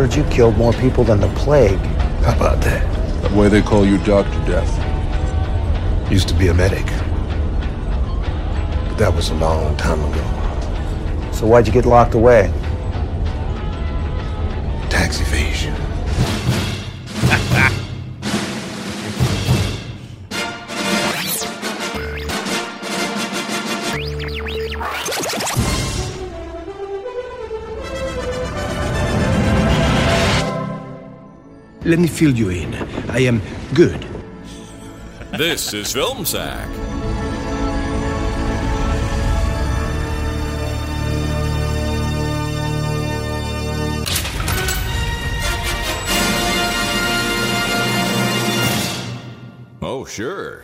Heard you killed more people than the plague. How about that? That way they call you Dr. Death. Used to be a medic. But that was a long time ago. So why'd you get locked away? Tax evasion. Let me fill you in. I am good. This is Film Sack. Oh, sure.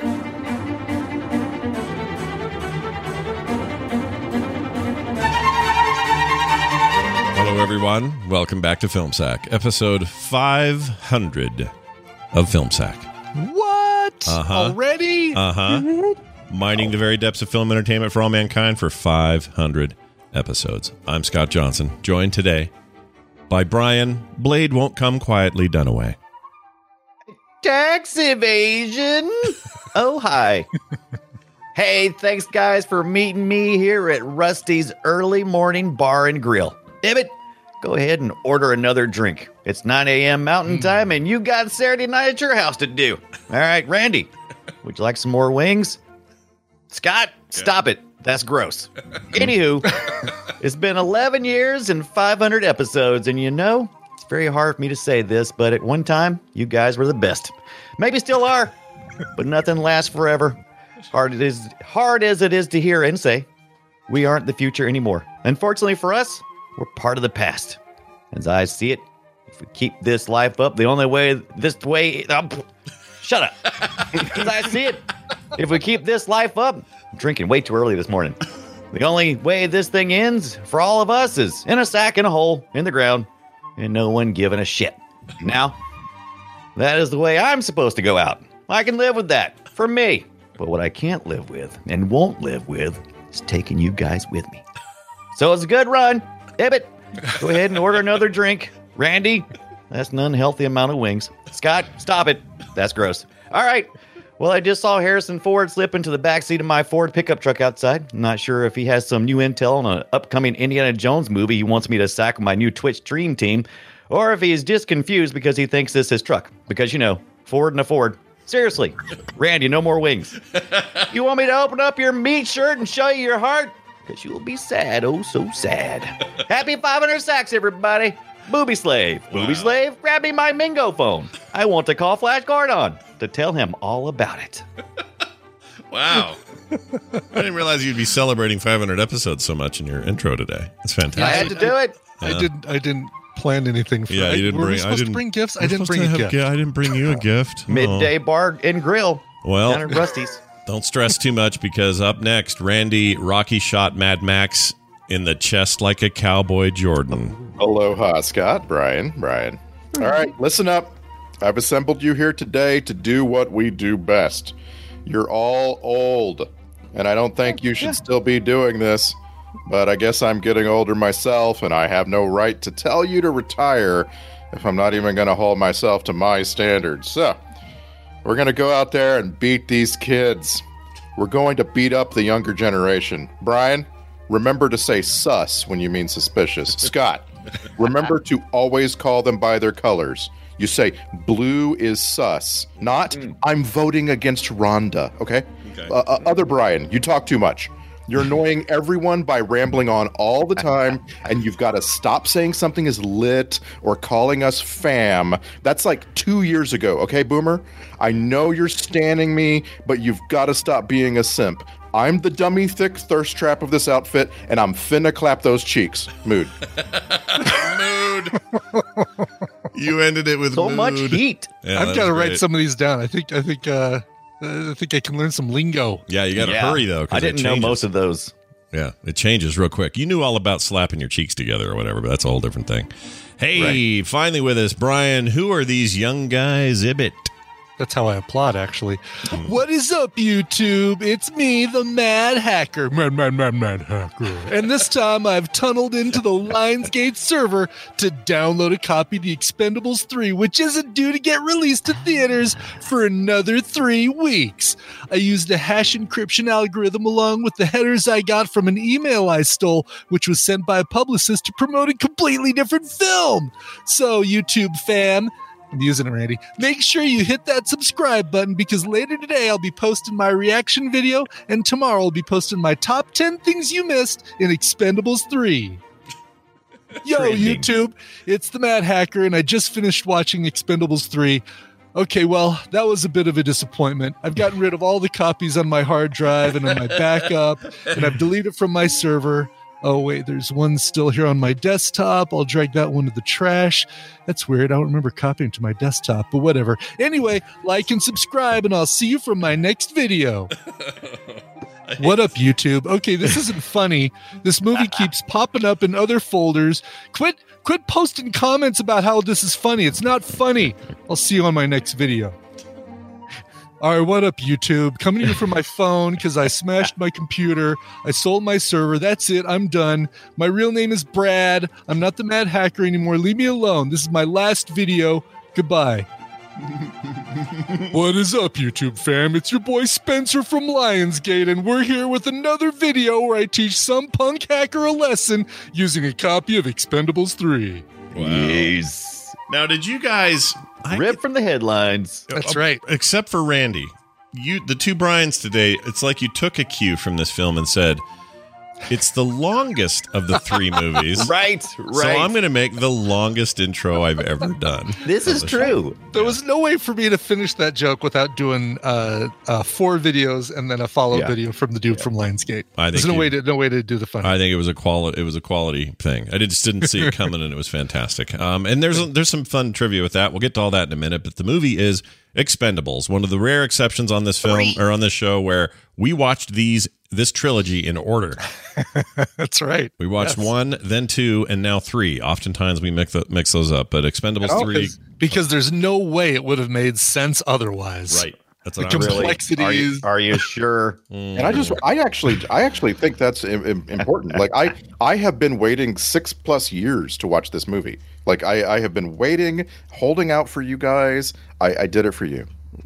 Everyone. Welcome back to Film Sack, episode 500 of Film Sack. What? Uh-huh. Already? Uh huh. Mining the very depths of film entertainment for all mankind for 500 episodes. I'm Scott Johnson, joined today by Brian. Blade won't come quietly Dunaway. Tax evasion. oh, hi. hey, thanks, guys, for meeting me here at Rusty's Early Morning Bar and Grill. Damn it. Go ahead and order another drink. It's 9 a.m. Mountain hmm. Time, and you got Saturday night at your house to do. All right, Randy, would you like some more wings? Scott, stop it. That's gross. Anywho, it's been 11 years and 500 episodes, and you know, it's very hard for me to say this, but at one time, you guys were the best. Maybe still are, but nothing lasts forever. Hard it is, hard as it is to hear and say, we aren't the future anymore. Unfortunately for us, we're part of the past. As I see it, if we keep this life up, the only way this way, um, shut up. As I see it, if we keep this life up, I'm drinking way too early this morning. The only way this thing ends for all of us is in a sack in a hole in the ground and no one giving a shit. Now, that is the way I'm supposed to go out. I can live with that for me. But what I can't live with and won't live with is taking you guys with me. So it's a good run. Ibbott, go ahead and order another drink. Randy, that's an unhealthy amount of wings. Scott, stop it. That's gross. All right. Well, I just saw Harrison Ford slip into the backseat of my Ford pickup truck outside. Not sure if he has some new intel on an upcoming Indiana Jones movie he wants me to sack my new Twitch dream team, or if he's just confused because he thinks this is his truck. Because, you know, Ford and a Ford. Seriously, Randy, no more wings. You want me to open up your meat shirt and show you your heart? Because you will be sad, oh so sad. Happy 500 sacks, everybody. Booby slave, booby slave, grab me my Mingo phone. I want to call Flash Gordon to tell him all about it. Wow. I didn't realize you'd be celebrating 500 episodes so much in your intro today. That's fantastic. I had to do it. I didn't. I didn't plan anything for. Yeah, you didn't were we bring. I didn't to bring gifts. I didn't bring to a have gift. gi- I didn't bring you a gift. Oh. Midday bar and grill Well, down at Rusty's. Don't stress too much because up next, Randy Rocky shot Mad Max in the chest like a cowboy Jordan. Aloha, Scott. Brian. Brian. All right, listen up. I've assembled you here today to do what we do best. You're all old, and I don't think you should still be doing this, but I guess I'm getting older myself, and I have no right to tell you to retire if I'm not even going to hold myself to my standards. So, we're going to go out there and beat these kids. We're going to beat up the younger generation. Brian, remember to say sus when you mean suspicious. Scott, remember to always call them by their colors. You say blue is sus, not I'm voting against Rhonda. Okay. Okay. Uh, uh, other Brian, you talk too much. You're annoying everyone by rambling on all the time, and you've got to stop saying something is lit or calling us fam. That's like two years ago, okay, Boomer? I know you're standing me, but you've got to stop being a simp. I'm the dummy thick thirst trap of this outfit, and I'm finna clap those cheeks. Mood. mood. you ended it with So mood. much heat. Yeah, I've that got to write some of these down. I think. I think. uh Uh, I think I can learn some lingo. Yeah, you got to Yeah. hurry though. I didn't know most of those. Yeah, it changes real quick. You knew all about slapping your cheeks together or whatever, but that's a whole different thing. Hey, finally with us, Brian. Who are these young guys? Ibbott. That's how I applaud, actually. Hmm. What is up, YouTube? It's me, the Mad Hacker. Mad, mad, mad, mad hacker. And this time I've tunneled into the Lionsgate server to download a copy of The Expendables 3, which isn't due to get released to theaters for another three weeks. I used a hash encryption algorithm along with the headers I got from an email I stole, which was sent by a publicist to promote a completely different film. So, YouTube fam, I'm using it, Randy. Make sure you hit that subscribe button because later today I'll be posting my reaction video, and tomorrow I'll be posting my top 10 things you missed in Expendables 3. Yo, Trending. YouTube, it's the Mad Hacker, and I just finished watching Expendables 3. Okay, well, that was a bit of a disappointment. I've gotten rid of all the copies on my hard drive and on my backup, and I've deleted from my server. Oh, wait, there's one still here on my desktop. I'll drag that one to the trash. That's weird. I don't remember copying to my desktop, but whatever. Anyway, like and subscribe, and I'll see you from my next video. What up, YouTube? Okay, this isn't funny. This movie keeps popping up in other folders. Quit quit posting comments about how this is funny. It's not funny. I'll see you on my next video. All right, what up, YouTube? Coming to you from my phone because I smashed my computer. I sold my server. That's it. I'm done. My real name is Brad. I'm not the Mad Hacker anymore. Leave me alone. This is my last video. Goodbye. what is up, YouTube fam? It's your boy Spencer from Lionsgate, and we're here with another video where I teach some punk hacker a lesson using a copy of Expendables 3. Wow. Yes. Now, did you guys I- Rip from the headlines. That's right. except for Randy, you the two Brian's today, it's like you took a cue from this film and said, "It's the longest of the three movies." Right, right. So. I'm going to make the longest intro I've ever done. this is true. There was no way for me to finish that joke without doing uh, uh, four videos and then a follow Yeah. video from the dude from Lionsgate. I There's think no you- way to no way to do the fun. I think it was a quality. It was a quality thing. I just didn't see it coming, and it was fantastic. Um, and there's there's some fun trivia with that. We'll get to all that in a minute. But the movie is Expendables, one of the rare exceptions on this film or on this show where we watched these this trilogy in order. That's right. We watched Yes. one, then two, and now three. Oftentimes we mix the, mix those up, but Expendables Oh, three, because, because there's no way it would have made sense otherwise. right? That's The what I'm complexity- saying. Are you, Complexities. are you sure? Mm. And I just, I actually, I actually think that's im- im- important. Like I, I have been waiting six plus years to watch this movie. Like I, I have been waiting, holding out for you guys. I, I did it for you.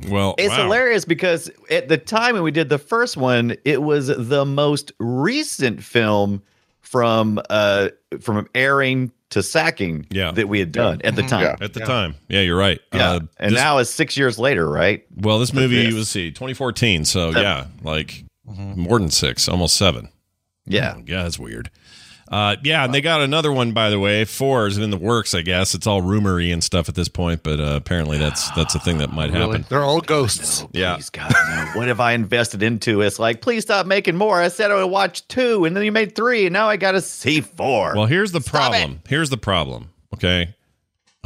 Well, It's wow. hilarious because at the time when we did the first one, it was the most recent film from uh from airing to sacking Yeah. that we had done at the time. Yeah. at the time. Yeah, you're right. Yeah. Uh, and this- now it's six years later, right? well, this movie this. was see 2014. So yeah, like more than six, almost seven. Yeah. Yeah, that's weird. Uh, yeah, and they got another one, by the way. Four is in the works, I guess. It's all rumory and stuff at this point, but uh, apparently that's that's a thing that might Really? happen. They're all ghosts. Yeah. Please, God, no. what have I invested into? It's like, please stop making more. I said I would watch two, and then you made three, and now I got to see four. Well, here's the Stop problem. Here's the problem. Okay,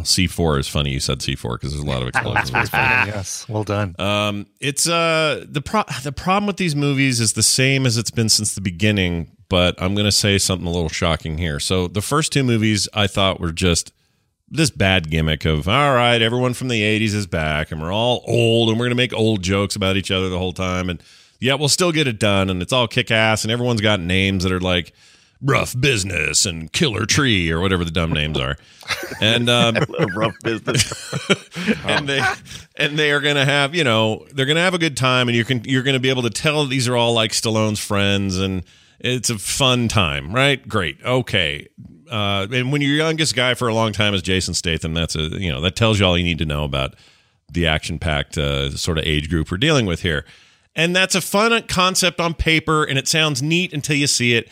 C four is funny. You said C four because there's a lot of explosions. in this film. yes. Well done. Um, it's uh the pro- the problem with these movies is the same as it's been since the beginning, but I'm going to say something a little shocking here. So the first two movies I thought were just this bad gimmick of all right, everyone from the 80s is back and we're all old and we're going to make old jokes about each other the whole time and yeah, we'll still get it done and it's all kick ass and everyone's got names that are like rough business and killer tree or whatever the dumb names are. And um rough business. and they and they are going to have you know they're going to have a good time and you can you're going to be able to tell these are all like Stallone's friends and it's a fun time right great okay uh, and when your youngest guy for a long time is Jason Statham that's a you know that tells you all you need to know about the action packed uh, sort of age group we're dealing with here and that's a fun concept on paper and it sounds neat until you see it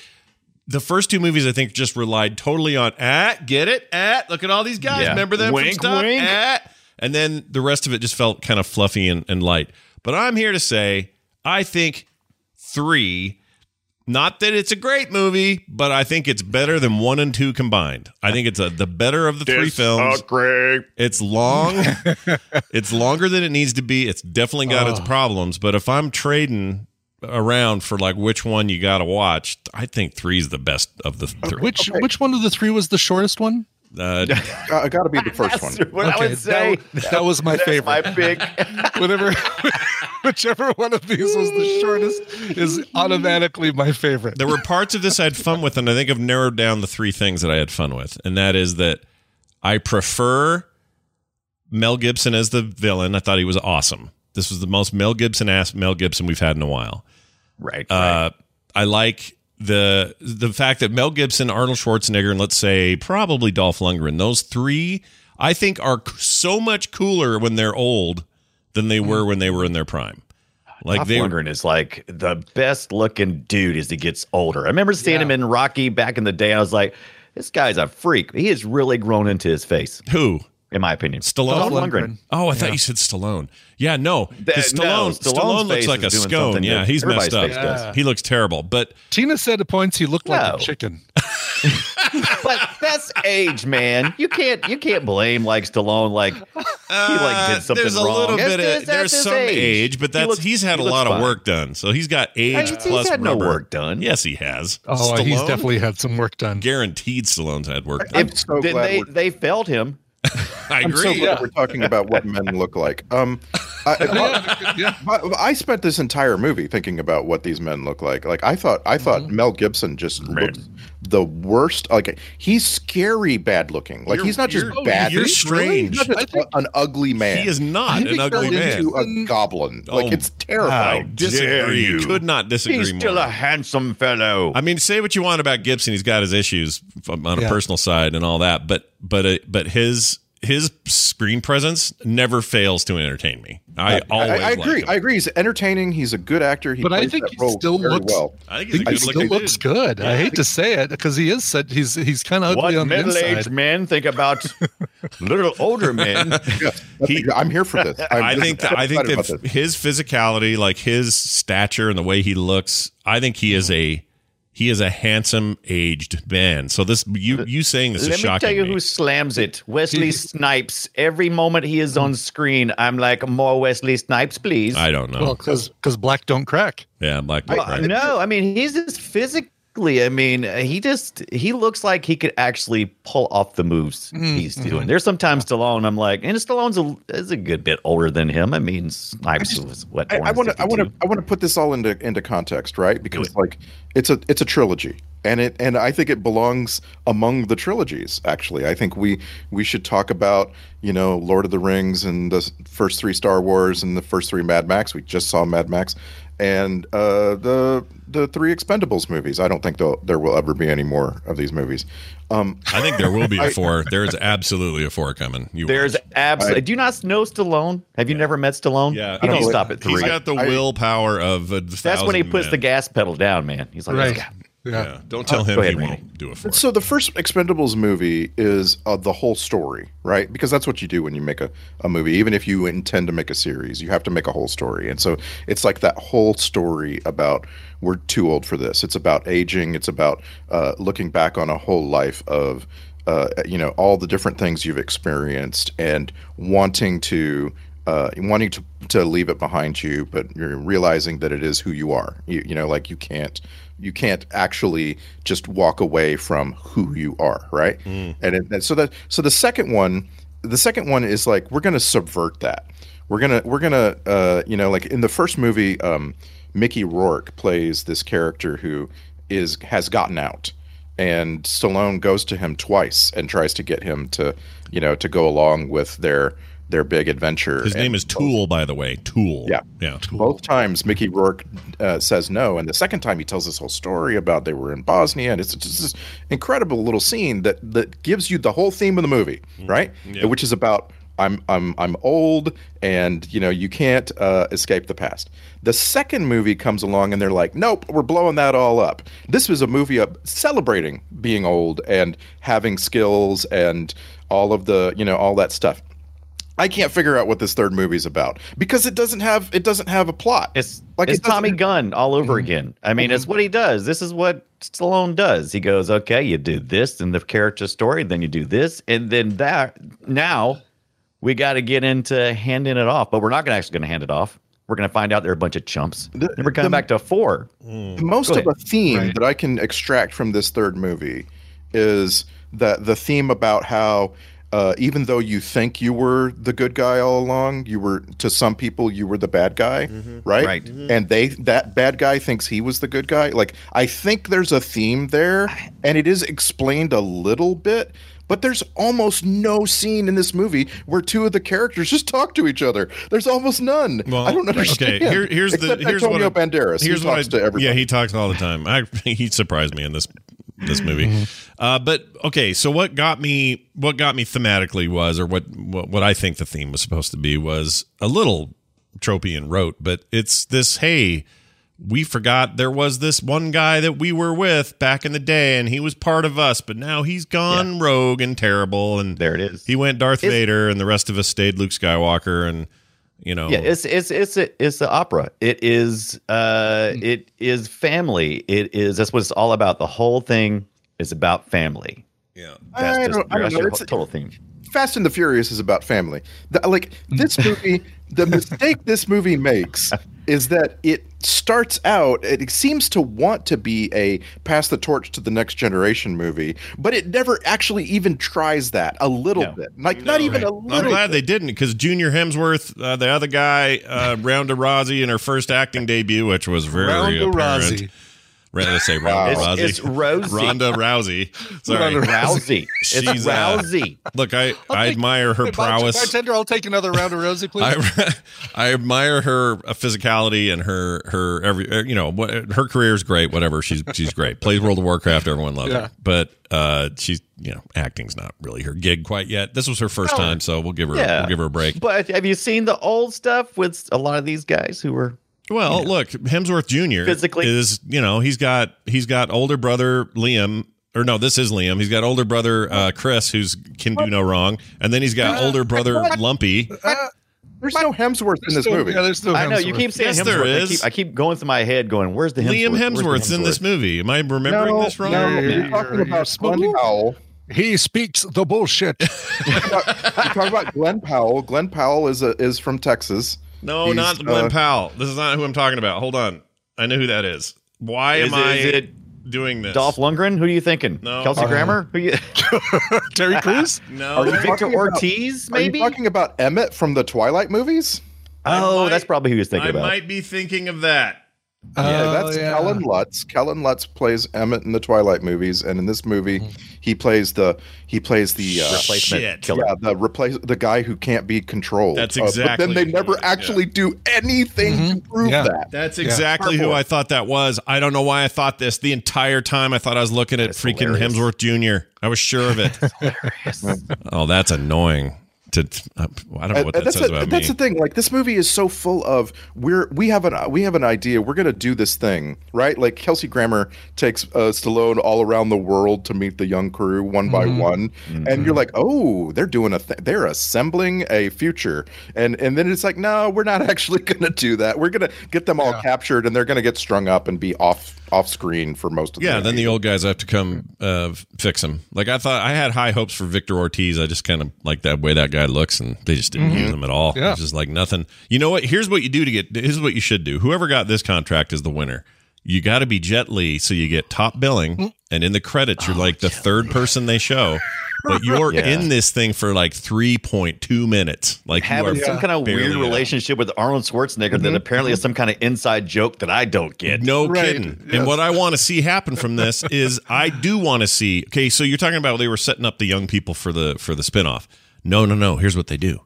the first two movies, I think, just relied totally on at get it at look at all these guys. Yeah. Remember them Wink, from stuff wink. at, and then the rest of it just felt kind of fluffy and, and light. But I'm here to say, I think three. Not that it's a great movie, but I think it's better than one and two combined. I think it's a, the better of the three films. Great. It's long. it's longer than it needs to be. It's definitely got its problems. But if I'm trading around for like which one you got to watch, I think three's the best of the uh, three. Which which one of the three was the shortest one? Uh, I got to be the first one. That's what I Okay, would say. that, that was my favorite. my pick. Whatever, whichever one of these was the shortest is automatically my favorite. there were parts of this I had fun with, and I think I've narrowed down the three things that I had fun with, and that is that I prefer Mel Gibson as the villain. I thought he was awesome. This was the most Mel Gibson ass Mel Gibson we've had in a while. right. right. Uh, I like the the fact that Mel Gibson, Arnold Schwarzenegger, and let's say probably Dolph Lundgren. Those three, I think, are so much cooler when they're old than they were when they were in their prime. Like Dolph they, Lundgren is like the best looking dude as he gets older. I remember seeing him in Rocky back in the day. I was like, this guy's a freak. He has really grown into his face, who in my opinion. Stallone? Dolph Dolph Lundgren. Lundgren. Oh, I thought you said Stallone. Yeah, no, 'cause That- Stallone. no, Stallone looks like a is scone. Yeah, he's messed up. face does. He looks terrible. But Tina said at points he looked like a chicken. But that's age, man. You can't you can't blame like Stallone like he like did something Uh, there's a wrong. little bit of that's there's some age, but He that's looks- he's had he a looks lot of work done. So he's got age He's- he's plus had no work done. Yes, he has. Oh, he's definitely had some work done. guaranteed. Stallone's had work done. I'm so glad they we're- they failed him. I I'm so agree. we're talking about what men look like. Um, I, yeah. but I spent this entire movie thinking about what these men look like. Like I thought, I thought Mm-hmm. Mel Gibson just looked the worst. Like he's scary bad looking. Like You're- he's not just you're- bad. you're He's strange. He's not just a- an ugly man. He is not He an ugly turned man. into a goblin. Oh, like it's I terrifying. disagree. Could not disagree He's more. still a handsome fellow. I mean, say what you want about Gibson. He's got his issues on a Yeah. personal side and all that, but but uh, but his his screen presence never fails to entertain me. I, I, always I like agree. him. I agree. He's entertaining. He's a good actor. He But I think that he still looks- well. I think I he's a think he good still looking looks dude. good. I hate to say it because he is such, he's he's kind of what ugly on the inside. middle-aged men think about little older men? He- I'm here for this. I'm I think that, I think that his physicality, like his stature and the way he looks, I think he is a he is a handsome aged man. So this you you saying this Let is me shocking tell you me. who slams it. Wesley Snipes. Every moment he is on screen, I'm like, more Wesley Snipes, please. I don't know. Well, because black don't crack. yeah, Black Well, Black. no, I mean he's just I mean, he just he looks like he could actually pull off the moves mm-hmm. he's doing. Mm-hmm. There's sometimes Stallone. I'm like, and Stallone's a, is a good bit older than him. I mean, Snipes was what? I want to. I want to. I want to put this all into into context, right? Because like it's a it's a trilogy, and it and I think it belongs among the trilogies. Actually, I think we we should talk about you know Lord of the Rings and the first three Star Wars and the first three Mad Max. We just saw Mad Max, and uh, the the three Expendables movies. I don't think there'll- ever be any more of these movies. Um, I think there will be a four. There's absolutely a four coming. You There's absolutely. Do you not know Stallone? Have you never met Stallone? yeah. he don't know. stop at He's three. got the I- willpower of a That's when he puts men. the gas pedal down, man. He's like, Right. "Let's go." Yeah. Yeah, don't tell him ahead, he Randy. won't do a four. So the first Expendables movie is uh, the whole story, right? Because that's what you do when you make a, a movie. Even if you intend to make a series, you have to make a whole story. And so it's like that whole story about we're too old for this. It's about aging. It's about uh, looking back on a whole life of, uh, you know, all the different things you've experienced and wanting to. Uh, wanting to, to leave it behind you, but you're realizing that it is who you are. You, you know, like you can't you can't actually just walk away from who you are, right? And, it, and so that so the second one, the second one is like we're going to subvert that. We're gonna we're gonna uh, you know like in the first movie, um, Mickey Rourke plays this character who is has gotten out, and Stallone goes to him twice and tries to get him to you know to go along with their their big adventure. His name is Tool, by the way. Tool. Yeah. Yeah. Tool. both times Mickey Rourke uh, says no, and the second time he tells this whole story about they were in Bosnia, and it's just this incredible little scene that that gives you the whole theme of the movie, right? Yeah. Which is about I'm I'm I'm old, and you know you can't uh, escape the past. The second movie comes along, and they're like, nope, we're blowing that all up. This was a movie of celebrating being old and having skills and all of the you know all that stuff. I can't figure out what this third movie's about because it doesn't have it doesn't have a plot. It's Like, it's it Tommy Gunn all over mm-hmm. again. I mean, it's mm-hmm. what he does. This is what Stallone does. He goes, okay, you do this in the character story, then you do this, and then that. Now we got to get into handing it off, but we're not gonna actually going to hand it off. We're going to find out they're a bunch of chumps. The- and we're coming the- back to four. Mm. Most of a theme Right. that I can extract from this third movie is that the theme about how uh, even though you think you were the good guy all along, you were to some people you were the bad guy, right? Right. And they that bad guy thinks he was the good guy. Like I think there's a theme there, and it is explained a little bit. But there's almost no scene in this movie where two of the characters just talk to each other. There's almost none. Well, I don't understand. Okay, here, here's the here's Antonio what I, Banderas. Here's he what talks I, to everybody. Yeah, he talks all the time. I he surprised me in this this movie. Mm-hmm. Uh, but okay, so what got me what got me thematically was, or what, what what I think the theme was supposed to be was a little tropey and rote, but it's this hey. We forgot there was this one guy that we were with back in the day, and he was part of us, but now he's gone rogue and terrible. And There it is. He went Darth It's- Vader, and the rest of us stayed Luke Skywalker, and you know, Yeah, it's it's it's a, it's the opera. It is uh it is family. It is that's what it's all about. The whole thing is about family. yeah. That's I just don't- I don't know. your It's- total theme. Fast and the Furious is about family. The- like this movie, the mistake this movie makes is that it starts out. It seems to want to be a pass the torch to the next generation movie, but it never actually even tries that a little No. bit. Like not even a little. I'm glad bit. they didn't because Junior Hemsworth, uh, the other guy, uh, Ronda Rousey in her first acting debut, which was very Ronda apparent. Rousey. Ra- Let's say Ronda It's, Rousey. it's Rosie. Ronda Rousey. Sorry. Rousey. It's She's, uh, Rousey. Look, I, I take- admire her Hey, bar- prowess. Bartender, I'll take another round of Rosie, please. I, I admire her uh, physicality and her her every uh, you know what her career is great whatever she's she's great plays World of Warcraft everyone loves Yeah. her but uh she's you know acting's not really her gig quite yet this was her first time so we'll give her Yeah. we'll give her a break But have you seen the old stuff with a lot of these guys who were Well, look, Hemsworth Jr. Physically- is you know he's got he's got older brother Liam or no, this is Liam. He's got older brother uh, Chris, who's can do no wrong, and then he's got older brother Lumpy. There's no Hemsworth in this Still- movie. Yeah, there's no I know you keep saying Yes, Hemsworth. there I keep, I keep going through my head going, where's the Hemsworth? Liam Where's the Hemsworth's in this movie. Am I remembering no, this wrong? no, You're- you're talking about Glenn smuggling. Powell. He speaks the bullshit. You're talking about Glenn Powell. Glenn Powell is a, is from Texas. No, He's, not Glenn uh, Powell. This is not who I'm talking about. Hold on. I know who that is. Why Is am it- I is it doing this? Dolph Lundgren? Who are you thinking? No. Kelsey Uh, Grammer? Who you? Terry Crews? no. Victor about- Ortiz? Are you Maybe. talking about Emmett from the Twilight movies? oh, might- that's probably who he was thinking I about. might be thinking of that. Yeah, Oh, that's Kellen Lutz. Kellen Lutz plays Emmett in the Twilight movies, and in this movie, he plays the he plays the uh, Replacement killer. yeah the replace the guy who can't be controlled. That's Uh, exactly but then they never it is, actually do anything to prove Yeah. that. That's exactly who I thought that was. I don't know why I thought this. The entire time I thought I was looking at That's freaking hilarious. Hemsworth Jr. I was sure of it. oh, that's annoying. To I don't know what that that's says a- about that's me. the thing. Like this movie is so full of we're we have an we have an idea. We're gonna do this thing, right? Like Kelsey Grammer takes uh, Stallone all around the world to meet the young crew one by Mm-hmm. one, and you're like, oh, they're doing a th- they're assembling a future, and and then it's like, no, we're not actually gonna do that. We're gonna get them all captured, and they're gonna get strung up and be off off screen for most of the yeah, the then the old guys have to come uh, fix them. Like I thought, I had high hopes for Victor Ortiz. I just kind of like that way that guy looks, and they just didn't use mm-hmm. him at all. Yeah. It's just like nothing. You know what? Here's what you do to get. Here's what you should do. Whoever got this contract is the winner. You got to be Jet Li, so you get top billing, mm. and in the credits, you're oh, like the third person they show. But you're Yeah. in this thing for like 3.2 minutes. Like you Having are some kind of weird in it. relationship with Arnold Schwarzenegger that mm-hmm. apparently is mm-hmm. some kind of inside joke that I don't get. No Right. kidding. And what I want to see happen from this is I do want to see. Okay, so you're talking about they were setting up the young people for the for the spinoff. No, no, no. Here's what they do.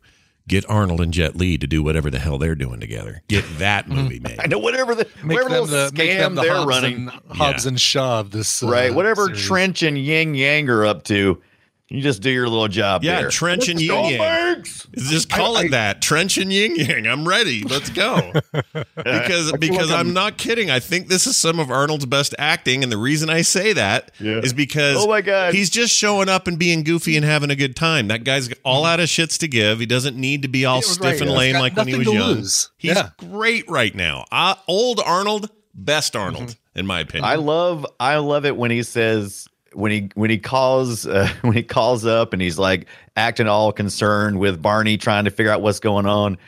Get Arnold and Jet Li to do whatever the hell they're doing together. Get that movie made. I know whatever the Make whatever them little the, make them scam the they're Hobbs running, and, Hobbs and Shaw this. Uh, right? Whatever series. Trench and Yin Yang are up to, you just do your little job Yeah, there. Trench and Yin Yang. Just call it that. Trench and Yin Yang. I'm ready. Let's go. because because I'm not kidding. I think this is some of Arnold's best acting, and the reason I say that is because Oh my God. he's just showing up and being goofy and having a good time. That guy's all out of shits to give. He doesn't need to be all stiff right. and He's lame like when he was young. lose. He's Yeah. great right now. Uh, old Arnold, best Arnold, in my opinion. I love I love it when he says when he when he calls uh, when he calls up and he's like acting all concerned with Barney trying to figure out what's going on.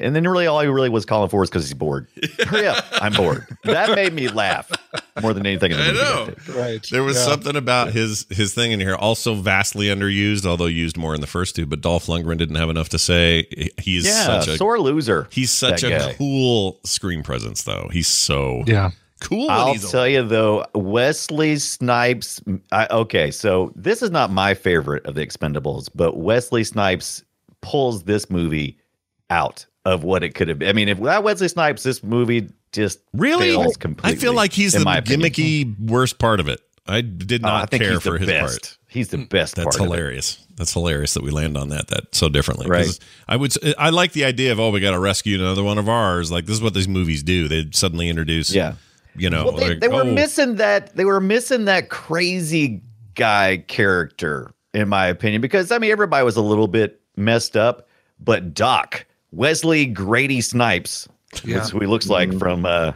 And then really all he really was calling for is because he's bored. Hurry up. I'm bored. That made me laugh more than anything in the I know. Right. There was Yeah. something about his his thing in here, also vastly underused, although used more in the first two. But Dolph Lundgren didn't have enough to say. He- He's Yeah, such a sore loser. he's such a guy. cool screen presence, though. He's so Yeah. Cool. I'll tell you though, Wesley Snipes. I, okay, so this is not my favorite of the Expendables, but Wesley Snipes pulls this movie out of what it could have been. I mean, if without Wesley Snipes, this movie just Really? I feel like he's the my opinion. gimmicky worst part of it. I did Uh, not I think care for his best. part. He's the best. That's part of it. hilarious. That's hilarious that we land on that that so differently. Right. I would. I like the idea of oh, we got to rescue another one of ours. Like this is what these movies do. They suddenly introduce. Yeah. You know, Well, they, like, they were oh, missing that. They were missing that crazy guy character, in my opinion, because I mean everybody was a little bit messed up, but Doc Wesley Grady Snipes, Yeah. that's who he looks like from uh,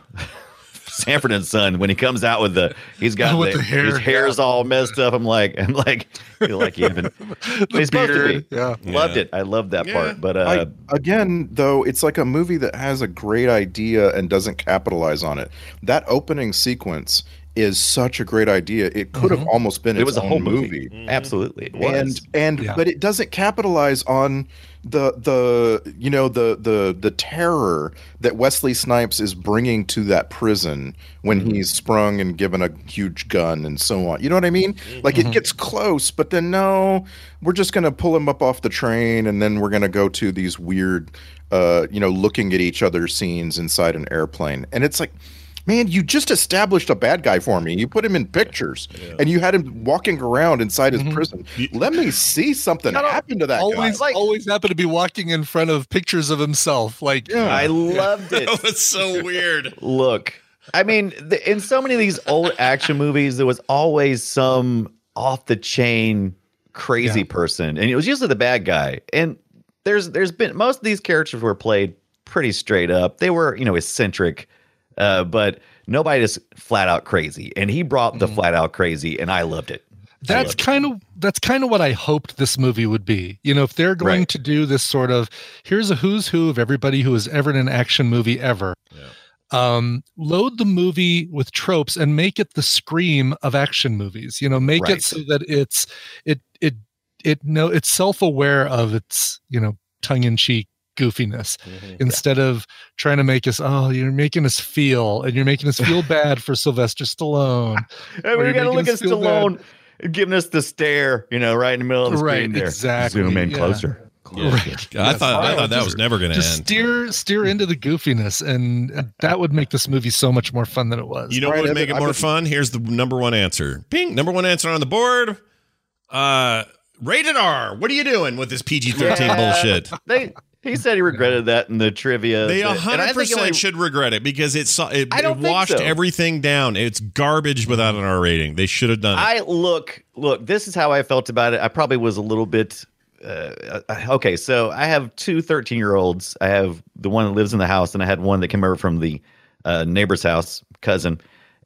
Sanford and Son when he comes out with the he's got the, the hair, his hair's all messed up. I'm like, I'm like, I feel like even he's supposed to be. Yeah. Loved Yeah. it. I loved that Yeah. part, but uh, I, again, though, it's like a movie that has a great idea and doesn't capitalize on it. That opening sequence is such a great idea. It could have almost been Mm-hmm. it its was a own whole movie. Absolutely, it was. and and Yeah. but it doesn't capitalize on the the you know the the the terror that Wesley Snipes is bringing to that prison when Mm-hmm. he's sprung and given a huge gun and so on. You know what I mean? Like Mm-hmm. it gets close, but then no, we're just gonna pull him up off the train and then we're gonna go to these weird, uh, you know, looking at each other scenes inside an airplane, and it's like. Man, you just established a bad guy for me. You put him in pictures, and you had him walking around inside his mm-hmm. prison. Let me see something happen to that Always, guy. always happen to be walking in front of pictures of himself. Like, I loved it. That was so weird. Look, I mean, the, in so many of these old action movies, there was always some off the chain crazy Yeah. person, and it was usually the bad guy. And there's there's been most of these characters were played pretty straight up. They were you know eccentric, uh, but nobody is flat out crazy. And he brought the flat out crazy, and I loved it. that's kind of that's kind of what I hoped this movie would be. You know, if they're going Right. to do this sort of here's a who's who of everybody who has ever in an action movie ever. Um, load the movie with tropes and make it the scream of action movies. You know, make Right. it so that it's it it it no it's self-aware of its, you know, tongue-in-cheek goofiness instead of trying to make us oh you're making us feel and you're making us feel bad for Sylvester Stallone And we you're got to look at us feel bad. Stallone giving us the stare, you know, right in the middle of the Right, screen there. exactly, Zoom in yeah. closer. Right. I thought I thought that was never going to end. steer steer into the goofiness and and that would make this movie so much more fun than it was You know Right, what would I've make it more been- fun? Here's the number one answer. Bing, number one answer on the board. Uh, rated R. What are you doing with this PG thirteen Yeah. bullshit? They he said he regretted that in the trivia. They bit. Hundred percent should regret it because it saw it, it washed so. everything down. It's garbage without an R rating. They should have done it. I look, look. This is how I felt about it. I probably was a little bit. Uh, okay, so I have two 13 year olds. I have the one that lives in the house, and I had one that came over from the uh, neighbor's house, cousin.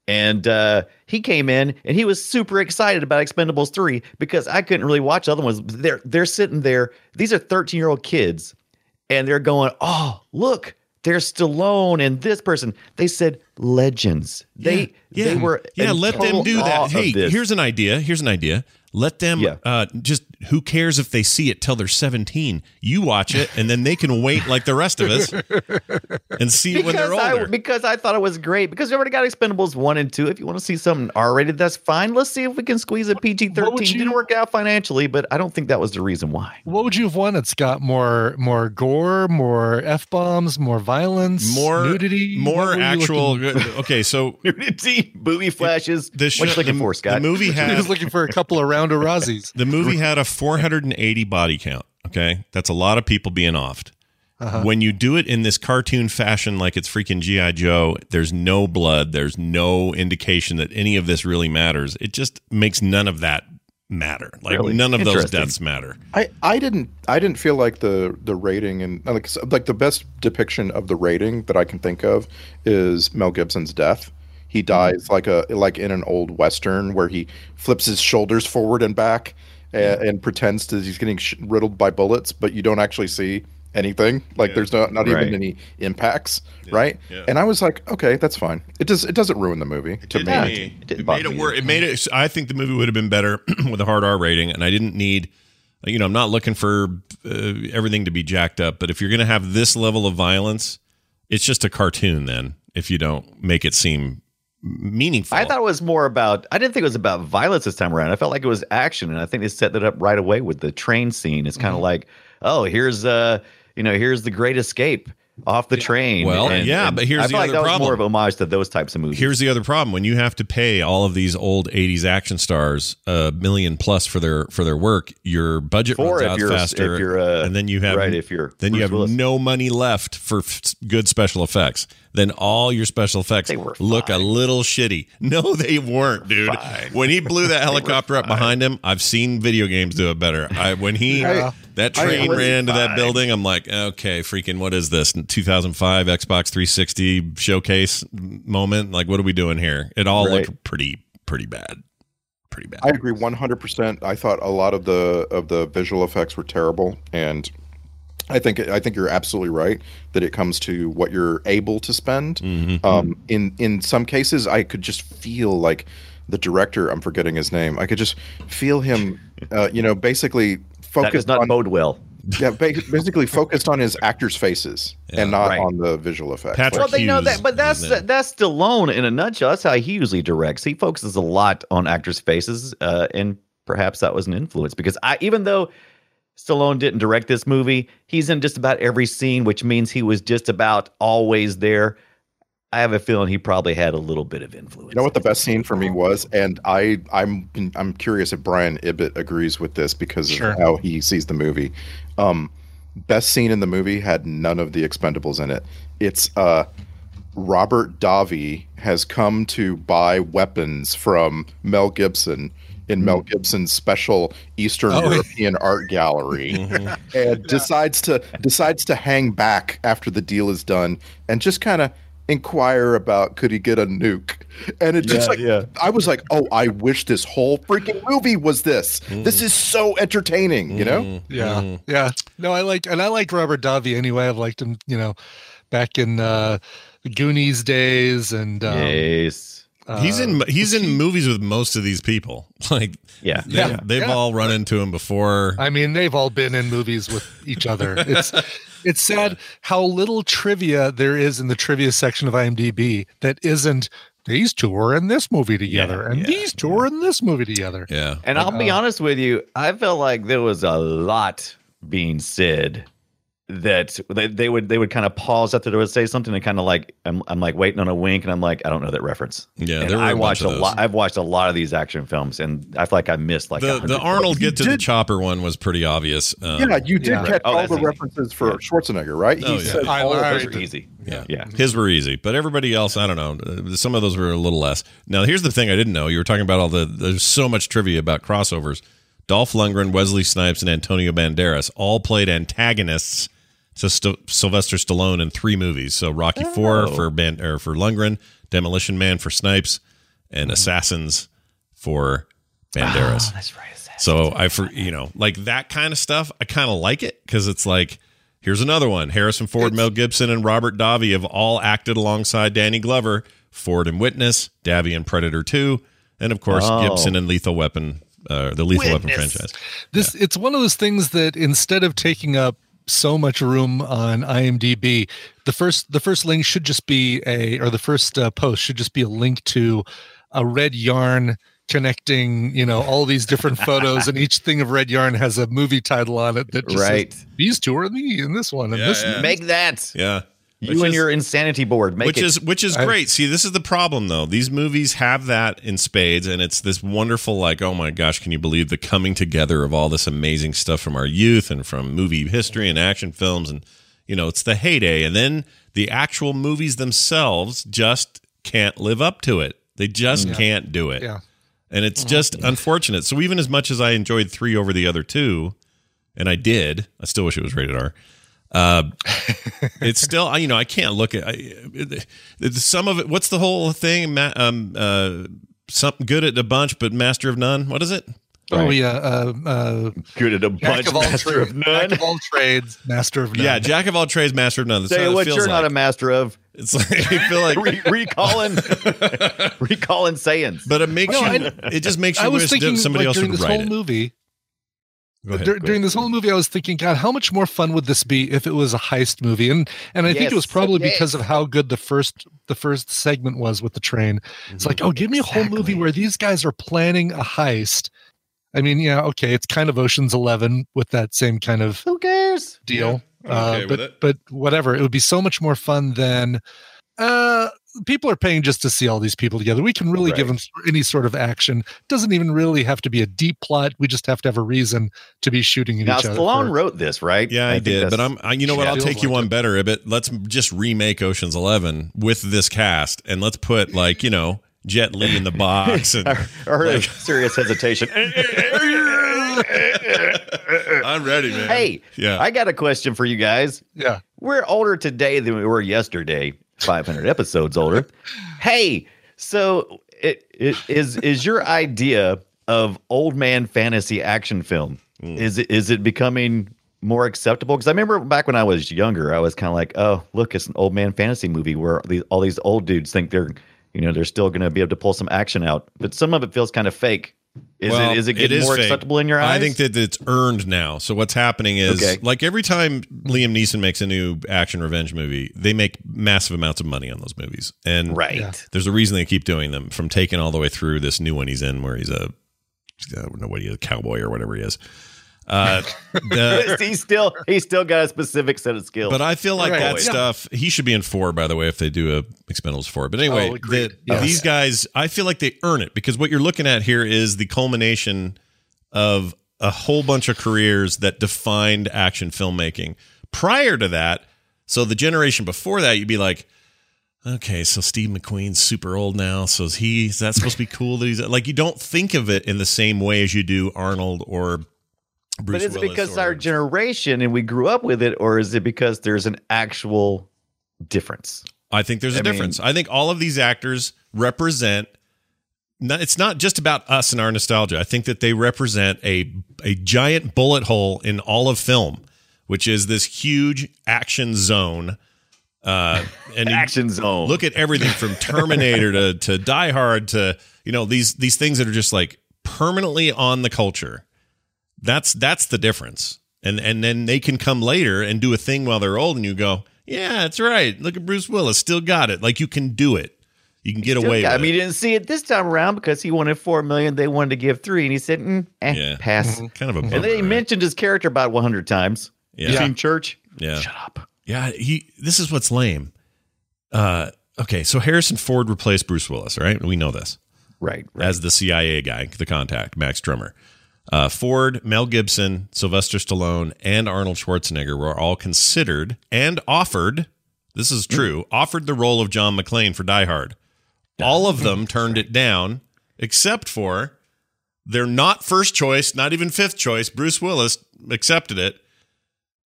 And uh, he came in and he was super excited about Expendables 3 because I couldn't really watch other ones. They're they're sitting there. These are 13 year old kids, and they're going, "Oh, look, there's Stallone and this person." They said legends. They yeah, they were yeah. Let them do that. Hey, here's an idea. Here's an idea. Let them Yeah. uh, just. Who cares if they see it till they're 17? You watch it, and then they can wait like the rest of us and see it when they're I, older. because I thought it was great. Because we already got Expendables one and two. If you want to see something R rated, that's fine. Let's see if we can squeeze a PG What thirteen. would Didn't work out financially, but I don't think that was the reason why. what would you have wanted scott more more gore more f-bombs more violence more nudity more actual. Okay, so Nudity, booby flashes. the, what show- you looking the, for, Scott? the movie he was looking for a couple of round of Razzies. The movie had a 480 body count. Okay. That's a lot of people being offed. Uh-huh. When you do it in this cartoon fashion, like it's freaking G.I. Joe, there's no blood. There's no indication that any of this really matters. It just makes none of that matter. Like Really? none of those deaths matter. I, I didn't I didn't feel like the the rating and like like the best depiction of the rating that I can think of is Mel Gibson's death. He dies like a like in an old western where he flips his shoulders forward and back and, and pretends that he's getting sh- riddled by bullets, but you don't actually see anything. Like Yeah. there's not not Right. even any impacts, right? yeah. And I was like, okay, that's fine. It does it doesn't ruin the movie to It me. it It, made it me work. It made it. I think the movie would have been better with a hard R rating, and I didn't need. You know, I'm not looking for uh, everything to be jacked up, but if you're going to have this level of violence, it's just a cartoon. Then, if you don't make it seem meaningful, I thought it was more about. I didn't think it was about violence this time around. I felt like it was action, and I think they set that up right away with the train scene. It's kind Mm-hmm. of like, oh, here's uh, you know, here's the Great Escape off the train. Well, yeah, but here's I the like other that was problem. more of homage to those types of movies. Here's the other problem: when you have to pay all of these old '80s action stars a million plus for their for their work, your budget Or runs if out you're- faster, uh, and then you have right, if you're then you have Willis. no money left for f- good special effects. Then all your special effects look a little shitty. No, they weren't, dude. When he blew that helicopter up behind him, I've seen video games do it better. I when he Yeah. that train agree. ran into that building, I'm like, okay, freaking, what is this? 2005 Xbox 360 showcase moment? Like, what are we doing here? It all Right. looked pretty, pretty bad, pretty bad. I agree 100%. I thought a lot of the of the visual effects were terrible and I think I think you're absolutely right that it comes to what you're able to spend. Mm-hmm. Um, in in some cases, I could just feel like the director. I'm forgetting his name. I could just feel him. Uh, you know, basically that does focused not on bode well. yeah, basically focused on his actors' faces and not Right. on the visual effects. Patrick Well, they know that, but that's is in. that's Stallone in a nutshell. That's how he usually directs. He focuses a lot on actors' faces, uh, and perhaps that was an influence because I, even though Stallone didn't direct this movie, he's in just about every scene, which means he was just about always there. I have a feeling he probably had a little bit of influence. You know what the best scene for me was, and I I'm I'm curious if Brian Ibbott agrees with this because Sure. of how he sees the movie. Um, best scene in the movie had none of the Expendables in it. It's uh, Robert Davi has come to buy weapons from Mel Gibson in hmm. Mel Gibson's special Eastern Oh, yeah. European art gallery, mm-hmm. and decides to decides to hang back after the deal is done and just kind of inquire about could he get a nuke. And it just Yeah, like yeah. i was like oh i wish this whole freaking movie was this. Hmm. This is so entertaining you know? Hmm. Yeah, yeah. No, I like, and I like Robert Davi anyway. I've liked him, you know, back in uh, Goonies days, and um, yes, He's uh, in he's in movies with most of these people. Like, yeah, they've, Yeah. they've Yeah. all run into him before. I mean, they've all been in movies with each other. It's it's sad how little trivia there is in the trivia section of IMDb that isn't these two are in this movie together, and yeah, these two are in this movie together. yeah, And I'll be honest with you, I felt like there was a lot being said that they, they would they would kind of pause after they would say something and kind of like I'm, I'm like waiting on a wink and I'm like I don't know that reference. Yeah, And there were a I bunch watched of a lot. I've watched a lot of these action films and I feel like I missed like the the Arnold You get to the chopper one was pretty obvious. Um, yeah you did Yeah. catch Oh, all the easy. references for Schwarzenegger right Oh, he yeah. said I all of those. Those are easy. Yeah. yeah. His were easy, but everybody else, I don't know. Uh, Some of those were a little less. Now, here's the thing I didn't know. You were talking about all the, there's so much trivia about crossovers. Dolph Lundgren, Wesley Snipes, and Antonio Banderas all played antagonists to St- Sylvester Stallone in three movies. So Rocky Four for Ban- or for Lundgren, Demolition Man for Snipes, and Assassins for Banderas. That's right. So I for you know like that kind of stuff. I kind of like it because it's like here's another one. Harrison Ford, Mel Gibson, and Robert Davi have all acted alongside Danny Glover. Ford and Witness, Davi and Predator Two, and of course Oh. Gibson and Lethal Weapon, uh, the Lethal Weapon franchise. This it's one of those things that instead of taking up so much room on IMDb, the first the first link should just be a or the first uh, post should just be a link to a red yarn connecting you know all these different photos and each thing of red yarn has a movie title on it that just Right. says, these two are the in this one and Yeah, this yeah. Make that Yeah. You Which and is- your insanity board. Make which it. is which is I- great. See, this is the problem though. These movies have that in spades, and it's this wonderful, like, oh my gosh, can you believe the coming together of all this amazing stuff from our youth and from movie history and action films, and you know, it's the heyday, and then the actual movies themselves just can't live up to it. They just can't do it. yeah And it's just unfortunate. So even as much as I enjoyed three over the other two, and I did, I still wish it was rated R. Uh, it's still, you know, I can't look at I, it, it- some of it. What's the whole thing? Ma, um, uh, something good at a bunch, but master of none. What is it? Oh yeah, uh, uh, Good at a jack bunch, of all master trades, of none. jack of all trades, master of none. Yeah, jack of all trades, master of none. That's Tell how you it what, feels you're not a master of It's like I feel like, Re- recalling, recalling sayings. but it makes No, you. I- it just makes you I was wish thinking somebody like, else during would this write whole it. movie. Go ahead. dur- during this whole movie, I was thinking, God, how much more fun would this be if it was a heist movie? And and I think it was probably yes. because of how good the first the first segment was with the train. It's like, oh, give me a whole movie where these guys are planning a heist. I mean, yeah, okay, it's kind of Ocean's Eleven with that same kind of Who cares? deal. Yeah, okay uh, but but whatever, it would be so much more fun than. Uh, people are paying just to see all these people together. We can really give them any sort of action. Doesn't even really have to be a deep plot. We just have to have a reason to be shooting at Now each other. Stallone wrote this, right? Yeah, I, think did, but I'm. I, you know what? I'll take you like one it. better. But let's just remake Ocean's Eleven with this cast, and let's put like you know Jet Li in the box. And I heard like- a serious hesitation. I'm ready, man. hey, yeah, I got a question for you guys. yeah. We're older today than we were yesterday. 500 episodes older. Hey, so it, it is is your idea of old man fantasy action film Hmm. is it is it becoming more acceptable? Because I remember back when I was younger, I was kind of like, oh, look, it's an old man fantasy movie where these, all these old dudes think they're you know they're still going to be able to pull some action out, but some of it feels kind of fake. Is Well, it is it getting is more fake. acceptable in your eyes? I think that it's earned now. So what's happening is Okay. like every time Liam Neeson makes a new action revenge movie, they make massive amounts of money on those movies, and right. Yeah. there's a reason they keep doing them. From taking all the way through this new one he's in, where he's a I don't know what he is, a cowboy or whatever he is. Uh, the, he's still he's still got a specific set of skills. But I feel like Right. that Yeah. stuff. He should be in four, by the way, if they do a Expendables four. But anyway, Oh, the- Yes. these guys, I feel like they earn it because what you're looking at here is the culmination of a whole bunch of careers that defined action filmmaking. Prior to that, so the generation before that, you'd be like. Okay, so Steve McQueen's super old now. So is he? Is that supposed to be cool? That he's like you don't think of it in the same way as you do Arnold or Bruce but is it because or- our generation and we grew up with it, or is it because there's an actual difference? I think there's a I mean- difference. I think all of these actors represent. It's not just about us and our nostalgia. I think that they represent a a giant bullet hole in all of film, which is this huge action zone. Uh, and Action zone. look at everything from Terminator to to Die Hard to you know these these things that are just like permanently on the culture. That's that's the difference. And and then they can come later and do a thing while they're old, and you go, yeah, that's right. Look at Bruce Willis, still got it. Like you can do it. You can get away got- with I mean, you didn't see it this time around because he wanted four million. They wanted to give three, and he said, mm, eh, Yeah. pass. Kind of a And bummer, then he right? mentioned his character about 100 times. Yeah. Seen Church? Yeah. Shut up. Yeah, he. This is what's lame. Uh, okay, so Harrison Ford replaced Bruce Willis, right? We know this. Right. right. as the CIA guy, the contact, Max Drummer. Uh, Ford, Mel Gibson, Sylvester Stallone, and Arnold Schwarzenegger were all considered and offered. This is true. Offered the role of John McClane for Die Hard. All of them turned it down, except for their not first choice, not even fifth choice. Bruce Willis accepted it,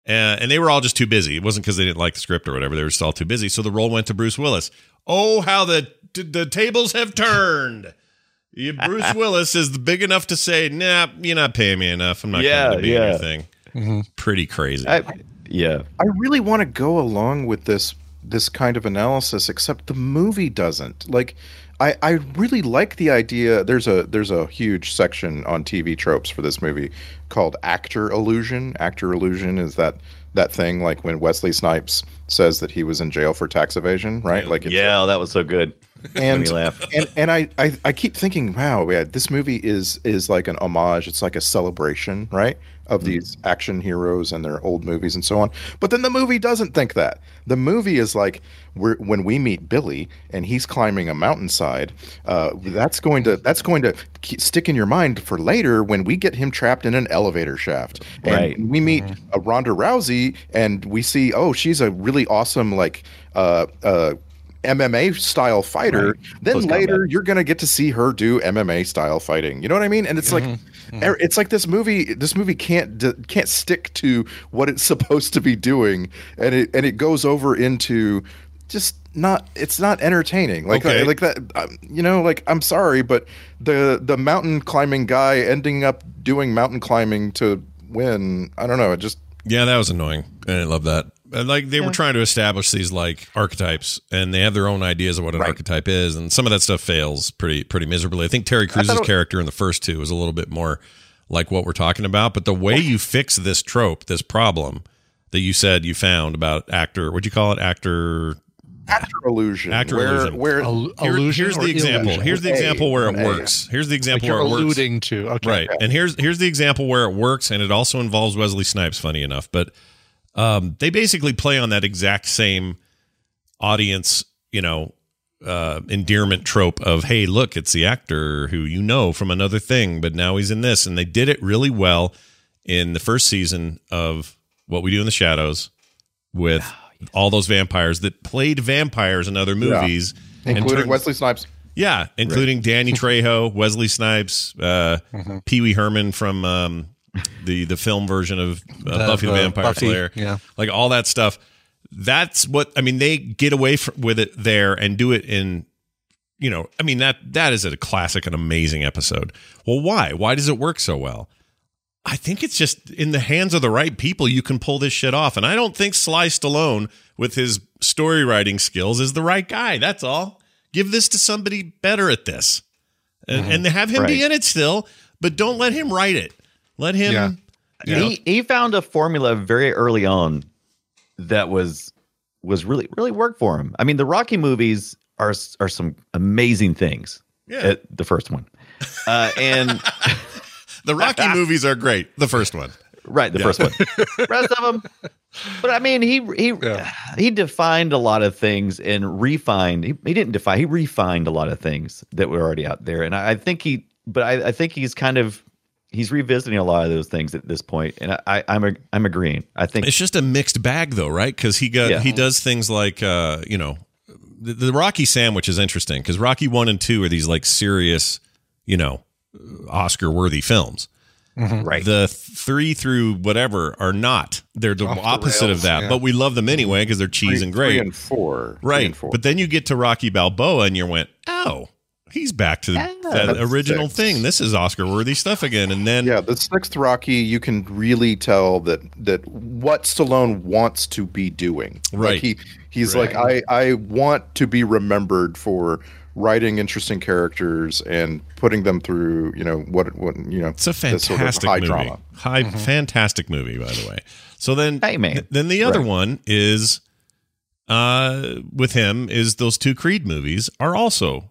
uh, and they were all just too busy. It wasn't because they didn't like the script or whatever. They were just all too busy. So the role went to Bruce Willis. Oh, how the the tables have turned. You, Bruce Willis is big enough to say, "Nah, you're not paying me enough. I'm not Yeah, coming to be in yeah. your thing." Mm-hmm. Pretty crazy. I, yeah. I really want to go along with this this kind of analysis, except the movie doesn't. Like, I I really like the idea. There's a there's a huge section on TV tropes for this movie called actor illusion. Actor illusion is that that thing like when Wesley Snipes says that he was in jail for tax evasion, right? Like, it's Yeah, that was so good. and and and I, I I keep thinking, wow, yeah, this movie is is like an homage. It's like a celebration, right, of Mm. these action heroes and their old movies and so on. But then the movie doesn't think that. The movie is like we're, when we meet Billy and he's climbing a mountainside. Uh, that's going to that's going to stick in your mind for later when we get him trapped in an elevator shaft. And Right. we meet uh, Ronda Rousey and we see, oh, she's a really awesome like. Uh, uh, MMA style fighter, then Close later combat. you're gonna get to see her do MMA style fighting. You know what I mean? And it's like, er- it's like this movie. This movie can't can't stick to what it's supposed to be doing, and it and it goes over into just not it's not entertaining. Like Okay. like that um, you know like I'm sorry but the the mountain climbing guy ending up doing mountain climbing to win. I don't know, it just Yeah, that was annoying. I didn't love that. And, Like they were trying to establish these like archetypes, and they have their own ideas of what an Right. archetype is, and some of that stuff fails pretty pretty miserably. I think Terry Crews' character in the first two was a little bit more like what we're talking about, but the way you fix this trope, this problem that you said you found about actor, what'd you call it, actor actor illusion. Actor where, illusion. Where Al- Here- here's the example. illusion? Here's the A, example where it A. works. Here's the Like example you're where it works. alluding to. Okay. Right. And here's here's the example where it works, and it also involves Wesley Snipes. Funny enough, but um, they basically play on that exact same audience, you know, uh, endearment trope of hey, look, it's the actor who you know from another thing, but now he's in this, and they did it really well in the first season of What We Do in the Shadows with all those vampires that played vampires in other movies, and including turned- Wesley Snipes. yeah, including Danny Trejo, Wesley Snipes, uh, Mm-hmm. Pee Wee Herman from um, the the film version of uh, The- Buffy the the Vampire Buffy, Slayer. yeah. like all that stuff. That's what I mean. They get away fr with it there and do it in, you know, I mean that that is a classic and amazing episode. Well, why? Why does it work so well? I think it's just in the hands of the right people you can pull this shit off. And I don't think Sly Stallone with his story writing skills is the right guy. That's all. Give this to somebody better at this. And, and have him be in it still, but don't let him write it. Let him Yeah. you know, he he found a formula very early on that was was really really worked for him. I mean, the Rocky movies are are some amazing things. Yeah. The first one, uh, and the Rocky movies are great. The first one. right, the first one. Rest of them, but I mean, he he Yeah. he defined a lot of things and refined. He, he didn't define. He refined a lot of things that were already out there, and I, I think he. But I, I think he's kind of he's revisiting a lot of those things at this point, and I, I I'm ag- I'm agreeing. I think It's just a mixed bag, though, right? Because he got Yeah. he does things like uh, you know, the, the Rocky sandwich is interesting because Rocky one and two are these like serious, you know, Oscar worthy films. right. The three through whatever are not. They're the Off the opposite of that, yeah. but we love them anyway because they're cheese Three- and great. Three and four. Three right. and four. But then you get to Rocky Balboa and you went, oh, he's back to that original six. thing. This is Oscar worthy stuff again. And then Yeah, the sixth Rocky, you can really tell that that what Stallone wants to be doing. Right. Like he he's like, I I want to be remembered for writing interesting characters and putting them through, you know, what what you know, It's a this sort of fantastic high movie. drama. High, fantastic movie, by the way. So then, Hey, man. then the other Right. one is, uh, with him is those two Creed movies are also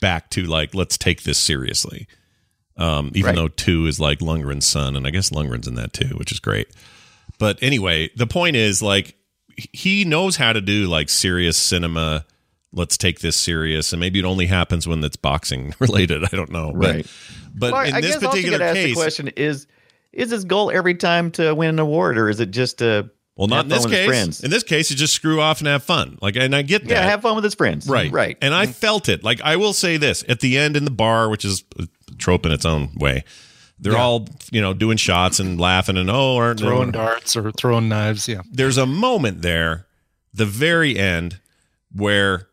back to like let's take this seriously. Um, even Right. though two is like Lundgren's son, and I guess Lundgren's in that too, which is great. But anyway, the point is like he knows how to do like serious cinema. Let's take this serious, and maybe it only happens when it's boxing related. I don't know, Right. But, but Well, in I this particular case, the question is is his goal every time to win an award or is it just to Well, not in this fun with his case. friends? In this case, it's just screw off and have fun. Like, and I get that. yeah have fun with his friends right, right And I felt it. Like, I will say this at the end in the bar, which is a trope in its own way. They're all, you know, doing shots and laughing and oh, aren't Throwing darts or throwing knives. Yeah. There's a moment there, the very end, where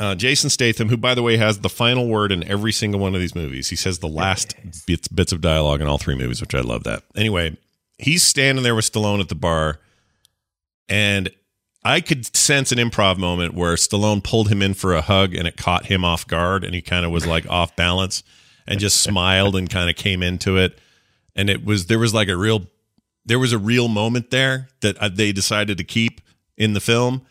uh, Jason Statham, who by the way has the final word in every single one of these movies, he says the last bits bits of dialogue in all three movies, which I love that. Anyway, he's standing there with Stallone at the bar, and I could sense an improv moment where Stallone pulled him in for a hug, and it caught him off guard, and he kind of was like off balance, and just smiled and kind of came into it, and it was there was like a real there was a real moment there that uh, they decided to keep in the film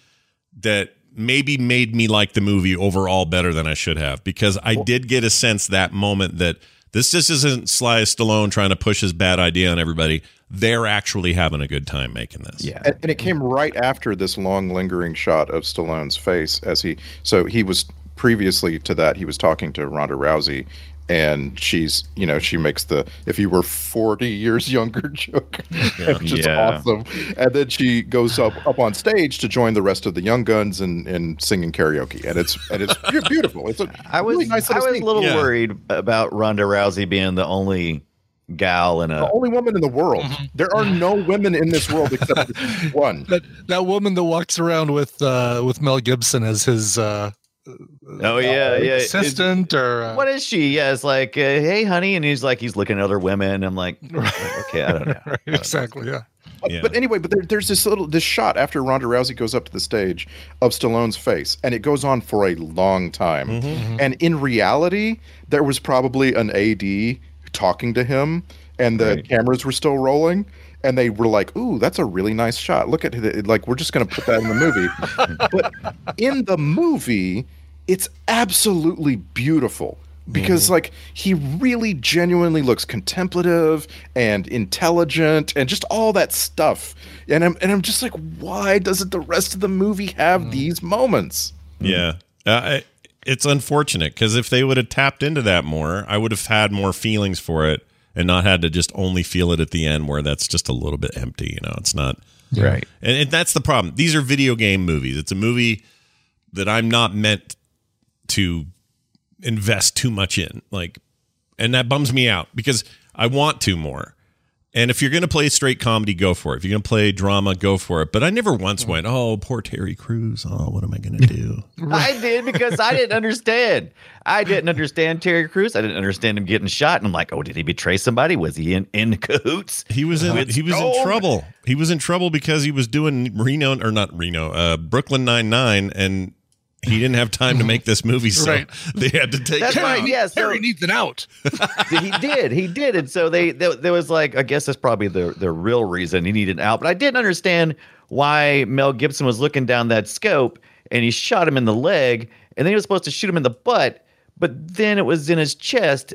that maybe made me like the movie overall better than I should have because I did get a sense that moment that this just isn't Sly Stallone trying to push his bad idea on everybody. They're actually having a good time making this. yeah And, and it came right after this long lingering shot of Stallone's face as he so he was previously to that he was talking to Ronda Rousey and she's you know she makes the if you were 40 years younger joke which is Yeah. awesome and then she goes up up on stage to join the rest of the young guns and and singing karaoke and it's and it's beautiful it's a I was really nice I little was a little Yeah. worried about Ronda Rousey being the only gal and The only woman in the world. Mm-hmm. There are no women in this world except one. That that woman that walks around with uh, with Mel Gibson as his uh, Oh yeah, yeah. It's- assistant or uh, What is she? Yeah, it's like, uh, hey, honey, and he's like, he's looking at other women. I'm like, okay, I don't know. right, exactly. Yeah. But, Yeah. but anyway, but there, there's this little this shot after Ronda Rousey goes up to the stage of Stallone's face, and it goes on for a long time. Mm-hmm. And in reality, there was probably an AD talking to him, and the Right. cameras were still rolling. And they were like, "Ooh, that's a really nice shot. Look at it. Like, we're just going to put that in the movie." but in the movie, it's absolutely beautiful because mm-hmm. like he really genuinely looks contemplative and intelligent and just all that stuff and i'm and i'm just like why doesn't the rest of the movie have mm. these moments mm-hmm. Yeah. Uh, I- it's unfortunate because if they would have tapped into that more, I would have had more feelings for it and not had to just only feel it at the end where that's just a little bit empty. You know, it's not. Right. And, and that's the problem. These are video game movies. It's a movie that I'm not meant to invest too much in. Like, and that bums me out because I want to more. And if you're going to play straight comedy, go for it. If you're going to play drama, go for it. But I never once went, oh, poor Terry Crews. Oh, what am I going to do? I did because I didn't understand. I didn't understand Terry Crews. I didn't understand him getting shot. And I'm like, oh, did he betray somebody? Was he in, in cahoots? He was in With he was in trouble. He was in trouble because he was doing Reno or not Reno, uh, Brooklyn Nine Nine, and he didn't have time to make this movie, so Right. they had to take That's it right. out. Yeah, so Harry needs an out. he did. He did. And so they there, there was like, I guess that's probably the the real reason he needed out. But I didn't understand why Mel Gibson was looking down that scope and he shot him in the leg, and then he was supposed to shoot him in the butt, but then it was in his chest.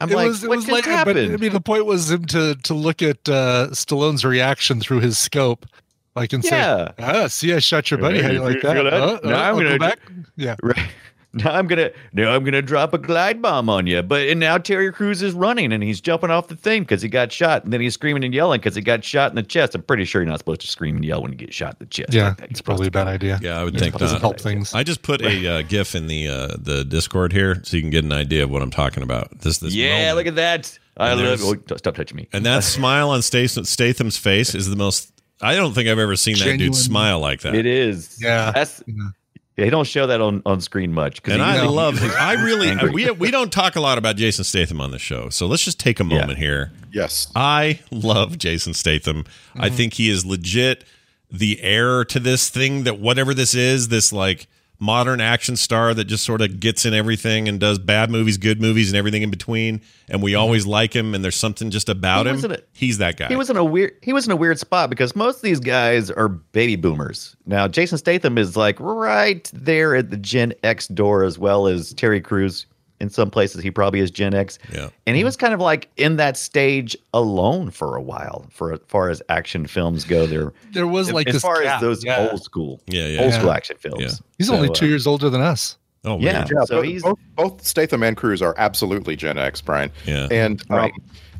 I'm It like, was, it what was just like, happened? but I mean, the point was him to to look at uh, Stallone's reaction through his scope, like and Yeah. say, "Ah, see, I shot your buddy. How do you like that? Feel that? Uh, Now uh, I'm gonna go back." Yeah, Right. Now I'm gonna now I'm gonna drop a glide bomb on you. But and now Terry Crews is running and he's jumping off the thing because he got shot, and then he's screaming and yelling because he got shot in the chest. I'm pretty sure you're not supposed to scream and yell when you get shot in the chest. yeah, like it's probably a bad idea. Yeah, I would It think doesn't help things. I just put a uh, GIF in the uh, the Discord here, so you can get an idea of what I'm talking about. This this yeah, moment. look at that. I And love. Oh, stop touching me. and that smile on Statham's face is the most. I don't think I've ever seen that dude smile like that. It is. Yeah. That's. Yeah. They don't show that on, on screen much. 'cause And I love his. I really. Angry. We we don't talk a lot about Jason Statham on the show, so let's just take a Yeah. moment here. yes I love Jason Statham. I mm-hmm. think he is legit the heir to this thing that whatever this is, this like modern action star that just sort of gets in everything and does bad movies, good movies, and everything in between. And we mm-hmm. always like him, and there's something just about He him. it. He's that guy. He was in a weird he was in a weird spot because most of these guys are baby boomers. Now Jason Statham is like right there at the Gen X door as well as Terry Crews. In some places he probably is Gen X. Yeah. And he was kind of like in that stage alone for a while for as far as action films go. There There was like as this far gap, as those yeah. old school Yeah, yeah. old Yeah. school action films. Yeah. He's So, only uh, two years older than us. oh, Yeah. weird. yeah So both, he's- both, both statham and crews are absolutely gen x brian Yeah. and um, Right.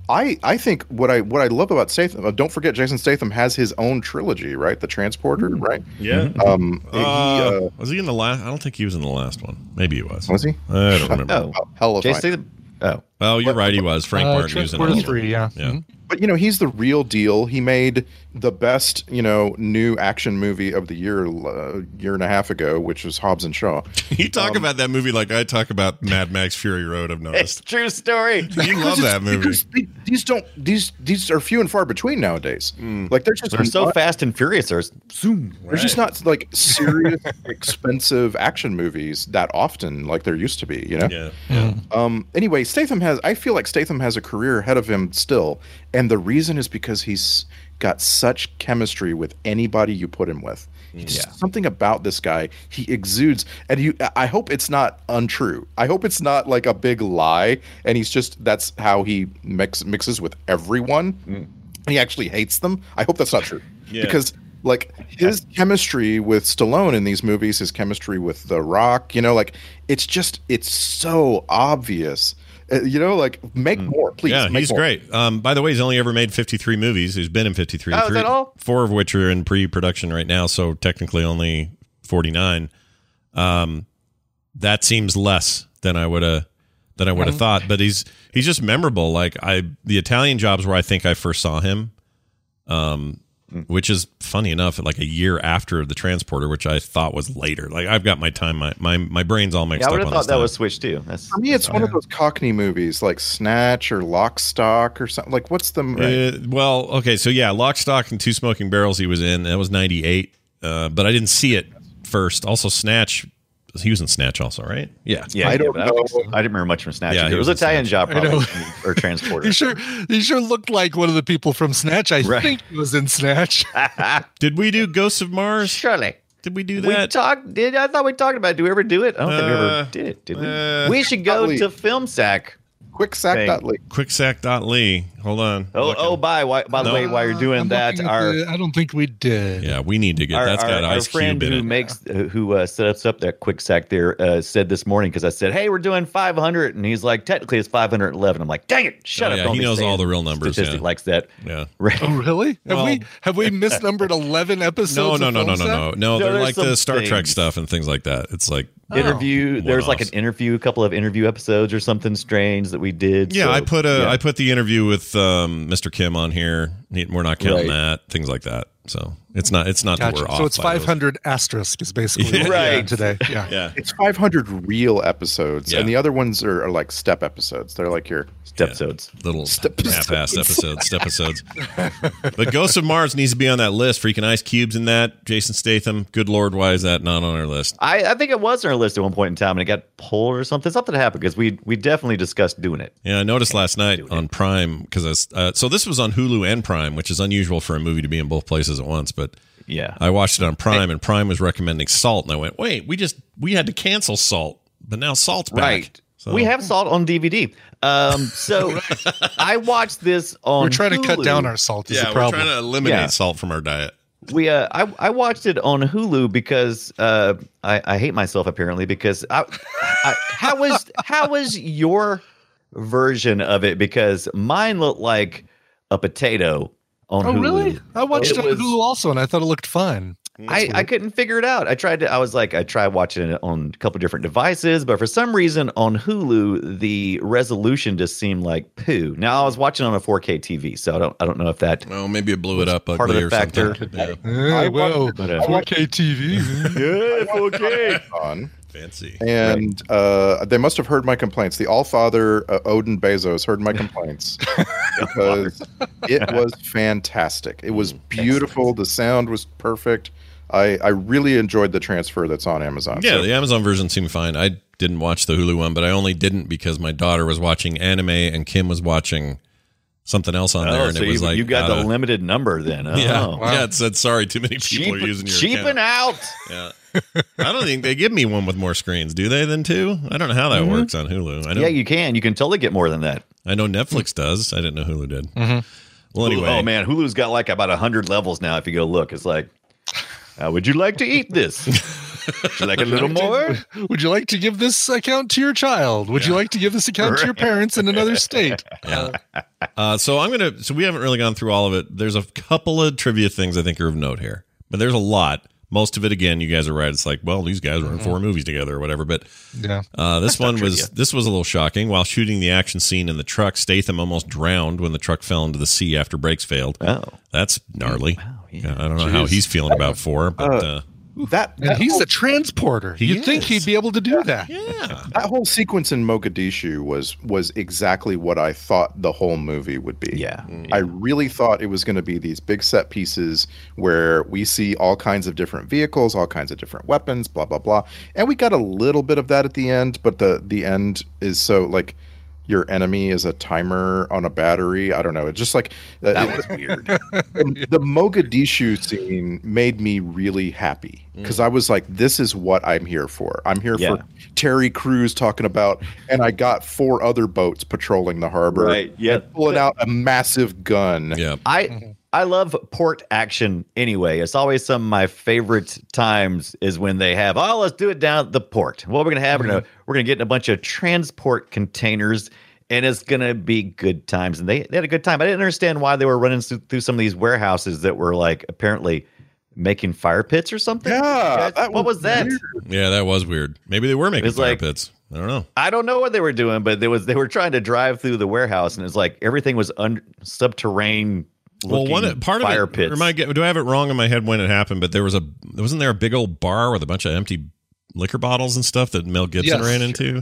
I, I think what I what I love about Statham. Uh, don't forget, Jason Statham has his own trilogy, right? The Transporter, right? Yeah. Um, he, Uh, uh, was he in the last? I don't think he was in the last one. Maybe he was. was he? I don't remember. Oh, Hell of Jason. Statham. Oh, Oh, you're right. He was. Frank Uh, Martin using Transporter all of three, yeah. Yeah. Mhm. But you know, he's the real deal. He made the best, you know, new action movie of the year, uh, year and a half ago, which was Hobbs and Shaw. You talk about that movie like I talk about Mad Max Fury Road. I've it's noticed. true story. You love that movie. because they- these don't these these are few and far between nowadays. Like they're just They're so not- fast and furious. There's zoom. There's just not like serious, expensive action movies that often, like there used to be. You know. Yeah. yeah. Um. Anyway, Statham has. I feel like Statham has a career ahead of him still, and the reason is because he's got such chemistry with anybody you put him with. He's mm. Yeah. Something about this guy, he exudes, and you. I hope it's not untrue. I hope it's not like a big lie, and he's just that's how he mix mixes with everyone. Mm. He actually hates them. I hope that's not true, Yeah. because like his chemistry with Stallone in these movies, his chemistry with The Rock, you know, like it's just it's so obvious. Uh, you know, like make more, please. Yeah, he's more. great. Um, by the way, he's only ever made 53 movies. He's been in 53. Oh, is that all? Four of which are in pre-production right now, so technically only 49. Um, that seems less than I would have than I would have thought. But he's he's just memorable. Like I, the Italian jobs where I think I first saw him, um, which is funny enough, like a year after the transporter, which I thought was later. Like I've got my time, my my, my brain's all mixed Yeah, I up would have thought that time. was Switch too. That's For me, it's one of those Cockney movies like Snatch or Lock, Stock or something. Like, what's the Uh, well, okay, so yeah, Lock, Stock, and Two Smoking Barrels he was in. That was 98. Uh, but I didn't see it first. Also, Snatch, he was in Snatch also, right? Yeah. yeah. I don't but I, so. know. I didn't remember much from Snatch. Yeah, it was was in Italian Snatch. job I probably or transporter. He sure he sure looked like one of the people from Snatch. I Right. think he was in Snatch. Did we do Ghosts of Mars? Surely. Did we do that? We talked. Did I thought we talked about? it. Do we ever do it? I don't think we Uh, ever did it. Did we? uh, we should go Probably- to Film Sack. quick sack Hey. dot leak? Quicksack.lee. Hold on. Oh, Looking. oh, by why, by the No. way, while you're doing I'm that, our the- I don't think we did. Yeah, we need to get our, that's got our, our Ice friend Cube in who it. makes who uh, sets up that Quicksack there uh, said this morning because I said, "Hey, we're doing 500," and he's like, "Technically, it's 511." I'm like, "Dang it, shut Oh, up!" yeah, don't he knows all the real numbers, Statistic yeah. likes that. yeah. Oh, really? Have Well- we have we misnumbered eleven episodes? No, of no, no, no, no, no. No, No, they're like the some Star Trek stuff and things like that. It's like interview. There's like an interview, a couple of interview episodes or something strange that we did. Yeah, so, I put a I yeah. put the interview with um, Mr. Kim on here. We're not counting Right. that. Things like that. So it's not it's not that we're off. So it's by those. 500 asterisk is basically what we're Right. today. Yeah. Yeah. It's 500 real episodes, Yeah. and the other ones are, are like step episodes. They're like your episodes. little Step- half-assed episodes, step episodes. but Ghost of Mars needs to be on that list. Freaking Ice Cubes in that. Jason Statham. Good lord, why is that not on our list? I, I think it was on our list at one point in time, and it got pulled or something. Something happened because we we definitely discussed doing it. Yeah, I noticed last night on Prime because uh, so this was on Hulu and Prime, which is unusual for a movie to be in both places at once. But Yeah, I watched it on Prime, and Prime was recommending Salt, and I went, "Wait, we just we had to cancel Salt, but now Salt's back." right. So- We have salt on DVD. Um, so I watched this on. We're trying to cut down our salt. Is yeah, the we're problem. trying to eliminate Yeah. salt from our diet. We uh, I I watched it on Hulu because uh, I I hate myself apparently because I, I how was how was your version of it because mine looked like a potato on oh, Hulu. really? I watched It it on was- Hulu also, and I thought it looked fine. I, I couldn't figure it out. I tried to. I was like, I tried watching it on a couple different devices, but for some reason on Hulu, the resolution just seemed like poo. Now I was watching on a 4K TV, so I don't. I don't know if that. Well, maybe it blew it up part of the or factor. something. Yeah. Yeah, well, but, uh, 4K TV. Yeah, 4K. on. Fancy. And uh, they must have heard my complaints. The All Father uh, Odin Bezos heard my complaints because it was fantastic. It was beautiful. The sound was perfect. I, I really enjoyed the transfer that's on Amazon. Yeah, So- the Amazon version seemed fine. I didn't watch the Hulu one, but I only didn't because my daughter was watching anime and Kim was watching something else on there, Oh, and so it was you, like you got the gotta- limited number then. Oh. Yeah, yeah. It said sorry, too many people Cheap, are using your cheaping account. out. Yeah. I don't think they give me one with more screens, do they? Then two? I don't know how that works on Hulu. I know. Yeah, you can. You can totally get more than that. I know Netflix does. I didn't know Hulu did. Well, anyway. Oh man, Hulu's got like about hundred levels now. If you go look, it's like, how would you like to eat this? would you like a little more? Would you like to give this account to your child? Would you like to give this account to your parents in another state? Yeah. Uh, so I'm gonna. So we haven't really gone through all of it. There's a couple of trivia things I think are of note here, but there's a lot. Most of it, again, you guys are right. It's like, well, these guys were in four movies together or whatever. But Yeah. uh, this one was trivia. this was a little shocking. While shooting the action scene in the truck, Statham almost drowned when the truck fell into the sea after brakes failed. Oh, That's gnarly. yeah. Yeah, I don't know how he's feeling about four, but uh, that that he's whole, the transporter. He You'd think he'd be able to do that. yeah, that whole sequence in Mogadishu was was exactly what I thought the whole movie would be. yeah. I really thought it was going to be these big set pieces where we see all kinds of different vehicles, all kinds of different weapons, blah blah blah. And we got a little bit of that at the end, but the the end is so like your enemy is a timer on a battery. I don't know. It's just like uh, That it- was weird. the, the Mogadishu scene made me really happy because I was like, this is what I'm here for. I'm here Yeah. for Terry Crews talking about, and I got four other boats patrolling the harbor. Right, yeah. Pulling out a massive gun. yeah. I I love port action anyway. It's always some of my favorite times is when they have, oh, let's do it down at the port. What we're gonna have, we're gonna we're gonna get in a bunch of transport containers and it's gonna be good times. And they, they had a good time. I didn't understand why they were running through, through some of these warehouses that were like apparently making fire pits or something. Yeah, Guys, that what was was that? weird. Yeah, that was weird. Maybe they were making fire like- pits. I don't know. I don't know what they were doing, but there was they were trying to drive through the warehouse, and it's like everything was under subterranean. Well, one part fire of it. pits. Or am I do I have it wrong in my head when it happened? But there was a wasn't there a big old bar with a bunch of empty liquor bottles and stuff that Mel Gibson Yes, ran sure. into?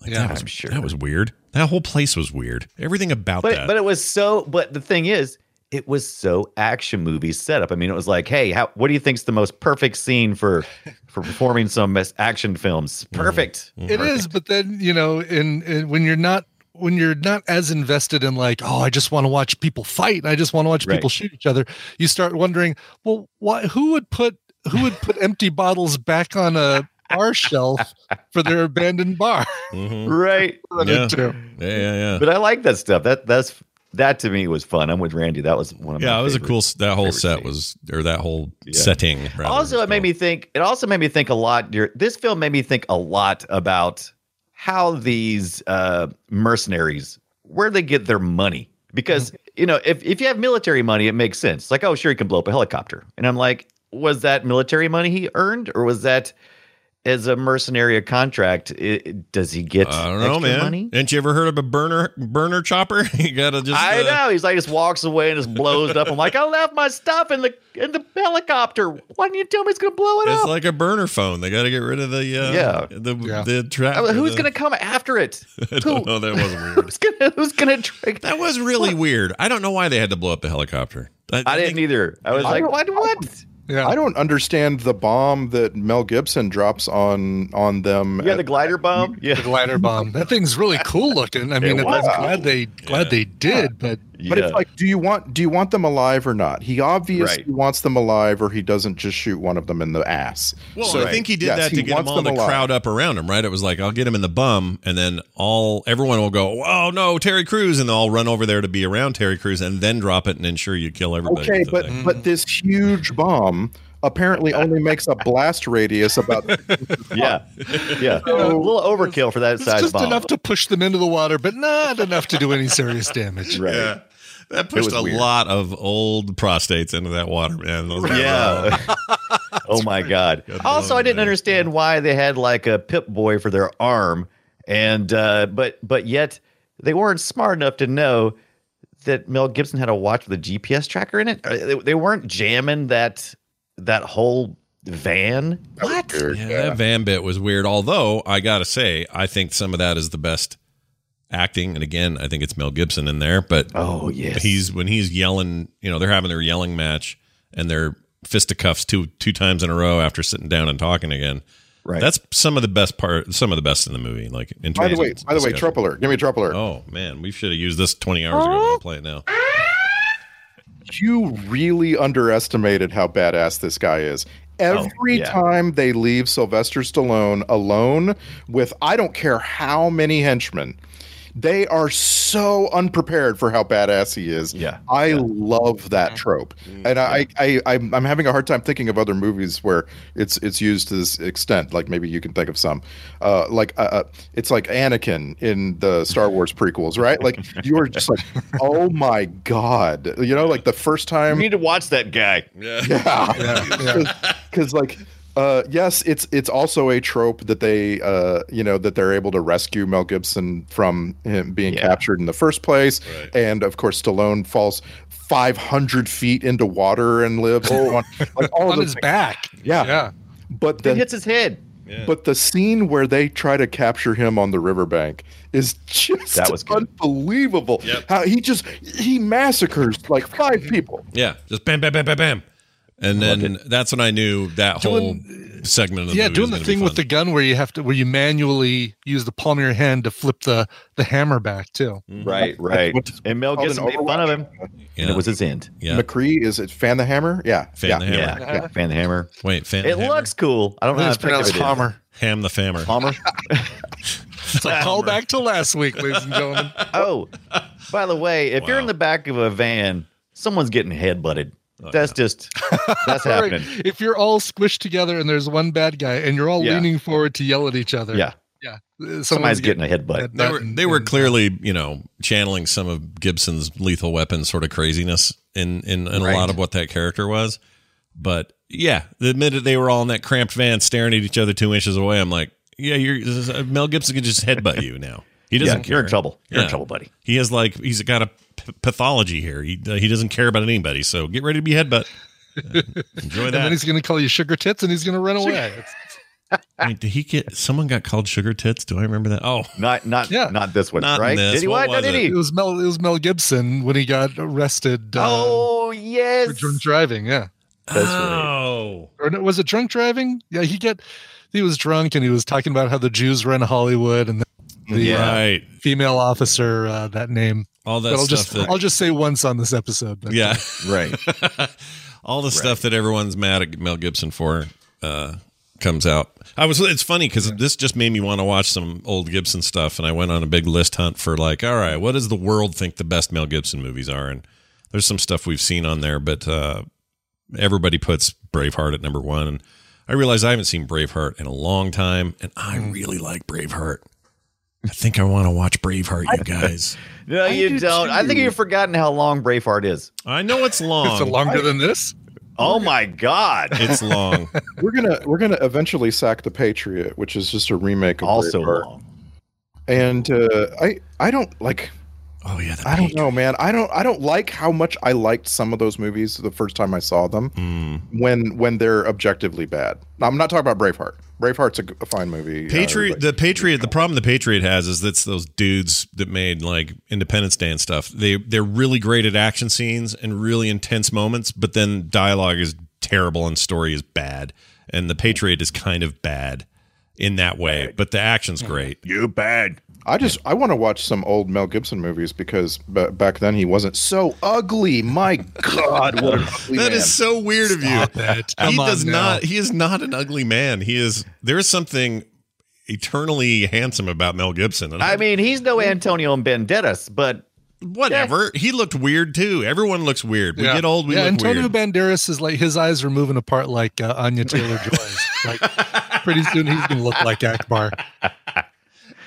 Like, Yeah, that was I'm sure. that was weird. That whole place was weird. Everything about but that. but it was so. But the thing is, it was so action movie setup. I mean, it was like, hey, how, what do you think's the most perfect scene for for performing some action films? Mm-hmm. Perfect. It is, but then you know, in, in when you're not when you're not as invested in like, oh, I just want to watch people fight, I just want to watch Right. people shoot each other. You start wondering, well, why? Who would put who would put empty bottles back on a bar shelf for their abandoned bar? Mhm. Right. Yeah. Yeah, yeah, yeah. But I like that stuff. That that's that to me was fun. I'm with Randy. That was one of my yeah, it was a cool. That whole set scene. was, or that whole Yeah. setting. rather, also was it made cool. me think it also made me think a lot this film made me think a lot about how these uh mercenaries where they get their money because you know if, if you have military money it makes sense like oh sure you can blow up a helicopter and i'm like was that military money he earned or was that as a mercenary a contract i does he get I don't know, man. money Ain't you ever heard of a burner burner chopper? you gotta just. I uh, know. He's like just walks away and just blows it up. I'm like, I left my stuff in the in the helicopter. Why didn't you tell me it's gonna blow it It's up? It's like a burner phone. They got to get rid of the uh, Yeah. the Yeah. the trap. I mean, who's the- gonna come after it? I don't know. That was weird. Who's gonna who's gonna drink? That was really weird. I don't know why they had to blow up the helicopter. I didn't think- either. I was I like, don't- what? What? Yeah, I don't understand the bomb that Mel Gibson drops on on them. Yeah, at- the glider bomb. Yeah, the glider bomb. That thing's really cool looking. I mean, It I'm glad they glad they did, but But Yeah. it's like, do you want do you want them alive or not? He obviously Right. wants them alive, or he doesn't just shoot one of them in the ass. Well, So, I think he did yes, that to get them wants all the alive. crowd up around him, right? It was like I'll get him in the bum, and then all everyone will go, "Oh no, Terry Crews!" and they'll all run over there to be around Terry Crews, and then drop it and ensure you kill everybody. Okay, but thing. but this huge bomb apparently only makes a blast radius about yeah, yeah. a little overkill for that it's size just bomb. enough to push them into the water, but not enough to do any serious damage. right. yeah, that pushed a weird. lot of old prostates into that water, man. Those guys- Yeah. oh my god. Also, I didn't man. understand why they had like a pip boy for their arm, and uh, but but yet they weren't smart enough to know that Mel Gibson had a watch with a GPS tracker in it. Uh, They, they weren't jamming that that whole van. What? Yeah, that van bit was weird. Although I gotta say, I think some of that is the best acting. And again, I think it's Mel Gibson in there. But Oh yes. he's when he's yelling, you know, they're having their yelling match and they're fisticuffs two two times in a row after sitting down and talking again. right. That's some of the best part. Some of the best in the movie. Like in By the way, by the way, discussion. Trope alert. Give me a trope. Oh man, we should have used this twenty hours ago. I'm gonna play it now. You really underestimated how badass this guy is. Oh, Every yeah. time they leave Sylvester Stallone alone with I don't care how many henchmen, they are so unprepared for how badass he is. Yeah. I love that trope, and I, I, I'm, I'm having a hard time thinking of other movies where it's it's used to this extent. Like maybe you can think of some, uh, like uh, uh, it's like Anakin in the Star Wars prequels, right? Like you are just like, oh my god, you know, like the first time you time need to watch that guy. Yeah. Yeah, because like uh yes it's it's also a trope that they uh you know that they're able to rescue mel gibson from him being Yeah. captured in the first place and of course stallone falls 500 feet into water and lives and so on. like all of on his things. back. yeah Yeah. but It hits his head. but the scene where they try to capture him on the riverbank is just That was good. unbelievable. Yep. How he just he massacres like five people. Yeah, just bam, bam, bam, bam, bam, and then that's when I knew that whole segment of the Yeah, movie doing was the gonna be thing with the gun where you have to where you manually use the palm of your hand to flip the the hammer back too. Mm-hmm. Right, right. And Mel called Gibson an made fun of him, Yeah. and it was his end. yeah. McCree is it fan the hammer? Yeah, Fan yeah. the hammer. Yeah, fan the hammer. Wait, fan It hammer? looks cool. I don't know how It's to think of pronounced it. hammer. ham the fammer. Palmer. It's a call back to last week, ladies and gentlemen. Oh, by the way, if you're in the back of a van, someone's getting headbutted. Oh, That's just that's Right. happening. If you're all squished together and there's one bad guy and you're all Yeah. leaning forward to yell at each other. Yeah, Yeah. Uh, somebody's getting a headbutt. that They nut were and- they were and- clearly you know channeling some of Gibson's Lethal Weapon sort of craziness in in, in a lot of what that character was. But yeah, the minute they were all in that cramped van staring at each other two inches away, I'm like, yeah, you're Mel Gibson can just headbutt you now. He doesn't Yeah, care. you're in trouble. You're Yeah. in trouble, buddy. He has like he's got a p- pathology here. He uh, he doesn't care about anybody. So get ready to be headbutt. Uh, enjoy that. And then he's going to call you sugar tits and he's going to run away. It's- Wait, did he get someone got called sugar tits? Do I remember that? Oh, Not not Yeah. not this one, Not in right? this. Did he What what? was Did it? he? It was Mel. It was Mel Gibson when he got arrested. Uh, oh for yes. drunk driving. Yeah, That's right. oh, or no, was it drunk driving? Yeah, he get he was drunk and he was talking about how the Jews run Hollywood and the, the uh, right. female officer uh, that name. All that But I'll stuff just that I'll just say once on this episode. But yeah, Right. all the stuff that everyone's mad at Mel Gibson for uh, comes out. I was. It's funny because this just made me want to watch some old Gibson stuff, and I went on a big list hunt for like, all right, what does the world think the best Mel Gibson movies are? And there's some stuff we've seen on there, but uh, everybody puts Braveheart at number one, and I realize I haven't seen Braveheart in a long time, and I really like Braveheart. I think I want to watch Braveheart, you guys. No, you do don't. I think you've forgotten how long Braveheart is. I know it's long. it's it longer than this? Oh my God. It's long. We're gonna we're gonna eventually sack the Patriot, which is just a remake of also Braveheart. long. And uh, I I don't like Oh yeah, the I don't know, man. I don't I don't like how much I liked some of those movies the first time I saw them Hmm. when when they're objectively bad. I'm not talking about Braveheart. Braveheart's a fine movie. Uh, Patriot, the Patriot, the problem the Patriot has is that's those dudes that made like Independence Day and stuff. They they're really great at action scenes and really intense moments, but then dialogue is terrible and story is bad. And the Patriot is kind of bad in that way, but the action's great. You bad. I just I want to watch some old Mel Gibson movies because b- back then he wasn't so ugly. My God, what an ugly That man. is so weird of you. That. he Come does now. not. He is not an ugly man. He is. There is something eternally handsome about Mel Gibson. And I mean, he's no Antonio Banderas, but whatever. He looked weird too. Everyone looks weird. We Yeah. get old. We yeah, look Antonio weird. Banderas is like his eyes are moving apart like uh, Anya Taylor Joy's. like pretty soon he's gonna look like Ackbar.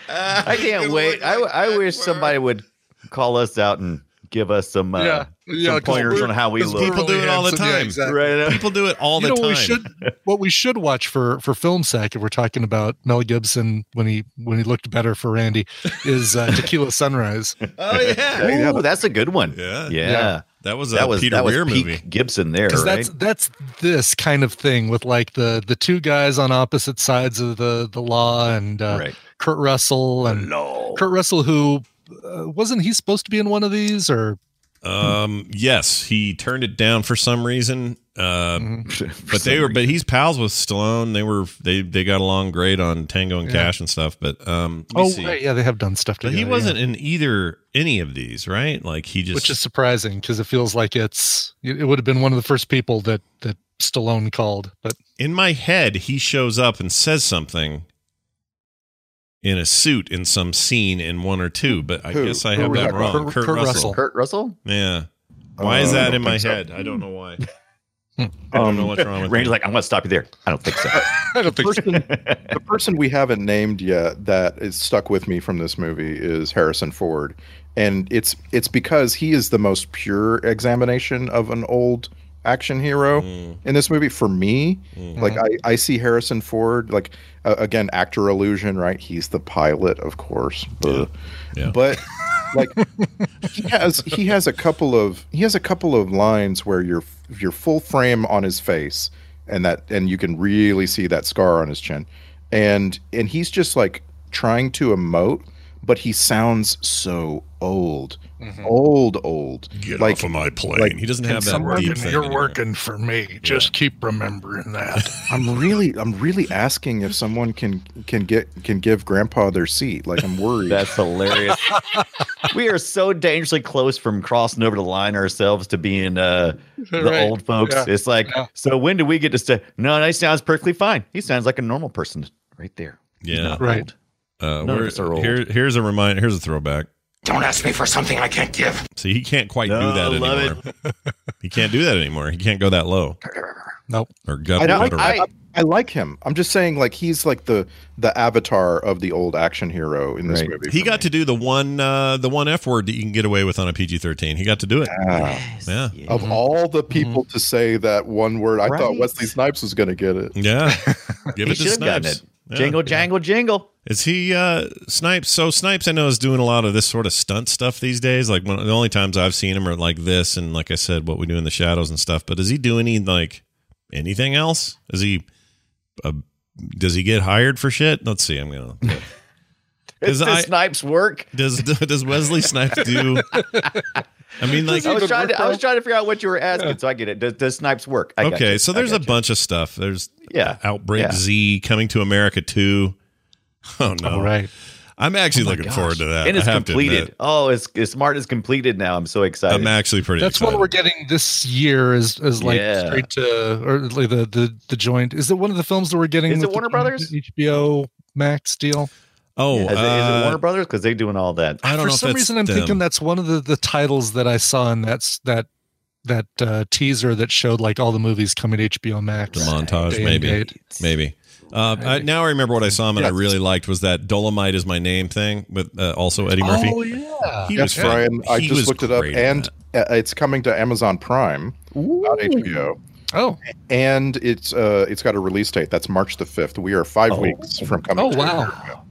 I can't wait. I, I wish somebody would call us out and give us some uh, yeah, yeah. some 'cause pointers on how we 'cause look. People do it all the handsome. Yeah, time. exactly. Right. People do it all you the know what we time. should what we should watch for for film sack if we're talking about Mel Gibson when he when he looked better for Randy is uh, Tequila Sunrise. oh yeah, Ooh, that's a good one. Yeah. yeah. Yeah. that was a That was Peter that was Weir peak movie. Gibson there, Because right? that's that's this kind of thing with like the the two guys on opposite sides of the the law and uh, right. Kurt Russell and No. Kurt Russell who uh, wasn't he supposed to be in one of these or Um, yes, he turned it down for some reason. Uh, Mhm. but they were, but he's pals with Stallone. They were, they they got along great on Tango and Yeah. Cash and stuff. But um, oh see. right, yeah they have done stuff together. but together he wasn't yeah. in either any of these, right? Like he just which is surprising because it feels like it's it would have been one of the first people that that Stallone called but in my head. He shows up and says something in a suit in some scene in one or two. But I Who? guess I Who have are we that wrong. about? Kurt, Kurt Russell. Russell. Kurt Russell? Yeah. Why is Uh, that in my think so. head? I don't know why. I don't know what's wrong with Randy's me. like, I'm going to stop you there. I don't think so. I don't think so. person, the person we haven't named yet that is stuck with me from this movie is Harrison Ford, and it's it's because he is the most pure examination of an old action hero Mm. in this movie for me. Mm. Like I, I see Harrison Ford like uh, again actor illusion, right? He's the pilot, of course, Ugh. Yeah. but like he has he has a couple of he has a couple of lines where you're you're full frame on his face and that and you can really see that scar on his chin and and he's just like trying to emote but he sounds so old old old Get like off of my plane. like, he doesn't have that someone- deep thing. you're anymore. working for me. Just keep remembering that. i'm really i'm really asking if someone can can get can give grandpa their seat like i'm worried That's hilarious. we are so dangerously close from crossing over the line ourselves to being uh, the Right. old folks. Yeah. It's like, Yeah. so when do we get to say, no, that sounds perfectly fine. He sounds like a normal person right there. Yeah. Right. old. Uh, None we're- us are old. Here, here's a reminder. Here's a throwback. Don't ask me for something I can't give. See, he can't quite No, do that love anymore. he can't do that anymore. He can't go that low. Nope. or gut. I, like, whatever. I, I like him. I'm just saying, like he's like the the avatar of the old action hero in this Right. movie. he got me. to do the one uh, the one F word that you can get away with on a PG thirteen. He got to do it. Yeah. Of all the people to say that one word, I thought Mm-hmm. Wesley Snipes was going to get it. Yeah. Give it to should have gotten Snipes. it. Yeah. Jingle, jangle, jingle. Is he uh Snipes? So Snipes, I know, is doing a lot of this sort of stunt stuff these days. Like one, the only times I've seen him are like this, and like I said, what we do in the shadows and stuff. But does he do any like anything else? Is he? Uh, does he get hired for shit? Let's see. I'm gonna. It's Because I- Snipes work. Does does Wesley Snipes do? I mean, like I was trying to. I was trying to figure out what you were asking, so I get it. Does, does Snipes work? I okay, you. so I there's a you. bunch of stuff. There's Yeah. Outbreak Yeah. Z coming to America too. Oh no! All right. I'm actually Oh looking gosh. forward to that. And it's I have to completed. Oh, it's, it's smart is completed now. I'm so excited. I'm actually pretty. That's excited. what we're getting this year is is like Yeah. straight to or like the the the joint. Is it one of the films that we're getting? Is it with Warner the Brothers? HBO Max deal? Oh, is, it, is it uh, Warner Brothers? Because they're doing all that. I don't For know. if some that's reason, I'm them. thinking that's one of the the titles that I saw in that's that that uh, teaser that showed like all the movies coming to HBO Max. the montage, Day maybe, date. maybe. Uh, I, now I remember what I saw him and I really liked was that Dolomite is my name thing with uh, also Eddie Murphy. Oh yeah. He Yes, was Brian. I just looked it up, and that. uh, it's coming to Amazon Prime, not HBO, Oh. and it's uh, it's got a release date. That's March the fifth. We are five Oh. weeks from coming. Oh to wow.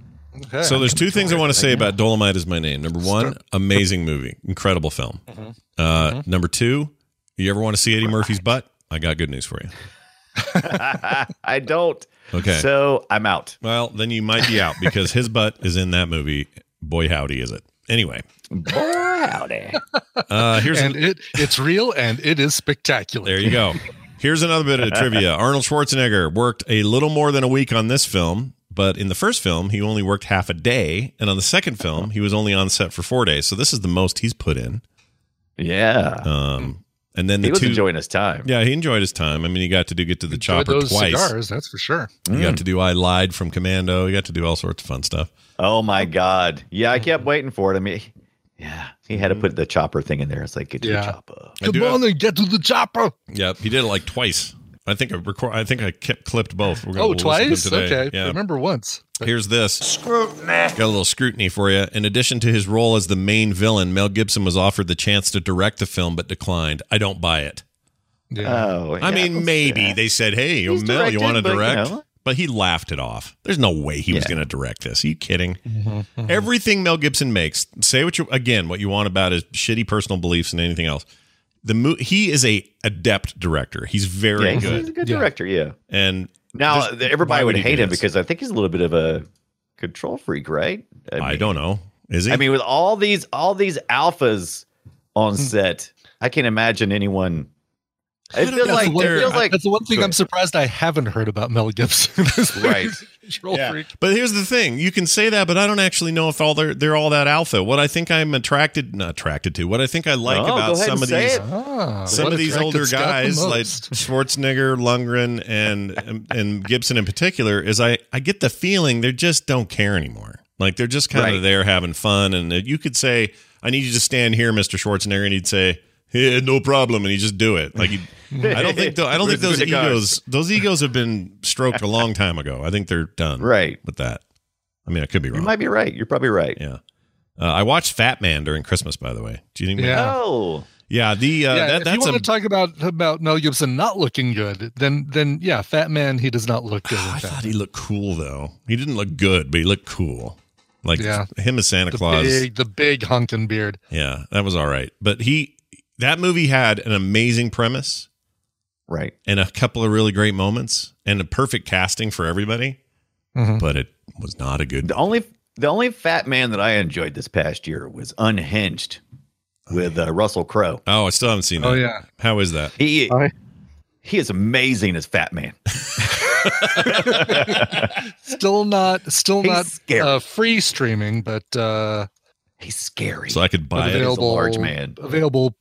Okay. So there's two things I want to say about Dolomite is my name. Number one, amazing movie, incredible film. Mm-hmm. Uh, Number two, you ever want to see Eddie Murphy's butt? I got good news for you. I don't. Okay. So I'm out. Well, then you might be out because his butt is in that movie. Boy, howdy, is it? Anyway, Boy, howdy. uh, here's and an, it it's real and it is spectacular. there you go. Here's another bit of trivia. Arnold Schwarzenegger worked a little more than a week on this film, but in the first film, he only worked half a day, and on the second film, he was only on set for four days. So this is the most he's put in. Yeah. Um, and then the he was two, enjoying his time. yeah, he enjoyed his time. I mean, he got to do get to the Enjoy chopper those twice. cigars, that's for sure. He got to do I lied from Commando. He got to do all sorts of fun stuff. Oh my God. Yeah, I kept waiting for it. I mean, yeah, he had to put the chopper thing in there. It's like get to Yeah. the chopper. Come do have- on and get to the chopper. Yep, he did it like twice. I think I record. I think I kept clipped both. We're gonna Oh, we'll twice? today. Okay. Yeah. I remember once. Here's this. Scrutiny. Got a little scrutiny for you. In addition to his role as the main villain, Mel Gibson was offered the chance to direct the film but declined. I don't buy it. Yeah. Oh, I yeah, mean, maybe they said, "Hey, He's Mel, you want to but, you direct?" know. But he laughed it off. There's no way he was going to direct this. Are you kidding? Mm-hmm, Everything Mel Gibson makes, say what you again, what you want about his shitty personal beliefs and anything else. The mo- he is a adept director. He's very Yeah, he's, good. he's a good Yeah. director. Yeah. And Now everybody would would hate him because I think he's a little bit of a control freak, right? I, mean- don't know. Is he? I mean, with all these all these alphas on Hmm. set, I can't imagine anyone. It don't feels like That's the one- it feels like that's the one thing I'm surprised I haven't heard about Mel Gibson. Right. Yeah. freak. But here's the thing: you can say that, but I don't actually know if all they're they're all that alpha. What I think I'm attracted, not attracted to, what I think I like Oh, about some of these. Ah, some of these older Scott the guys like most? Schwarzenegger, Lundgren, and, and and Gibson in particular is I I get the feeling they just don't care anymore. Like they're just kind Right. of there having fun, and you could say, "I need you to stand here, Mister Schwarzenegger," and he'd say. Yeah, no problem, and he just do it. Like he, I don't think. tho- I don't think those egos. Those egos have been stroked a long time ago. I think they're done. Right. with that. I mean, I could be wrong. You might be right. You're probably right. Yeah. Uh, I watched Fat Man during Christmas, by the way. Do you think? Yeah. Oh, Yeah. The uh, yeah, that, if that's you a. want to talk about about Mel Gibson not looking good, then then yeah, Fat Man he does not look good. I with that. thought he looked cool though. He didn't look good, but he looked cool. Like Yeah. him as Santa the Claus. big the big hunking beard. Yeah, that was all right. But he that movie had an amazing premise right. and a couple of really great moments and a perfect casting for everybody. Mhm. But it was not a good. The only the only fat man that I enjoyed this past year was Unhinged with uh, Russell Crowe. Oh, I still haven't seen that. Oh yeah, How is that? He I- he is amazing as Fat Man. still not still He's not scary. uh, free streaming, but uh, He's scary. So I could buy it. available large man. available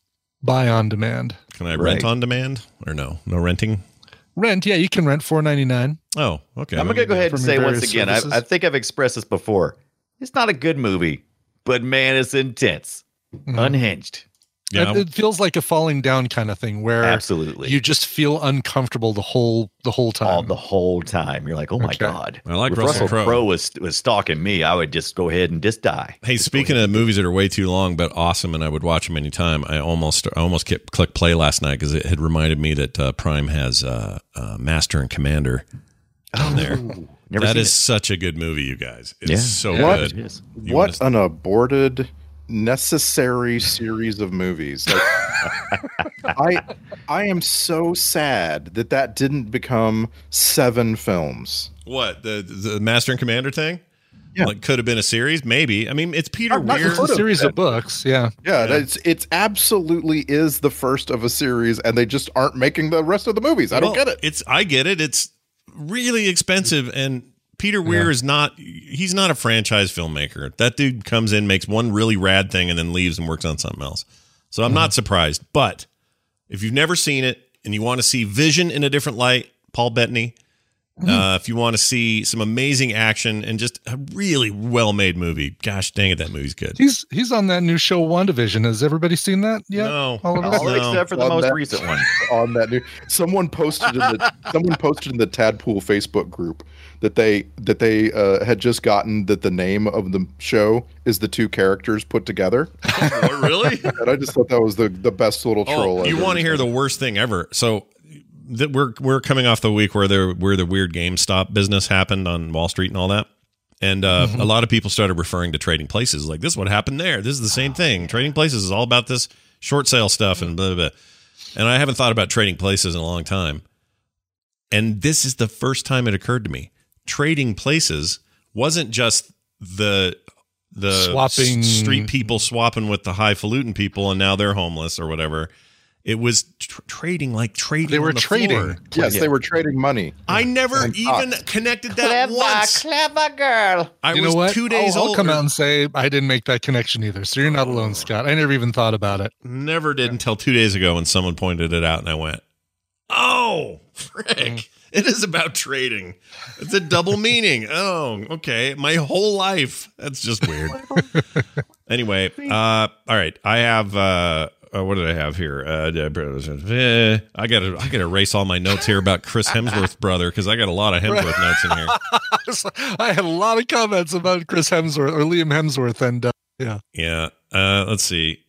buy on demand. Can I rent on demand or no? No renting. Rent, yeah, you can rent four ninety nine. Oh, okay. I'm gonna go ahead and say once again. I. I think I've expressed this before. It's not a good movie, but man, it's intense. Mhm. Unhinged. Yeah. It, it feels like a falling down kind of thing where Absolutely. you just feel uncomfortable the whole the whole time. all the whole time. You're like, oh my Okay. god. I like if Russell Russell Crowe. Crowe was was stalking me, I would just go ahead and just die. Hey, speaking of movies that are way too long but awesome, and I would watch them anytime. I almost, I almost kept, clicked play last night because it had reminded me that uh, Prime has uh, uh, Master and Commander on there. Never That seen is it. such a good movie, you guys. It's Yeah. so Yeah, good. it is. What an aborted necessary series of movies Like, i i am so sad that that didn't become seven films what the the Master and Commander thing? Yeah. like could have been a series, maybe. I mean, it's Peter Not- not Weir. it's a series of books. Yeah. yeah, It's it's absolutely is the first of a series and they just aren't making the rest of the movies i don't get it It's I get it. It's really expensive, and Peter Weir is not. He's not a franchise filmmaker. That dude comes in, makes one really rad thing, and then leaves and works on something else. So I'm not surprised. But if you've never seen it and you want to see Vision in a different light, Paul Bettany. Uh, if you want to see some amazing action and just a really well-made movie, gosh dang it, that movie's good. He's he's on that new show WandaVision. Has everybody seen that yet? No. All of? All No. except for the On most that- recent one. on that new someone posted in the someone posted in the Tadpool Facebook group that they that they uh, had just gotten that the name of the show is the two characters put together, Oh, really? and I just thought that was the the best little troll. Oh, you want to hear the worst thing ever? So that we're we're coming off the week where there where the weird GameStop business happened on Wall Street and all that. And uh, Mm-hmm. a lot of people started referring to trading places like this. is What happened there? This is the same thing. Trading places is all about this short sale stuff and blah blah. blah. And I haven't thought about trading places in a long time. And this is the first time it occurred to me. Trading places wasn't just the the Swapping- street people swapping with the highfalutin people, and now they're homeless or whatever. It was tr- trading like trading. They were on the trading. floor. Yes, they were trading money. I never And even cops. connected that once. clever girl. I you was know what? two days I'll, I'll old. come out and say I didn't make that connection either. So you're not alone, Scott. I never even thought about it. Never did until two days ago when someone pointed it out, and I went, "Oh, frick! Mm. It is about trading. It's a double meaning. Oh, okay. My whole life. That's just weird." anyway, uh, all right. I have. Uh, uh, what did I have here? Uh, eh, I got to I got to erase all my notes here about Chris Hemsworth brother because I got a lot of Hemsworth notes in here. I had a lot of comments about Chris Hemsworth or Liam Hemsworth, and uh, yeah. Yeah. Uh, let's see.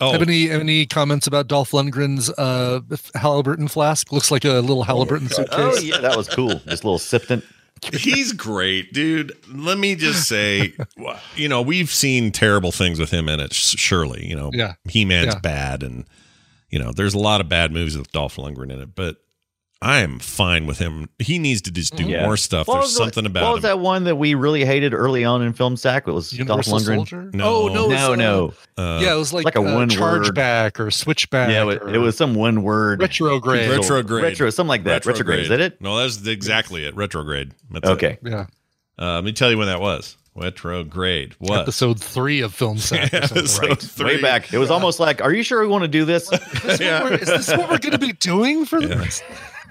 Oh, Have any have any comments about Dolph Lundgren's uh, Halliburton flask? Looks like a little Halliburton suitcase. Oh yeah, that was cool. This little sifting. He's great, dude. Let me just say, you know, we've seen terrible things with him in it. Surely, you know, Yeah. He Man's Yeah. bad, and you know, there's a lot of bad movies with Dolph Lundgren in it. But I am fine with him. He needs to just do Yeah. more stuff. What There's was the- something What about was him. that one that we really hated early on in film sack? It was Universal Dolph Lundgren. Soldier. No. Oh no, it No, uh, no. Uh, yeah, it was like, like a uh, one word- chargeback or switchback. Yeah, it, or it was some one word. retrograde. Retrograde. Retro, something like that. Retrograde. Is that it? No, that's exactly it. Retrograde. That's it. Okay. Yeah, Uh, let me tell you when that was. Retrograde. What? episode three of Film Sack. or. Episode Right. three. Way back. It was almost like, are you sure we want to do this? Yeah. Is this what we're going to be doing for this?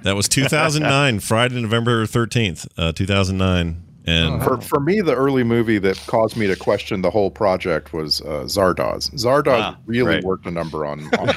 That was 2009, Friday, November 13th, uh, 2009. And For for me, the early movie that caused me to question the whole project was uh, Zardoz. Zardoz Ah, really right. worked a number on. on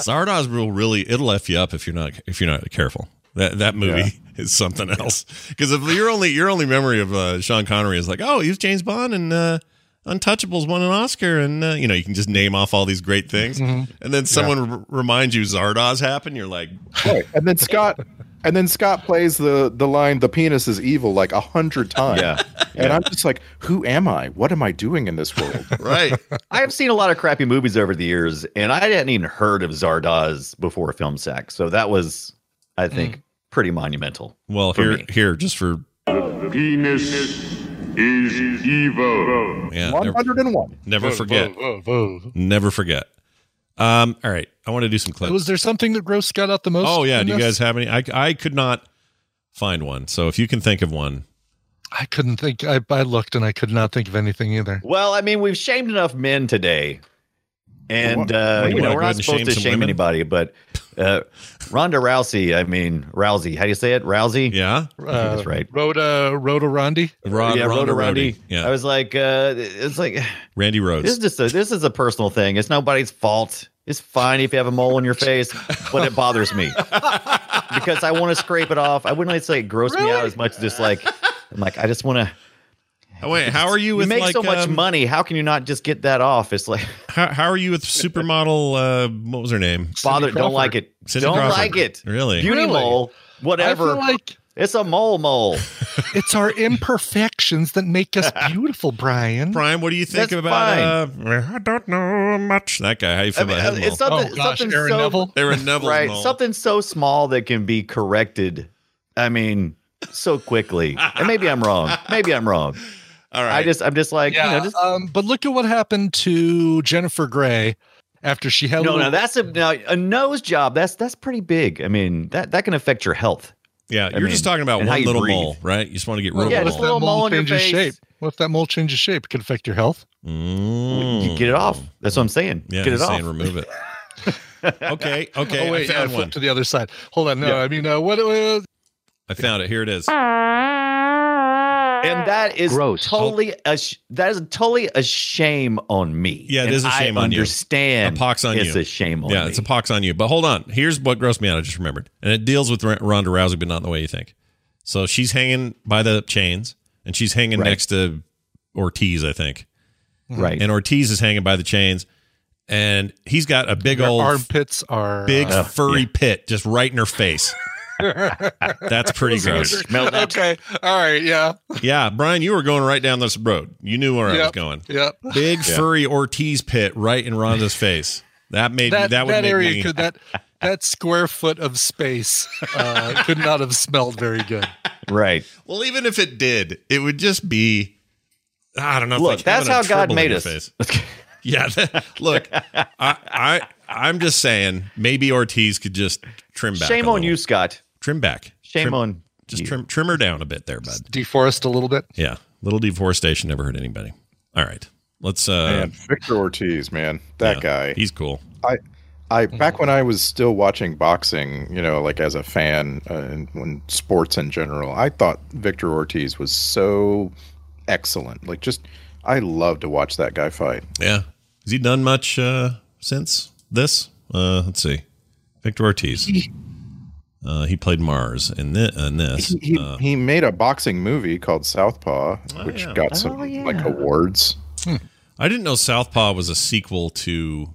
Zardoz will really it'll f you up if you're not if you're not careful. That that movie is something else. Because if your only your only memory of uh, Sean Connery is like, oh, he was James Bond and uh, Untouchables won an Oscar, and uh, you know you can just name off all these great things, and then someone r- reminds you Zardoz happened, you're like, Right. And then Scott, and then Scott plays the the line "the penis is evil" like a hundred times. Yeah. And I'm just like, who am I? What am I doing in this world? right, I have seen a lot of crappy movies over the years, and I hadn't even heard of Zardoz before film sack. So that was, I think, pretty monumental. well here me. here just for Penis is evil. yeah, One never, hundred and one. never forget, never forget. Um, all right, I want to do some clips. Was there something that Gross got out the most? Oh yeah, in do you guys have any? I I could not find one. So if you can think of one, I couldn't think. I, I looked and I could not think of anything either. Well, I mean, we've shamed enough men today. And uh, you you know, we're not supposed shame to shame women? anybody, but uh, Ronda Rousey, I mean Rousey, how do you say it? Rousey? Yeah. I think that's right. Rhoda Rhoda Rondi. Rod, yeah, Ronda Rhoda Rousey. Rousey. Yeah. I was like, uh, it's like Randy Rhodes. this is just a, this is a personal thing. It's nobody's fault. It's fine if you have a mole on your face, but it bothers me because I want to scrape it off. I wouldn't like say it gross me out as much as just like I'm like I just want to. Oh, wait, how are you You with make like so much um, money. How can you not just get that off? It's like How, how are you with supermodel? Uh, what was her name? bother. Don't like it. Cindy don't Crawford. like it. Really? Beauty Really? mole. I Whatever. feel like it's a mole mole. it's our imperfections that make us beautiful, Brian. Brian, what do you think That's about? Uh, I don't know much. That guy. How you I feel mean, about him? it's something. Oh gosh, something Aaron so, Neville. They were Neville's right. mole. Something so small that can be corrected. I mean, so quickly. and maybe I'm wrong. Maybe I'm wrong. All right. I just, I'm just like, Yeah, you know, just um, but look at what happened to Jennifer Grey after she had no, little, no. That's a now a nose job. That's that's pretty big. I mean, that that can affect your health. yeah, I you're just mean, talking about one little breathe. mole, right? You just want to get rid Well, of Yeah, a what just if a mole. that little mole mole on your changes face. shape? What if that mole changes shape? It could affect your health. Mm. You get it off. That's what I'm saying. Yeah, get he's it saying off. remove it. okay, okay. oh wait, I yeah, found flip one. to the other side. Hold on, no, I mean, uh, what? Uh, I found it. Here it is. And that is Gross. totally a sh- that is totally a shame on me. Yeah, it And is a shame I on you. understand. A pox on it's you. a shame on yeah, me. it's a pox on you. But hold on. Here's what grossed me out. I just remembered, and it deals with R- Ronda Rousey, but not in the way you think. So she's hanging by the chains, and she's hanging Right. next to Ortiz, I think. right. And Ortiz is hanging by the chains, and he's got a big your old, armpits are big uh, furry pit just right in her face. That's pretty gross. Smell okay, all right, yeah, Yeah, Brian, you were going right down this road. You knew where I was going. yep. Big furry Ortiz pit right in Rhonda's face. That made That that, that, would area me, could that that square foot of space uh, could not have smelled very good. Right. Well, even if it did, it would just be. I don't know. Look, like that's how God made us. face. Yeah. that- look, I, I, I'm just saying, maybe Ortiz could just trim back. Shame a on little. you, Scott. Trim back. Shame Trim- on Just you. trim, trim her down a bit there, bud. Deforest a little bit. Yeah, little deforestation never hurt anybody. All right, let's. uh Man, Victor Ortiz, man, that yeah, guy. He's cool. I, I back when I was still watching boxing, you know, like as a fan uh, and when sports in general, I thought Victor Ortiz was so excellent. Like, just I love to watch that guy fight. Yeah. Has he done much uh since this? Uh Let's see. Victor Ortiz. Uh, he played Mars in, thi- in this. He, he, Uh, he made a boxing movie called Southpaw, which yeah. got some Oh, yeah. like awards. I didn't know Southpaw was a sequel to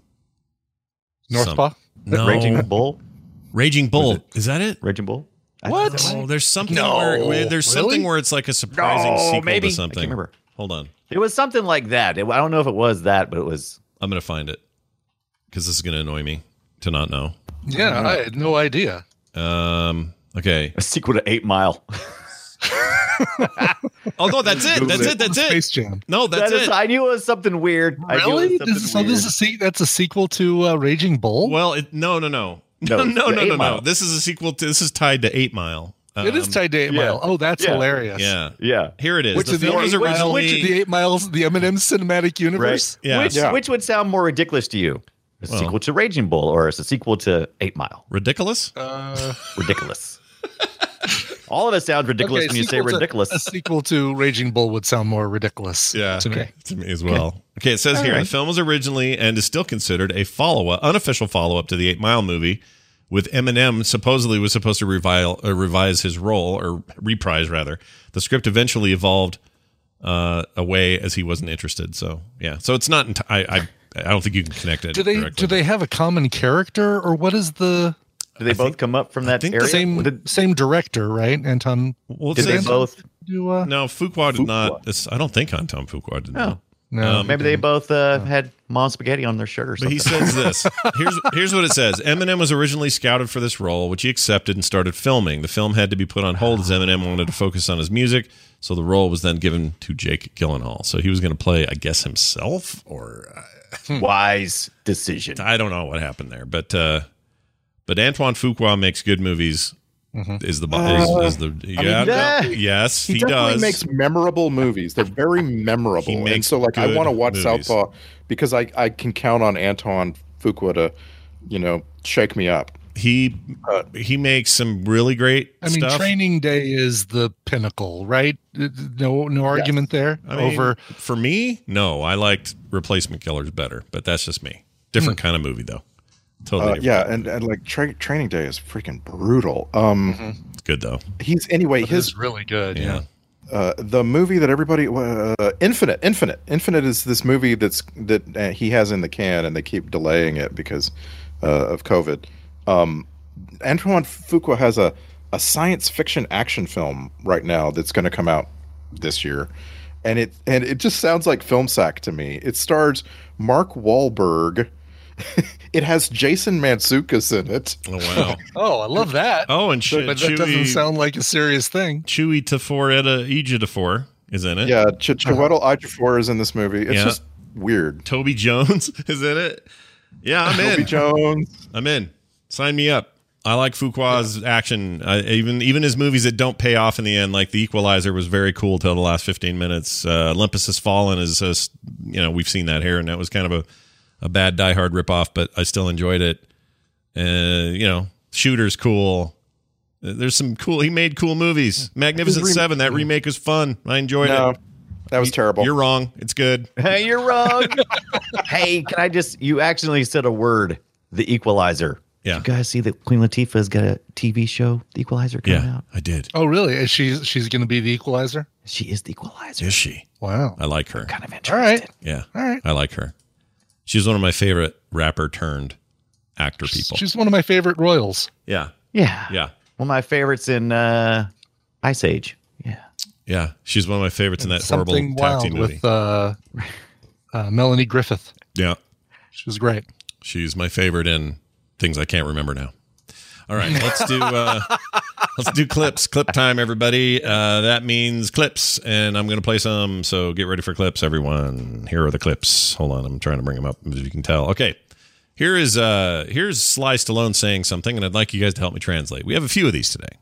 Northpaw. No, Raging Bull. Raging Bull. Is that it? Raging Bull. I- What? is that Oh, there's something No. where, where there's something Really? where it's like a surprising No, sequel maybe. I to can't something. remember. Hold on, It was something like that. It- I don't know if it was that, but it was. I'm gonna find it because this is gonna annoy me to not know. Yeah, I had no idea. Um. Okay. A sequel to Eight Mile. Oh no, that's it. That's it. That's it. Space Jam. No, that's That is, it. I knew it was something weird. I knew it was Really? something This is, so weird. this is a se- that's a sequel to uh, Raging Bull. Well, it, no, no, no, no, No, no, no, no, no. This is a sequel to. This is tied to Eight Mile. it is Um, tied to Eight yeah. Mile. Oh, that's Yeah. hilarious. Yeah. Yeah. Here it is. Which the is the film eight mile, originally. which the Eight Miles, the Eminem cinematic universe. yeah. Which, Yeah. which would sound more ridiculous to you? A Well- sequel to Raging Bull or it's a sequel to Eight Mile? Ridiculous. Uh, Ridiculous. All of it sounds ridiculous okay, when you say sequel to- ridiculous. a sequel to Raging Bull would sound more ridiculous. Yeah, to me. to me as well. Okay, it says All here right. the film was originally and is still considered a follow-up, unofficial follow-up to the Eight Mile movie, with Eminem supposedly was supposed to revile, uh, revise his role or reprise rather. The script eventually evolved uh, away as he wasn't interested. So yeah, so it's not. Enti- I, I I don't think you can connect it. Do they directly. do they have a common character or what is the Do they both come up from that think the area? same Did, same director? Right, Anton. Well, did they both? Do, uh, No, Fuqua did not. It's, I don't think Anton Fuqua did not. No. no, Um, Maybe they both uh, had mom spaghetti on their shirt or But something. he says this. Here's here's what it says. Eminem was originally scouted for this role, which he accepted and started filming. The film had to be put on hold as Eminem wanted to focus on his music, so the role was then given to Jake Gyllenhaal. So he was going to play, I guess, himself, or uh, Hmm. Wise decision. I don't know what happened there. But uh, but Antoine Fuqua makes good movies mm-hmm. Is the is, uh, is the yeah yeah. no, yes He, does he, definitely does makes memorable movies. They're very memorable. He and so like I want to watch movies. Southpaw because I, I can count on Anton Fuqua to, you know, shake me up. He he makes some really great I mean, stuff. Training Day is the pinnacle, right? Uh, No, no argument there. I mean, Over for me, no, I liked Replacement Killers better, but that's just me. Different kind of movie though. Totally Uh, different. yeah, and, and like tra- Training Day is freaking brutal. Um, It's good though. he's anyway It his really good. Yeah. Yeah. uh, the movie that everybody uh, Infinite Infinite Infinite is this movie that's that uh, he has in the can and they keep delaying it because uh, of COVID. Um, Antoine Fuqua has a a science fiction action film right now that's going to come out this year, and it and it just sounds like film sack to me. It stars Mark Wahlberg. it has Jason Mantzoukas in it. Oh wow. Oh, I love that. Oh, and Ch- but that doesn't sound like a serious thing. Chewy Tafor Eda Ejiofor is in it. Yeah, Ch- Chiwetel Ejiofor is in this movie. It's Yeah. just weird. Toby Jones is in it. Yeah, I'm in. Toby. Jones. I'm in. Sign me up. I like Fuqua's action. Uh, even even his movies that don't pay off in the end, like The Equalizer, was very cool till the last 15 minutes. Uh, Olympus Has Fallen is, just, you know, we've seen that here, and that was kind of a, a bad Die Hard ripoff, but I still enjoyed it. Uh, you know, Shooter's cool. Uh, There's some cool. He made cool movies. Magnificent rem- Seven. That remake was fun. I enjoyed No, it. that was terrible. You're wrong. It's good. Hey, you're wrong. hey, can I just? You accidentally said a word. The Equalizer. Yeah. Did you guys see that Queen Latifah's got a TV show, The Equalizer, coming Yeah, out? I did. Oh, really? Is she she's going to be the equalizer? She is the Equalizer. Is she? Wow. I like her. Kind of interested. All right. Yeah. All right. I like her. She's one of my favorite rapper turned actor people. She's one of my favorite royals. yeah. Yeah. Yeah. One of my favorites in uh, Ice Age. Yeah. Yeah. She's one of my favorites in that horrible Something tag wild team movie. with uh, uh, Melanie Griffith. yeah. She was great. She's my favorite in things I can't remember now. All right, let's do uh let's do clips. Clip time, everybody. Uh that means clips, and I'm gonna play some, so get ready for clips, everyone. Here are the clips. Hold on, I'm trying to bring them up as you can tell. Okay. Here is uh here's Sly Stallone saying something, and I'd like you guys to help me translate. We have a few of these today.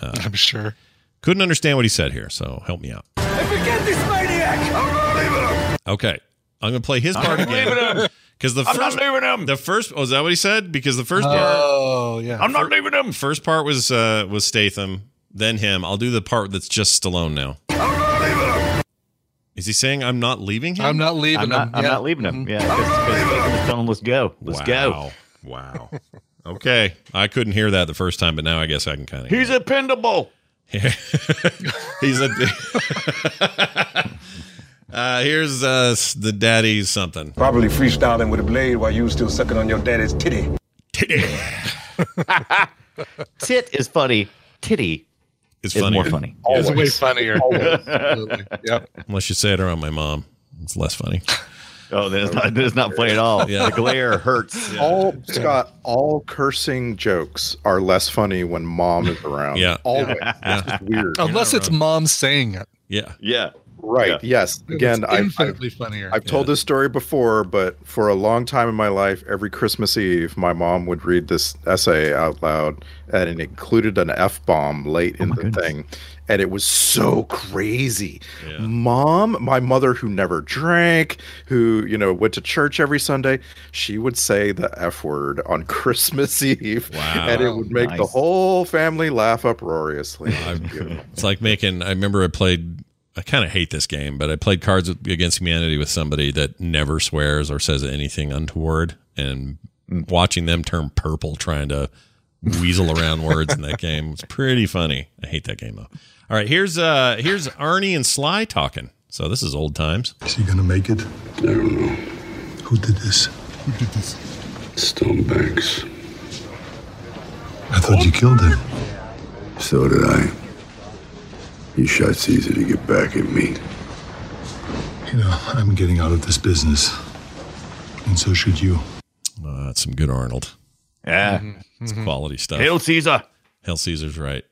I'm sure. Couldn't understand what he said here, so help me out. I forget this maniac. Okay, I'm gonna play his part again because the first the first oh is that what he said? Because the first part Oh, yeah. I'm not leaving him. First part was uh was Statham, then him. I'll do the part that's just Stallone now. I'm not leaving him. Is he saying I'm not leaving him? I'm not leaving I'm not, him. I'm Yeah. not leaving him. Yeah. Because telling him, let's go. Let's go. Wow. Wow. okay, I couldn't hear that the first time, but now I guess I can kind of. He's appendable. Yeah. He's a. uh, here's uh, the daddy's something. Probably freestyling with a blade while you was still sucking on your daddy's titty. Titty. Tit is funny. Titty It's is funny. more funny. It's way funnier. Yep. Unless you say it around my mom, it's less funny. Oh, then it's not, then it's not funny at all. Yeah. The glare hurts. All Scott, all cursing jokes are less funny when mom is around. Yeah. always. It's weird. Unless it's mom saying it. Yeah. Yeah. Right. Yeah. Yes. Again, it's I, I've, funnier. I've told this story before, but for a long time in my life, every Christmas Eve, my mom would read this essay out loud, and it included an f bomb late oh in the thing, and it was so crazy. Mom, my mother, who never drank, who you know went to church every Sunday, she would say the f word on Christmas Eve, Wow. and it would make the whole family laugh uproariously. It. It's like making. I remember I played. I kind of hate this game, but I played Cards Against Humanity with somebody that never swears or says anything untoward, and watching them turn purple trying to weasel around words in that game was pretty funny. I hate that game though. All right, here's uh here's Arnie and Sly talking. So this is old times. Is he gonna make it? I don't know. Who did this? Who did this? Stonebanks. I thought you killed him. So did I. He shot Caesar to get back at me. You know, I'm getting out of this business. And so should you. Uh, that's some good Arnold. Yeah. It's quality stuff. Hail Caesar. Hail Caesar's right.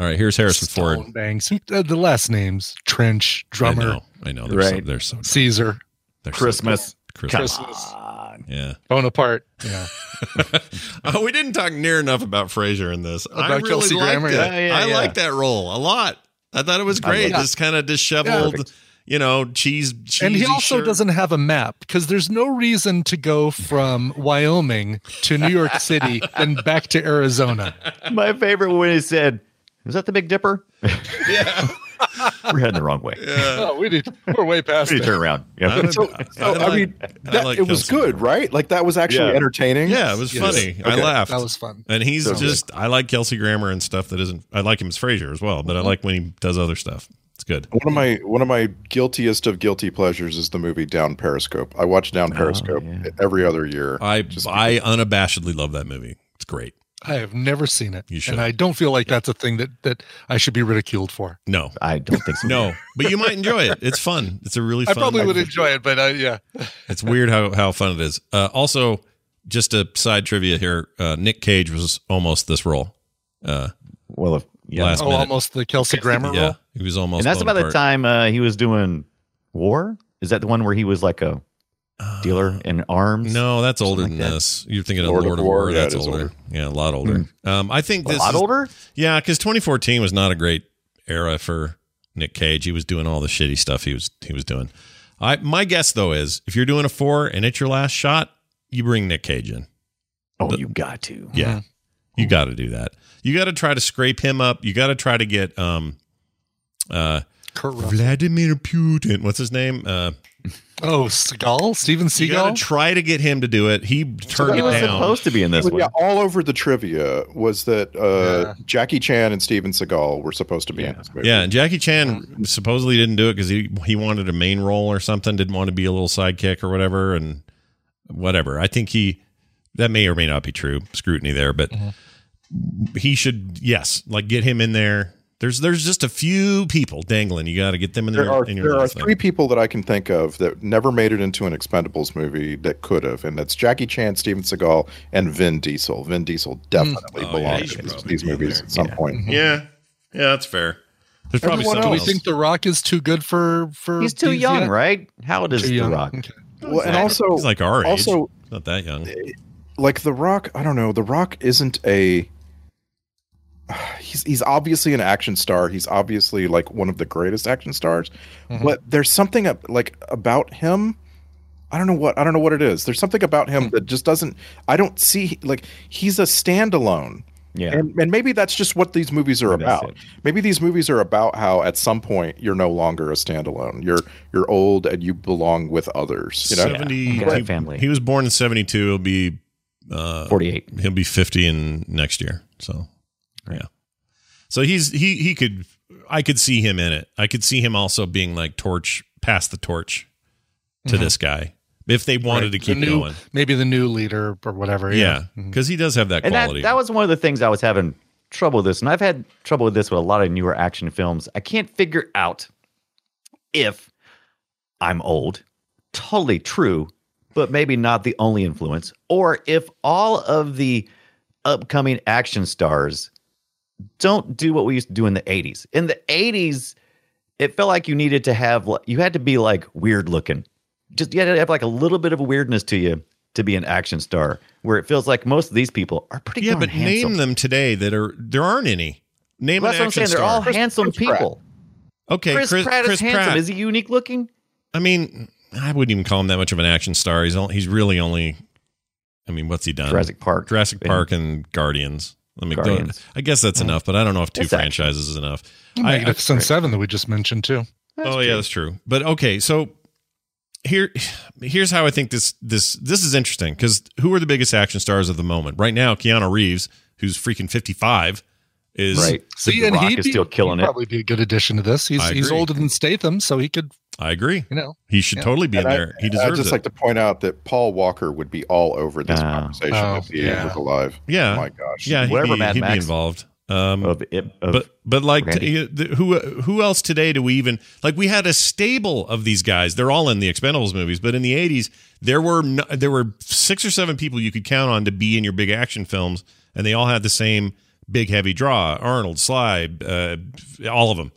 All right, here's Harrison Ford. Stonebanks. Who- uh, the last names Trench, Drummer. I Drummer, know. I know. They're so, Right. they're so Caesar. they're so Christmas. good. Come Christmas. Christmas. on. Yeah. Bonaparte. Yeah. Oh, we didn't talk near enough about Frasier in this. I About really Kelsey liked Grammer, it. yeah. Yeah, yeah, I yeah. liked that role a lot. I thought it was great. love This kind of disheveled, you know, cheese. and he also shirt. doesn't have a map because there's no reason to go from Wyoming to New York City and back to Arizona. My favorite when he said, "Was that the Big Dipper?" Yeah. We're heading the wrong way. Oh, we need, we're way past We need to it. turn around. Yeah. I- So, so, I, like- mean, I that, like it was Kelsey good, right? Like that was actually Yeah. entertaining. Yeah, it was Yes. funny. I laughed. That was fun. And he's So just, I like Kelsey Grammer and stuff that isn't, I like him as Frasier as well, but I mm-hmm. like when he does other stuff. It's good. One of my one of my guiltiest of guilty pleasures is the movie Down Periscope. I watch Down oh, Periscope yeah. every other year. I, Just I unabashedly love that movie. It's great. I have never seen it, You should. and I don't feel like that's a thing that that I should be ridiculed for. No, I don't think so. no, but you might enjoy it. It's fun. It's a really I fun. probably would enjoy it, but I, yeah, It's weird how how fun it is. Uh, also, just a side trivia here: uh, Nick Cage was almost this role. Uh, Well, if, yeah. Last oh, minute. almost the Kelsey Grammer yeah, role. he was almost. and that's about the time uh, he was doing War. Is that the one where he was like a dealer in arms? No, that's older Something than that. this. You're thinking of Lord Lord, of of War. War, that's it is older. older. Yeah, a lot older. Um, I think a this lot is- older. Yeah, because 2014 was not a great era for Nick Cage. He was doing all the shitty stuff he was he was doing. I my guess though is if you're doing a four and it's your last shot, you bring Nick Cage in. Oh, you got to. Yeah, you got to do that. You got to try to scrape him up. You got to try to get um, uh, Kurt Vladimir Putin. What's his name? Uh, Oh, Seagal, Steven you got Seagal. to try to get him to do it. He turned He it was down. supposed to be in this Well, one. yeah, all over the trivia was that uh, Yeah. Jackie Chan and Steven Seagal were supposed to be in this movie. Yeah, and Jackie Chan supposedly didn't do it because he he wanted a main role or something, didn't want to be a little sidekick or whatever, and whatever. I think he that may or may not be true. Scrutiny there, but he should yes, like get him in there. There's there's just a few people dangling. You got to get them in There there. are in your there are little thing. three people that I can think of that never made it into an Expendables movie that could have, and that's Jackie Chan, Steven Seagal, and Vin Diesel. Vin Diesel hmm. definitely Oh, yeah, belongs should in these, probably these be in movies there. at some point. Yeah, yeah, that's fair. There's probably Everyone someone Do we think The Rock is too good for for? He's too young, yet? right? How old is The. Rock? Okay. Well, and also, He's like our age. also not that young. Eh, like The Rock, I don't know. The Rock isn't a. He's he's obviously an action star. He's obviously like one of the greatest action stars, Mm-hmm. but there's something ab- like about him. I don't know what I don't know what it is. There's something about him that just doesn't. I don't see like he's a standalone. Yeah. And, and maybe that's just what these movies are about. Maybe these movies are about how at some point you're no longer a standalone. You're you're old and you belong with others. You know, Seventy. Yeah. he, Family. He was born in seventy two. He'll be uh, 48. He'll be fifty in next year. So yeah. So he's he he could I could see him in it. I could see him also being like torch pass the torch to mm-hmm. this guy if they wanted Right. to keep new, going. Maybe the new leader or whatever. Yeah, Yeah. Mm-hmm. because he does have that And that, quality. that was one of the things I was having trouble with this. And I've had trouble with this with a lot of newer action films. I can't figure out if I'm old, totally true, but maybe not the only influence, or if all of the upcoming action stars don't do what we used to do in the 80s. In the 80s, it felt like you needed to have, you had to be like weird looking. Just you had to have like a little bit of a weirdness to you to be an action star, where it feels like most of these people are pretty yeah, but handsome. name them today that are there aren't any. Name Well, an that's what I'm action saying. They're all star. handsome Chris Pratt. people. okay, Chris, Chris, Pratt Chris is handsome. Pratt. Is he unique looking? I mean, I wouldn't even call him that much of an action star. He's only, he's really only. I mean, what's he done? Jurassic Park. Jurassic And- Park, and Guardians. Let me go. I guess that's mm. enough, but I don't know if two It's action. franchises is enough. I- I- Magnificent Seven that we just mentioned too. oh yeah, that's true. But okay, so here, here's how I think this this this is interesting because who are the biggest action stars of the moment right now? Keanu Reeves, who's freaking fifty five, is Right. See, and Rock he'd is be, still killing he'd it. Probably be a good addition to this. He's he's older than Statham, so he could, I agree. you know. He should Yeah. totally be in And I- there. he I'd deserves just it. like to point out that Paul Walker would be all over this Oh. conversation Oh, if he yeah. was alive. Yeah. Oh my gosh. yeah, he'd, Whatever, be, Mad he'd be involved. Um, Of, of, but but like t- who who else today do we even like we had a stable of these guys they're all in the expendables movies but in the 80s there were no, there were six or seven people you could count on to be in your big action films and they all had the same big heavy draw arnold sly uh, all of them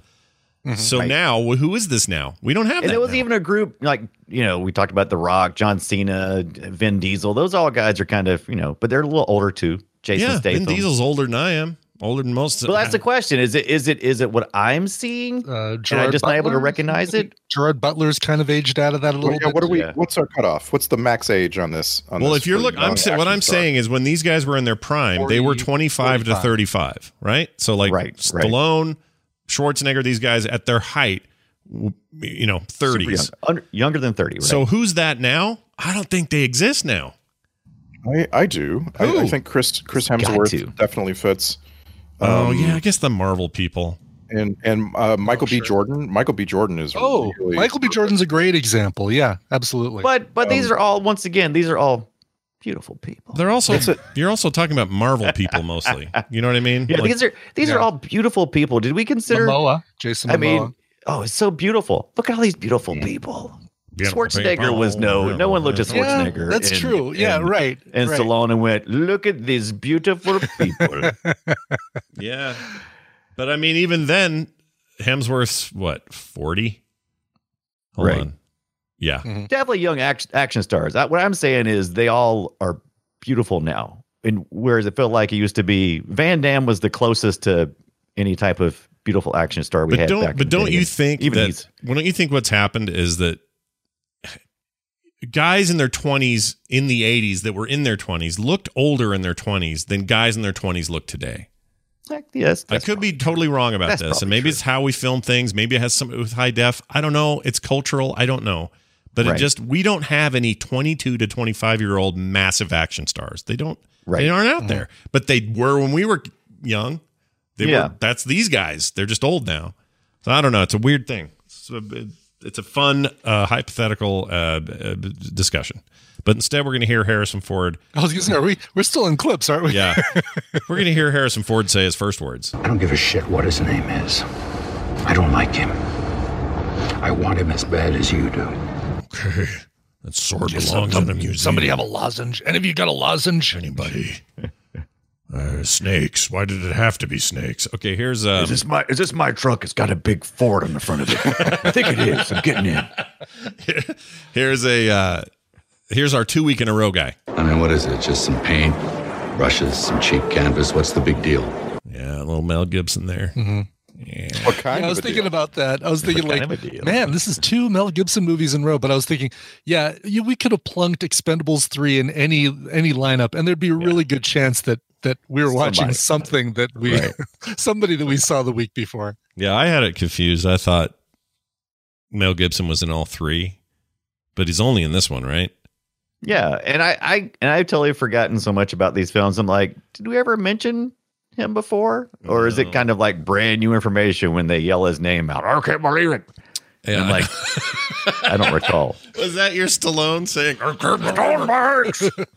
So Right. now, who is this now? We don't have And that. there was now. even a group like you know we talked about The Rock, John Cena, Vin Diesel. Those all guys are kind of you know, but they're a little older too. Jason yeah, Statham. Vin Diesel's older than I am. Older than most. Well, that's the question. Is it is it is it what I'm seeing? Uh, and I'm Gerard just not able to recognize it. Gerard Butler's kind of aged out of that a little Well, yeah, bit. what are we? yeah. What's our cutoff? What's the max age on this? On well, this if you're for looking, I'm young saying what I'm star? saying is when these guys were in their prime, they were 40, 25 to 35, right? So like Right, right. Stallone, Schwarzenegger, these guys at their height, you know, Super 30s. young, under, younger than thirty. Right? So who's that now? I don't think they exist now. I, I do. I, I think Chris Chris Hemsworth definitely fits. oh Um, yeah, I guess the Marvel people. and and uh, Michael B. Jordan. Michael B. Jordan is Oh, really- Michael B. Jordan's a great example. Yeah, absolutely. but but these Um, are all once again these are all beautiful people. They're also a- you're also talking about Marvel people mostly. You know what I mean? Yeah, Like, these are these are all beautiful people. Did we consider? Momoa, Jason Momoa. I mean, oh, it's so beautiful. Look at all these beautiful people. beautiful Schwarzenegger people. was no no one looked at yeah, Schwarzenegger. that's and- true. Yeah, and- right. And right. Stallone and went, look at these beautiful people. Yeah. But I mean, even then, Hemsworth's what, 40? Hold Right. on. Yeah. Mm-hmm. Definitely young action, action stars. I, what I'm saying is they all are beautiful now. And whereas it felt like it used to be, Van Damme was the closest to any type of beautiful action star we But had. don't back but in don't day. you think even that he's- well, don't you think what's happened is that guys in their 20s in the 80s that were in their 20s looked older in their 20s than guys in their 20s look today. Heck, yes, I that's could be totally wrong about this, and maybe true. it's how we film things. Maybe it has something with high def. I don't know. It's cultural. I don't know. But it just we don't have any 22 to 25 year old massive action stars. They don't. Right. They aren't out there. But they were when we were young. They Yeah. were. That's these guys. They're just old now. So I don't know. It's a weird thing. It's a, it's a fun uh, hypothetical uh, uh, discussion. But instead, we're going to hear Harrison Ford. I was gonna say, are we? We're still in clips, aren't we? Yeah, we're going to hear Harrison Ford say his first words. I don't give a shit what his name is. I don't like him. I want him as bad as you do. Okay. That sword belongs in a museum. Somebody have a lozenge. Any of you got a lozenge? anybody. Uh, snakes. Why did it have to be snakes? Okay, here's um, Is this my is this my truck? It's got a big Ford on the front of it. I think it is. I'm getting in. here's a uh, here's our two week in a row guy. I mean, what is it? Just some paint, brushes, some cheap canvas. What's the big deal? Yeah, a little Mel Gibson there. Yeah. What kind Yeah, I was a thinking deal? about that. I was thinking, kind like, of man, this is two Mel Gibson movies in a row. But I was thinking, yeah, you, we could have plunked Expendables three in any any lineup, and there'd be a really good chance that that we were watching something that we somebody that we saw the week before. yeah, I had it confused. I thought Mel Gibson was in all three, but he's only in this one, right? Yeah, and I, I and I've totally forgotten so much about these films. I'm like, did we ever mention him before, or is it kind of like brand new information when they yell his name out? I can't believe it. Yeah, I'm like, I don't recall was that your Stallone saying? because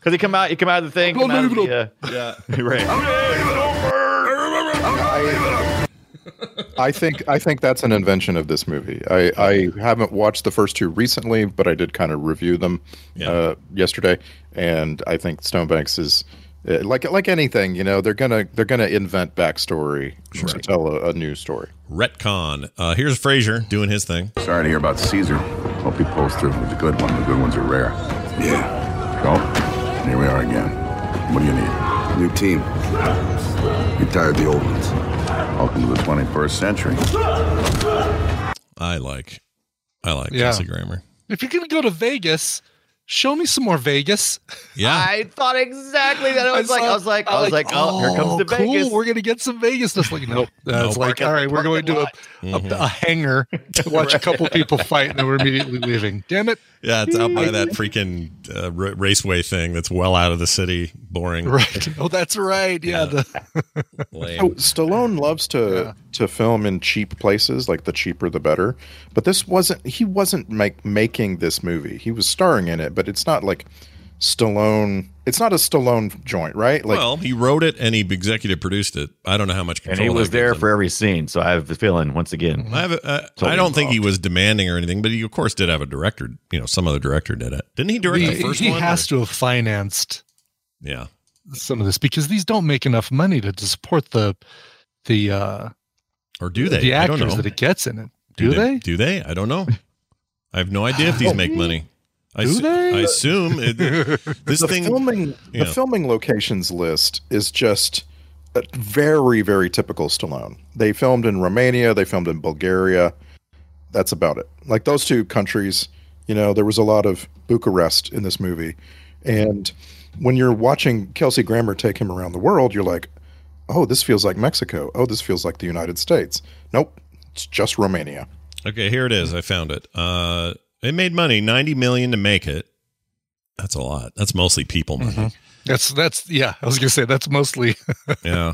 he come out, he come out of the thing, come out of the, uh, yeah, right. I think I think that's an invention of this movie. I, I haven't watched the first two recently, but I did kind of review them Yeah. uh, yesterday, and I think Stonebanks is uh, like like anything. You know, they're gonna they're gonna invent backstory to tell a, a new story. retcon. Uh, here's Frasier doing his thing. Sorry to hear about Caesar. Hope he pulls through with the good one. The good ones are rare. Yeah. So, here we are again. What do you need? New team. Retired the old ones. Welcome to the 21st century. I like, I like Yeah. Kelsey Grammer. If you're gonna go to Vegas, show me some more Vegas. Yeah, I thought exactly that. I was like, I was like, I was like, oh, here comes the cool, Vegas. We're gonna get some Vegas. Just like nope. That's Nope. like all right, we're going to a, Mhm. a, a hangar to watch a couple people fight, and then we're immediately leaving. Damn it! yeah, it's out by that freaking uh, ra- raceway thing that's well out of the city, boring. Right. Oh, that's right. Yeah. The, lame. So Stallone loves to to film in cheap places, like the cheaper the better. But this wasn't. He wasn't make, making this movie. He was starring in it, but it's not like Stallone. It's not a Stallone joint, right? Like well, he wrote it and he executive produced it. I don't know how much control and he was there gives him. for every scene. So I have the feeling once again. I have. A, uh, Totally I don't think he was demanding or anything, but he of course did have a director. You know, some other director did it. Didn't he direct he the first he one? He has or- to have financed Yeah. some of this because these don't make enough money to, to support the the uh Or do they? the I don't actors know. that it gets in it. Do they? Do they? I don't know. I have no idea if these make money. I, Do assu- they? I assume it, this the thing. filming yeah. the filming locations list is just a very very typical Stallone. They filmed in Romania, they filmed in Bulgaria. That's about it. Like those two countries, you know, there was a lot of Bucharest in this movie. And when you're watching Kelsey Grammer take him around the world, you're like, "Oh, this feels like Mexico. Oh, this feels like the United States." Nope, it's just Romania. Okay, here it is. I found it. Uh, it made money, ninety million to make it. That's a lot. That's mostly people money. That's that's yeah. I was gonna say that's mostly yeah.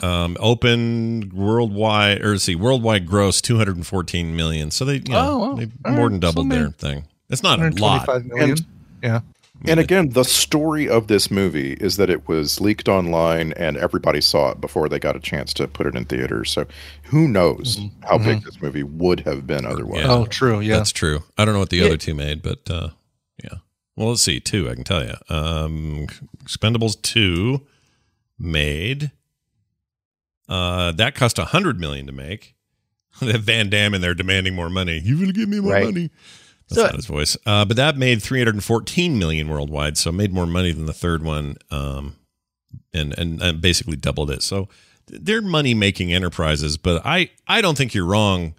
Um, open worldwide, or let's see, worldwide gross two hundred and fourteen million. So they, you know, Oh, wow. they more right. than doubled So their thing. It's not a lot. 125 million. And- yeah. And again, the story of this movie is that it was leaked online and everybody saw it before they got a chance to put it in theaters. So who knows how big this movie would have been otherwise. Yeah. Oh, true. Yeah. That's true. I don't know what the other two made, but uh, yeah. Well, let's see. Two, I can tell you. Um, Expendables two made. Uh, that cost a hundred million to make. That Van Damme in there demanding more money. You will give me more Right. money. That's So- not his voice. Uh, but that made 314 million worldwide, so made more money than the third one, um, and, and and basically doubled it. So they're money making enterprises. But I I don't think you're wrong.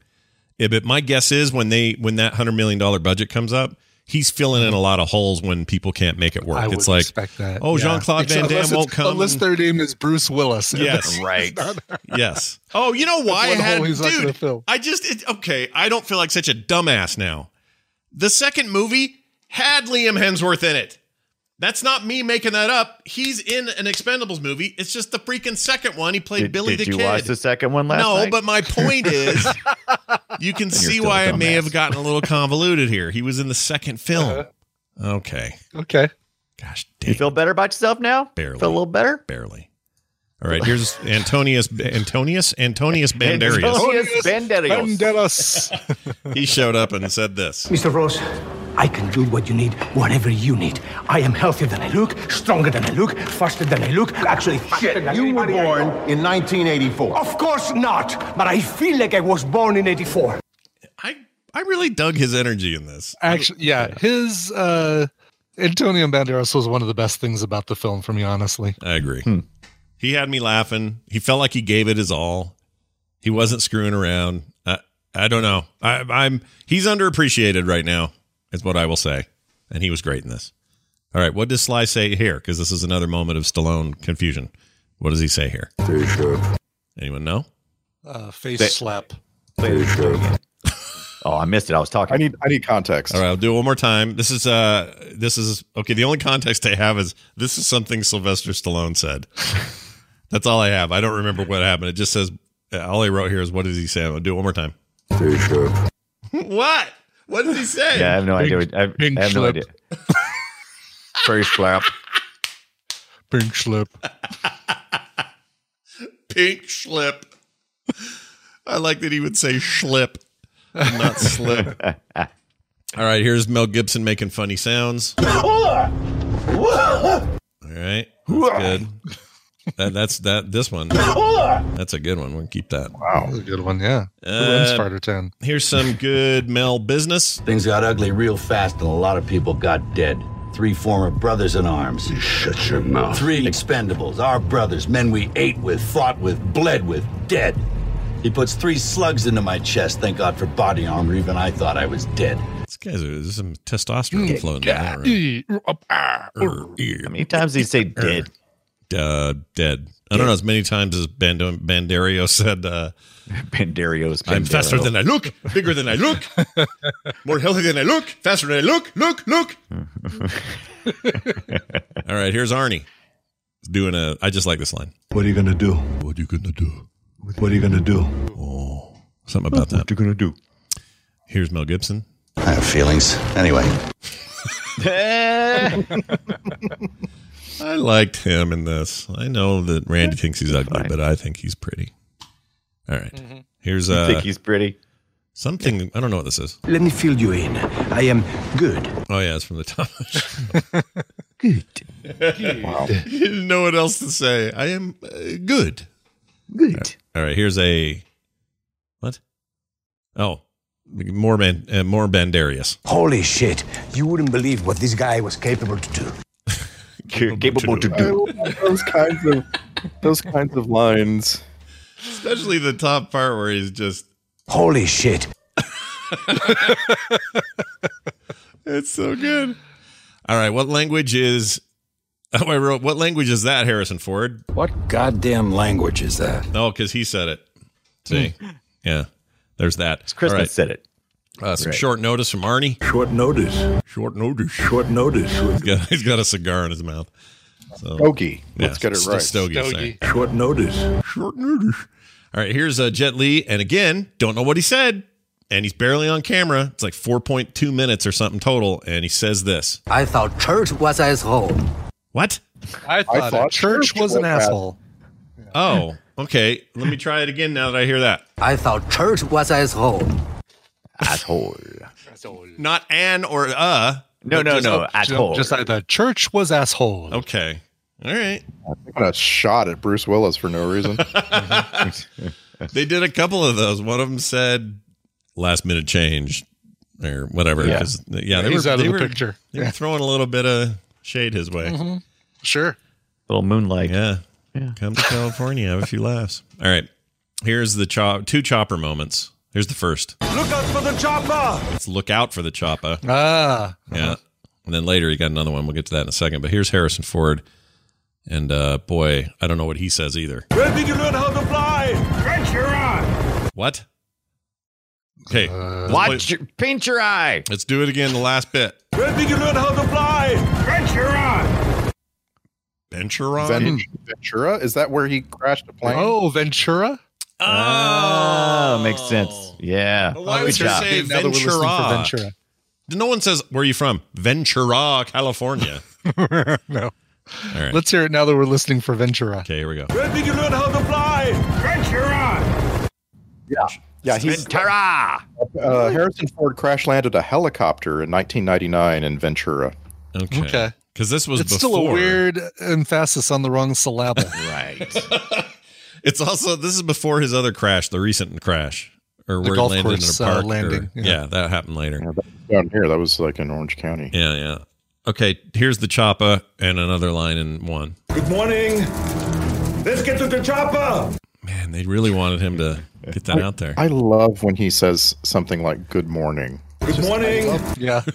But my guess is when they when that hundred million dollar budget comes up, he's filling in a lot of holes when people can't make it work. I would it's like, expect that. oh, yeah. Jean Claude Van Except Damme unless won't come. unless their name is Bruce Willis. Yes. Right. yes. Oh, you know why I had hole he's not gonna dude? I just it, okay. I don't feel like such a dumbass now. The second movie had Liam Hemsworth in it. That's not me making that up. He's in an Expendables movie. It's just the freaking second one. He played Did, Billy did the you Kid. watch the second one last no, night? but my point is, you can see why I may dumbass. have gotten a little convoluted here. He was in the second film. Uh-huh. Okay. Okay. Gosh, you feel better about yourself now? Barely. Feel a little better? barely. All right, here's Antonius Antonius Antonius Bandarius. Antonius Banderas. Banderas. He showed up and said this. Mr. Ross, I can do what you need, whatever you need. I am healthier than I look, stronger than I look, faster than I look, actually faster than You were born in 1984. Of course not, but I feel like I was born in 84. I I really dug his energy in this. Actually, yeah, his uh Antonio Banderas was one of the best things about the film for me, honestly. I agree. He had me laughing. He felt like he gave it his all. He wasn't screwing around. I, I don't know. I, I'm he's underappreciated right now, is what I will say. And he was great in this. All right, what does Sly say here? Because this is another moment of Stallone confusion. What does he say here? Very sharp. Anyone know? Uh, face They- slap. Very sharp. Oh, I missed it. I was talking. I need I need context. All right, I'll do it one more time. This is uh this is okay, the only context I have is this is something Sylvester Stallone said. That's all I have. I don't remember what happened. It just says all I wrote here is what does he say? I'll do it one more time. Very sharp. what? What does he say? yeah, I have no Pink- idea. I have, pink I have no idea. First slap. Pink slip. Pink slip. I like that he would say slip, and not slip. All right, here's Mel Gibson making funny sounds. All right, that's good. That, that's that. This one, that's a good one. We'll keep that. Wow, was a good one, yeah. Who Uh, runs Bartertown? Here's some good Mel business. Things got ugly real fast, and a lot of people got dead. Three former brothers in arms. Shut your mouth. Three expendables. Our brothers, men we ate with, fought with, bled with, dead. He puts three slugs into my chest. Thank God for body armor. Even I thought I was dead. This guy's there's some testosterone floating down there. Up, How many times did he say dead? Uh, dead. I don't know as many times as Bando- Bandario said. Uh, Banderios. I'm faster than I look, bigger than I look, more healthy than I look, faster than I look. Look, look. All right, here's Arnie doing a. I just like this line. What are you gonna do? What are you gonna do? What are you gonna do? Oh, something about that. What are you gonna do? Here's Mel Gibson. I have feelings. Anyway, I liked him in this. I know that Randy thinks he's ugly, Fine. but I think he's pretty. All right. Mm-hmm. Here's I uh, think he's pretty. something. I don't know what this is. Let me fill you in. I am good. Oh yeah, it's from the Thomas. Good. he didn't know what else to say. I am uh, good. Good. All right, here's a what? Oh, more man, uh, more Bandarius. Holy shit. You wouldn't believe what this guy was capable to do. Capable to I do. love those kinds of those kinds of lines. Especially the top part where he's just. Holy shit. It's so good. All right, what language is? Oh, I wrote. What language is that, Harrison Ford? What goddamn language is that? Oh, because he said it. See, hmm. yeah. There's that. It's Christmas said it. Uh, some Right. short notice from Arnie. Short notice. Short notice. Short notice. He's got, he's got a cigar in his mouth. So, Stogie. Let's get it St- right. Stogie. sorry. Short notice. Short notice. All right, here's uh, Jet Li, and again, don't know what he said, and he's barely on camera. It's like 4.2 minutes or something total, and he says this. I thought church was asshole. What? I thought, thought church church was an was bad. asshole. Oh, okay. Let me try it again now that I hear that. I thought church was asshole. Asshole. Not an or uh. No, but no, just- no. Asshole. Just like the church was asshole. Okay. All right. Taking a shot at Bruce Willis for no reason. They did a couple of those. One of them said last minute change or whatever. Yeah. 'cause, yeah, they He's were, out of they the were- picture. They were throwing a little bit of shade his way. Sure. A little moonlight. Yeah. Come to California, have a few laughs. All right. Here's the chop two chopper moments. Here's the first. Look out for the chopper! Let's look out for the chopper. Ah. Yeah. And then later he got another one. We'll get to that in a second. But here's Harrison Ford. And uh boy, I don't know what he says either. Where did you learn how to fly? Ventura! What? Okay. let's Watch play- your, paint your eye. let's do it again the last bit. Where did you learn how to fly? Ventura! Venturon? Ven- Ventura? Is that where he crashed a plane? Oh, Ventura? Oh, makes sense. Yeah. Why Good would you say we're listening for Ventura? Ventura. No one says where are you from? Ventura, California. no. All right. Let's hear it now that we're listening for Ventura. okay, here we go. Where did you learn how to fly? Ventura! Yeah, he's Ventura. uh, Harrison Ford crash landed a helicopter in 1999 in Ventura. Okay. Okay. Because this was It's before. still a weird emphasis on the wrong syllable. Right. It's also this is before his other crash, the recent crash, or where golf he landed course, in a uh, park. or- landing, yeah. yeah. that happened later. Yeah, down here, that was like in Orange County. Yeah, yeah. Okay, here's the choppa and another line in one. Good morning. Let's get to the chopper! Man, they really wanted him to get that out there. I love when he says something like "Good morning." Good morning. yeah.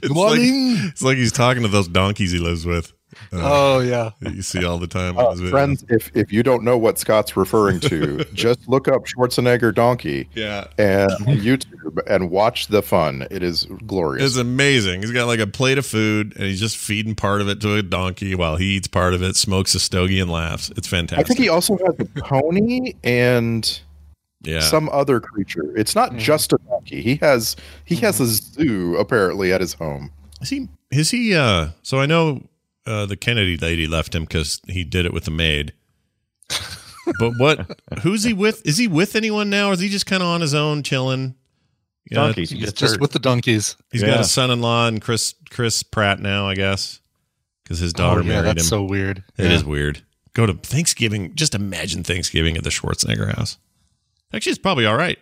It's morning. Like, it's like he's talking to those donkeys he lives with. Uh, Oh, yeah. you see all the time. Uh, friends, if if you don't know what Scott's referring to, just look up Schwarzenegger donkey Yeah. and YouTube and watch the fun. It is glorious. It's amazing. He's got like a plate of food and he's just feeding part of it to a donkey while he eats part of it, smokes a stogie and laughs. It's fantastic. I think he also has a pony and yeah. some other creature. It's not just a donkey. He has he has a zoo apparently at his home. Is he? Is he? Uh. So I know uh, the Kennedy lady left him because he did it with the maid. but what? Who's he with? Is he with anyone now? Or is he just kind of on his own, chilling? You Donkeys. You It's just just heard. with the donkeys. He's Yeah. got a son-in-law and Chris Chris Pratt now, I guess, because his daughter oh, yeah, married that's him. so weird. It is Yeah. weird. Go to Thanksgiving. Just imagine Thanksgiving at the Schwarzenegger house. Actually, it's probably all right.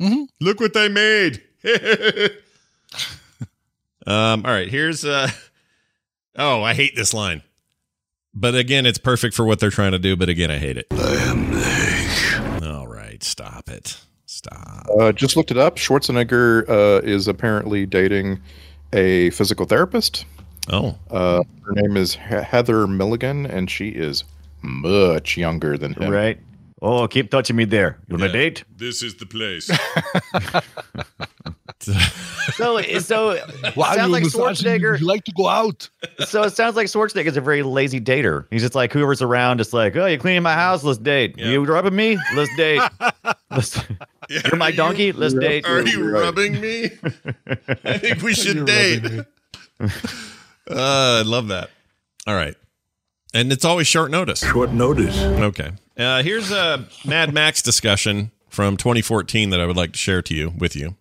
Mhm. Look what they made. um. All right. Here's. uh Oh, I hate this line. But again, it's perfect for what they're trying to do. But again, I hate it. I am All right. Stop it. Stop. Uh, just looked it up. Schwarzenegger uh, is apparently dating a physical therapist. Oh. Uh, her name is He- Heather Milligan, and she is much younger than him. Right. Oh, keep touching me there. You want a date? This is the place. So, so it Why sounds you like misogyny? Schwarzenegger. You like to go out. So it sounds like Schwarzenegger is a very lazy dater. He's just like whoever's around, just like, oh, you cleaning my house? Let's date. Yeah. You rubbing me? Let's date. Let's, you're my donkey? Let's date. Are you Right. rubbing me? I think we should You're date. Uh, I love that. All right. And it's always short notice. Short notice. Okay. Uh, here's a Mad Max discussion from 2014 that I would like to share to you with you.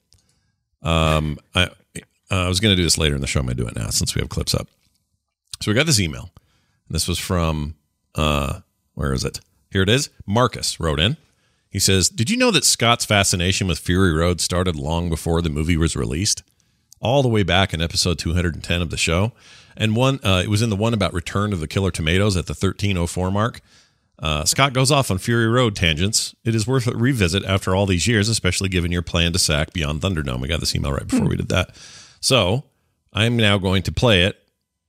Um, I, uh, I was going to do this later in the show. I'm going to do it now since we have clips up. So we got this email. This was from, uh, where is it? Here it is. Marcus wrote in. He says, "Did you know that Scott's fascination with Fury Road started long before the movie was released? All the way back in episode 210 of the show, and one uh, it was in the one about Return of the Killer Tomatoes at the 1304 mark." Uh, Scott goes off on Fury Road tangents. It is worth a revisit after all these years, especially given your plan to sack Beyond Thunderdome. We got this email right before we did that. So I'm now going to play it,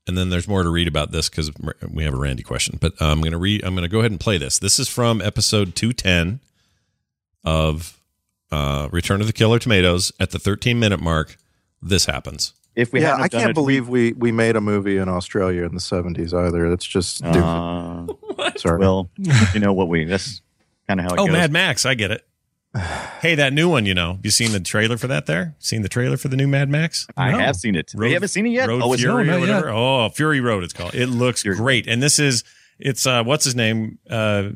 and then there's more to read about this because we have a Randy question. But I'm going to read. I'm going to go ahead and play this. This is from episode 210 of uh, Return of the Killer Tomatoes. At the 13 minute mark, this happens. If we yeah, hadn't I done can't it, believe we we made a movie in Australia in the seventies either. That's just stupid. Uh, Sorry. well, you know what we that's kind of how it goes. Oh, goes. Mad Max, I get it. hey, that new one, you know, you seen the trailer for that? There, seen the trailer for the new Mad Max? I have seen it. Road- you haven't seen it yet? Road oh, it's Fury no, or not yet. whatever. Oh, Fury Road, it's called. It looks great, and this is it's uh, what's his name uh,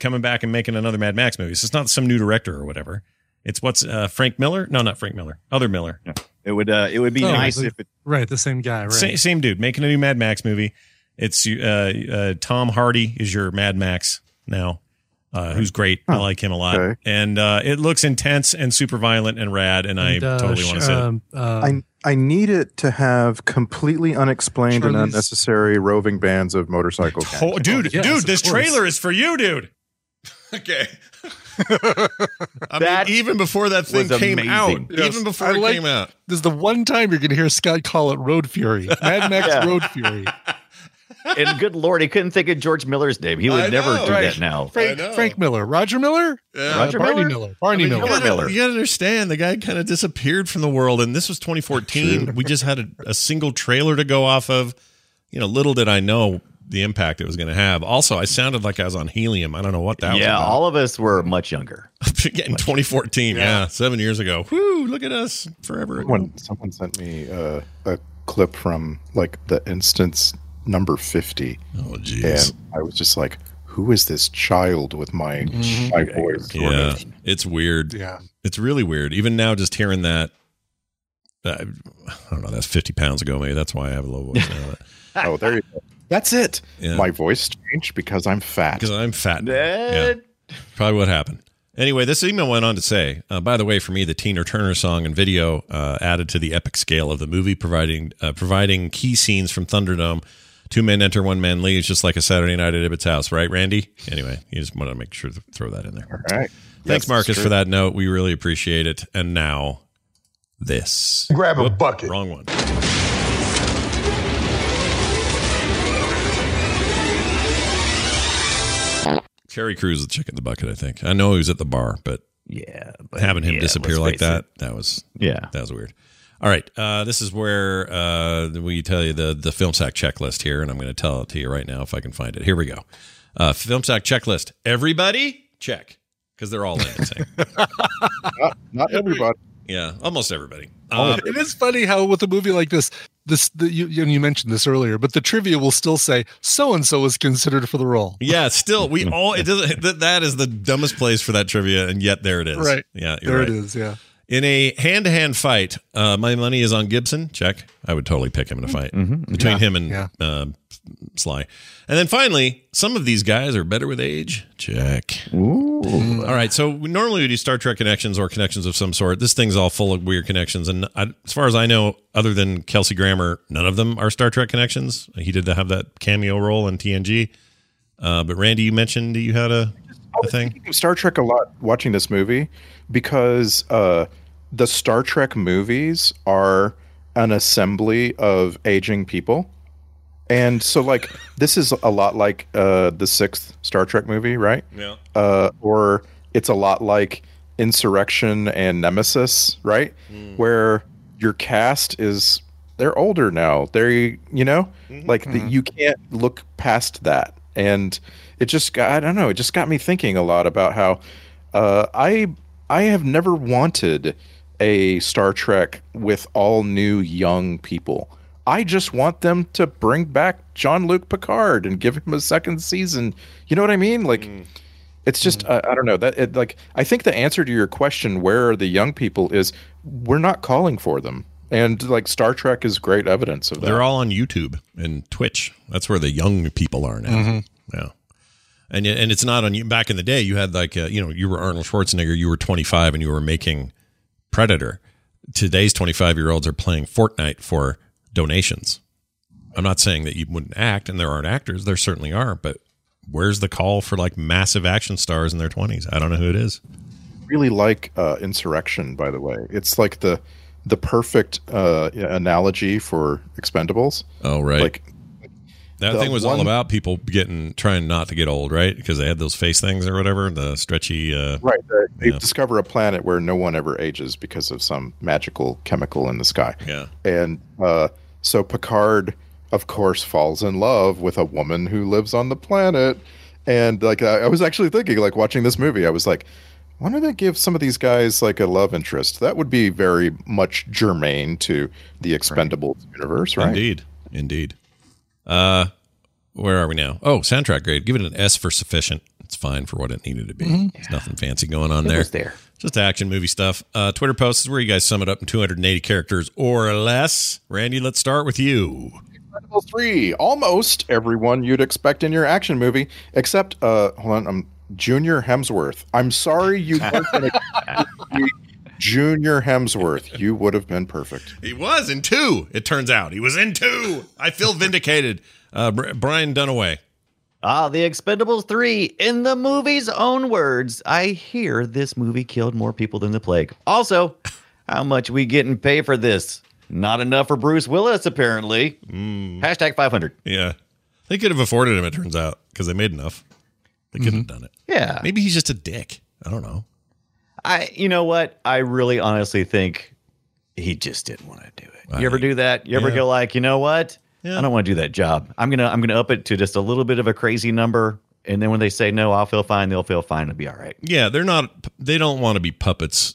coming back and making another Mad Max movie. So it's not some new director or whatever. It's what's uh, Frank Miller? No, not Frank Miller. Other Miller. It would uh, it would be Oh, nice the- if it right, the same guy, right? Same, same dude making a new Mad Max movie. It's uh, uh, Tom Hardy is your Mad Max now, uh, who's great. I like him a lot, okay. and uh, it looks intense and super violent and rad, and, And, I uh, totally want to see it. um, uh, I I need it to have completely unexplained and unnecessary roving bands of motorcycle gangs. Oh, dude, yes, dude, this course. trailer is for you, dude. okay. I That mean, even before that thing was came out. Yes, even before I it like- came out. This is the one time you're going to hear Scott call it Road Fury. Mad Max Yeah. Road Fury. And good lord, he couldn't think of George Miller's name. He would I never know, do right. that now. Frank. Frank Miller. Roger Miller? Yeah. Roger Barney Miller? Miller. Barney I mean, Miller. You gotta, Miller. you gotta understand, the guy kind of disappeared from the world, and this was 2014. we just had a, a single trailer to go off of. You know, little did I know the impact it was going to have. Also, I sounded like I was on helium. I don't know what that was yeah, all of us were much younger. Yeah, in 2014. Yeah. seven years ago. Whoo! Look at us, forever. ago. Someone, someone sent me uh, a clip from like the instance number 50. Oh, jeez. And I was just like, who is this child with my, my voice? Yeah, of? it's weird. Yeah. It's really weird. Even now, just hearing that. Uh, I don't know. That's 50 pounds ago. Maybe that's why I have a low voice now. Oh, there you go. That's it. Yeah. My voice changed because I'm fat. Because I'm fat. Yeah. Probably what happened. Anyway, this email went on to say, uh, by the way, for me, the Tina Turner song and video uh, added to the epic scale of the movie, providing uh, providing key scenes from Thunderdome. Two men enter, one man leaves, just like a Saturday night at Ibbott's house, right, Randy? Anyway, you just want to make sure to throw that in there. All right. Thanks, Yes, Marcus, for that note. We really appreciate it. And now, this. Grab a Whoop, bucket. Wrong one. Terry Crews, is the chick in the bucket, I think. I know he was at the bar, but yeah, but having him yeah, disappear like face that, it. that was Yeah. that was weird. All right, uh, this is where uh, we tell you the the film sack checklist here, and I'm going to tell it to you right now if I can find it. Here we go. Uh, film sack checklist. Everybody check because they're all in. it, saying. Not, not everybody. yeah, almost everybody. Um, it is funny how with a movie like this, this the, you, you mentioned this earlier, but the trivia will still say so and so is considered for the role. yeah, still we all it doesn't. That, that is the dumbest place for that trivia, and yet there it is. Right. Yeah, you're There right. it is. Yeah. In a hand to hand fight, uh, my money is on Gibson. Check. I would totally pick him in a fight between Yeah, him and yeah. uh, Sly. And then finally, some of these guys are better with age. Check. Ooh. All right. So normally we do Star Trek connections or connections of some sort. This thing's all full of weird connections. And I, as far as I know, other than Kelsey Grammer, none of them are Star Trek connections. He did have that cameo role in TNG. Uh, but Randy, you mentioned that you had a, a thing. thinking of Star Trek a lot watching this movie because uh, the Star Trek movies are an assembly of aging people. And so, like, this is a lot like uh, the sixth Star Trek movie, right? Yeah. Uh, or it's a lot like Insurrection and Nemesis, right? Where your cast is they're older now. They're you know like the, you can't look past that, and it just got I don't know. It just got me thinking a lot about how uh, I I have never wanted a Star Trek with all new young people. I just want them to bring back Jean-Luc Picard and give him a second season. You know what I mean? Like it's just uh, I don't know that it, like I think the answer to your question where are the young people is we're not calling for them. And like Star Trek is great evidence of that. They're all on YouTube and Twitch. That's where the young people are now. Yeah. and and it's not on you. Back in the day, you had like uh, you know you were Arnold Schwarzenegger, you were 25, and you were making Predator. Today's 25 year olds are playing Fortnite for donations. I'm not saying that you wouldn't act, and there aren't actors. There certainly are, but where's the call for like massive action stars in their 20s? I don't know who it is. really like uh, Insurrection, by the way. It's like the the perfect uh, analogy for Expendables. Oh right. Like That the thing was all about people getting trying not to get old, right? Because they had those face things or whatever, the stretchy. Uh, Right. They discover a planet where no one ever ages because of some magical chemical in the sky. Yeah. And uh, so Picard, of course, falls in love with a woman who lives on the planet. And like I, I was actually thinking, like watching this movie, I was like, why don't they give some of these guys like a love interest? That would be very much germane to the Expendables universe, right? Indeed, indeed. Uh, where are we now? Oh, soundtrack grade. Give it an S for sufficient. It's fine for what it needed to be. Mhm. There's nothing fancy going on It there. there. Just action movie stuff. Uh, Twitter posts is where you guys sum it up in 280 characters or less. Randy, let's start with you. Expendables 3, almost everyone you'd expect in your action movie, except, uh, hold on, um, Junior Hemsworth. I'm sorry you weren't going to Junior Hemsworth. You would have been perfect. He was in two. It turns out he was in two. I feel vindicated. Uh, Brian Dunaway. Ah, The Expendables 3. In the movie's own words, I hear this movie killed more people than the plague. Also, how much we getting paid for this? Not enough for Bruce Willis, apparently. Hashtag 500. Yeah, they could have afforded him. It turns out because they made enough. They could have done it. Yeah. Maybe he's just a dick. I don't know. I, you know what? I really honestly think he just didn't want to do it. You ever do that? You ever Yeah. go like, you know what? I don't want to do that job. I'm gonna, I'm gonna up it to just a little bit of a crazy number, and then when they say no, I'll feel fine. They'll feel fine. It'll be all right. Yeah, they're not. They don't want to be puppets.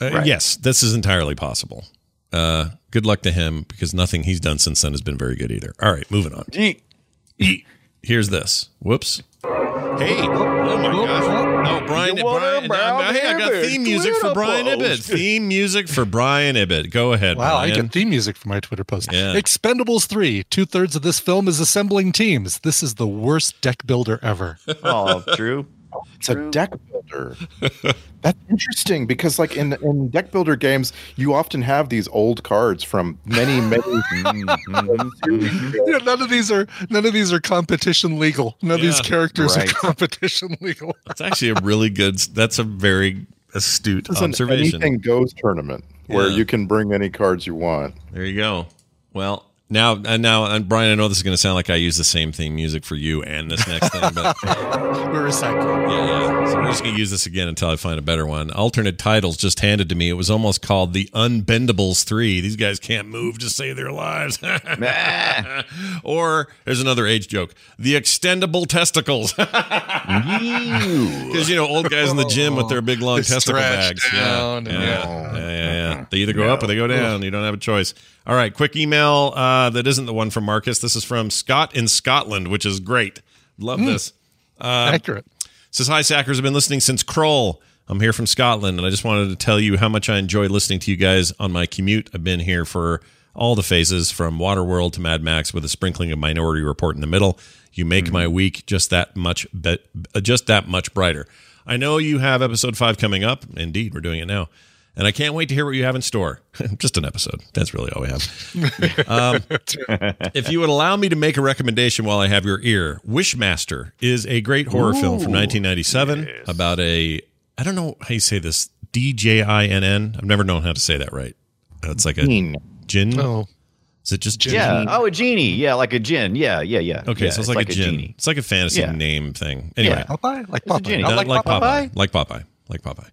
Uh, Right. Yes, this is entirely possible. Uh, good luck to him because nothing he's done since then has been very good either. All right, moving on. Here's this. Whoops. Hey. Oh my gosh. Oh, Brian. You Brian a brown uh, hey, I got theme music for Brian post. Ibbott. Theme music for Brian Ibbott. Go ahead. Wow, I Brian. get theme music for my Twitter post. Yeah. Expendables 3. Two thirds of this film is assembling teams. This is the worst deck builder ever. Oh, true. It's a deck builder. That's interesting because, like in in deck builder games, you often have these old cards from many, many. Mm-hmm, mm-hmm. Yeah, none of these are none of these are competition legal. None of these characters right. are competition legal. That's actually a really good. That's a very astute It's an observation. anything goes tournament where Yeah. you can bring any cards you want. There you go. Well, now and now, and Brian, I know this is going to sound like I use the same theme music for you and this next thing, but We're recycling. yeah, yeah. So we're just going to use this again until I find a better one. Alternate titles just handed to me. It was almost called the Unbendables Three. These guys can't move to save their lives. or there's another age joke: the Extendable Testicles. Because you know, old guys in the gym with their big long testicle bags. yeah. Yeah. yeah, yeah, yeah. They either go up or they go down. You don't have a choice. All right, quick email uh, that isn't the one from Marcus. This is from Scott in Scotland, which is great. Love this. Uh, Accurate. says hi Sackers. I've been listening since Krull. I'm here from Scotland, and I just wanted to tell you how much I enjoy listening to you guys on my commute. I've been here for all the phases, from Waterworld to Mad Max, with a sprinkling of Minority Report in the middle. You make my week just that much, be- just that much brighter. I know you have episode five coming up. Indeed, we're doing it now, and I can't wait to hear what you have in store. just an episode. That's really all we have. Um, if you would allow me to make a recommendation while I have your ear, Wishmaster is a great horror film from 1997 about a I don't know how you say this D J I N N. I've never known how to say that right. It's like a Gene. gin. Oh, Is it just Yeah. Oh, a genie. Yeah, like a gin. Yeah, yeah, yeah. Okay, Yeah, so it's, like, a gin. genie. It's like a fantasy Yeah. name thing. Anyway, Yeah. Popeye? Like a Popeye. genie. Not Not like, Popeye. Like Popeye. Like Popeye.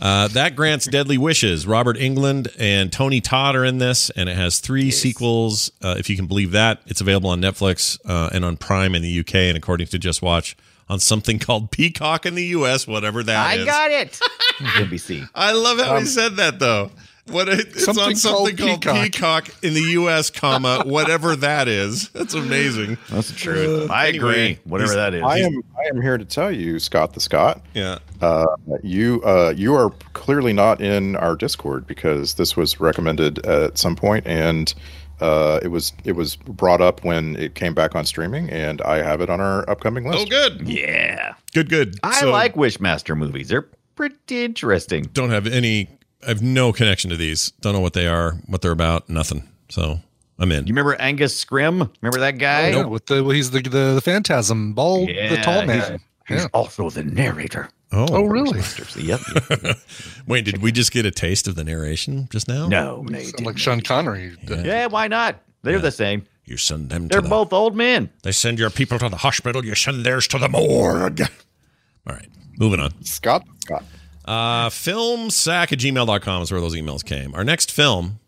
Uh, that grants deadly wishes. Robert Englund and Tony Todd are in this, and it has three sequels. Uh, if you can believe that, it's available on Netflix uh, and on Prime in the UK, and according to Just Watch, on something called Peacock in the US, whatever that I is. got it. NBC. I love how he said that though. What it, it's Something on something called called, Peacock. in the U.S., comma whatever that is. That's amazing. That's the truth. I Anyway, agree. Whatever that is. I am I am here to tell you, Scott the Scott. Yeah. Uh, you uh, you are clearly not in our Discord because this was recommended at some point, and Uh, it was it was brought up when it came back on streaming, and I have it on our upcoming list. Oh, good. Yeah. Good, good. I So- like Wishmaster movies. They're pretty interesting. Don't have any. I have no connection to these. Don't know what they are, what they're about. Nothing. So I'm in. You remember Angus Scrimm? Remember that guy? Oh, yeah, with the well, he's the, the the phantasm, bald, the tall man. He's Yeah. also the narrator. Oh, Oh, really? Yep. Wait, did we just get a taste of the narration just now? No, no, like Sean Connery. Yeah, why not? They're the same. You send them. To They're to the, both old men. They send your people to the hospital. You send theirs to the morgue. All right, moving on. Scott, Scott. Uh, filmsack at gmail.com is where those emails came. Our next film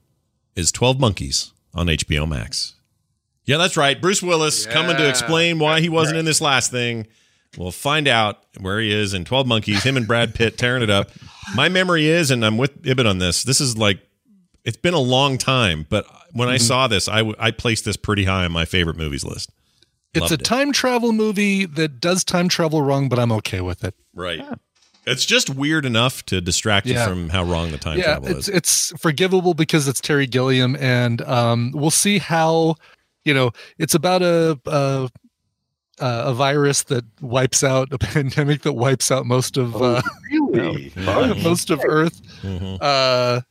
is 12 Monkeys on HBO Max. Yeah, that's right. Bruce Willis coming to explain why he wasn't in this last thing. We'll find out where he is in 12 Monkeys, him and Brad Pitt tearing it up. My memory is, and I'm with Ibbott on this, this is like, it's been a long time, but when I Mhm. saw this, I, w- I placed this pretty high on my favorite movies list. It's Loved a it. time travel movie that does time travel wrong, but I'm okay with it. Right. It's just weird enough to distract you from how wrong the time yeah, travel it's is. it's forgivable because it's Terry Gilliam, and um, we'll see how you know it's about a. a uh, a virus that wipes out a pandemic that wipes out most of uh, really most of Earth, Mhm. uh,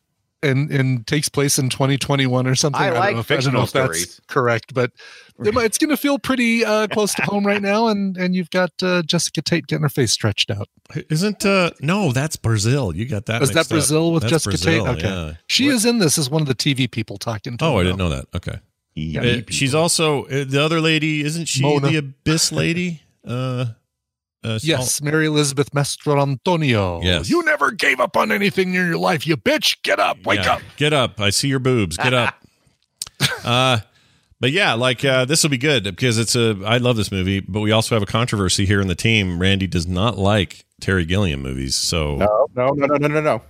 and and takes place in 2021 or something. I don't like know if, I don't know if that's stories. correct, but it's going to feel pretty uh, close to home right now, and and you've got uh, Jessica Tate getting her face stretched out. Isn't uh no, that's Brazil. You got that. Is that mixed up. Brazil with That's Jessica Brazil, Tate? Okay, yeah. she is in this as one of the TV people talking to. Oh, I didn't know that. Okay. Yeah. Uh, she's also uh, the other lady. Isn't she Mona. the abyss lady? Uh, uh Yes, Mary Elizabeth Mastrantonio. Yes. You never gave up on anything in your life, you bitch. Get up. Wake Yeah. up. Get up. I see your boobs. Get up. uh but yeah, like uh this will be good because it's a I love this movie, but we also have a controversy here in the team. Randy does not like Terry Gilliam movies. So No, no, no, no, no, no, no.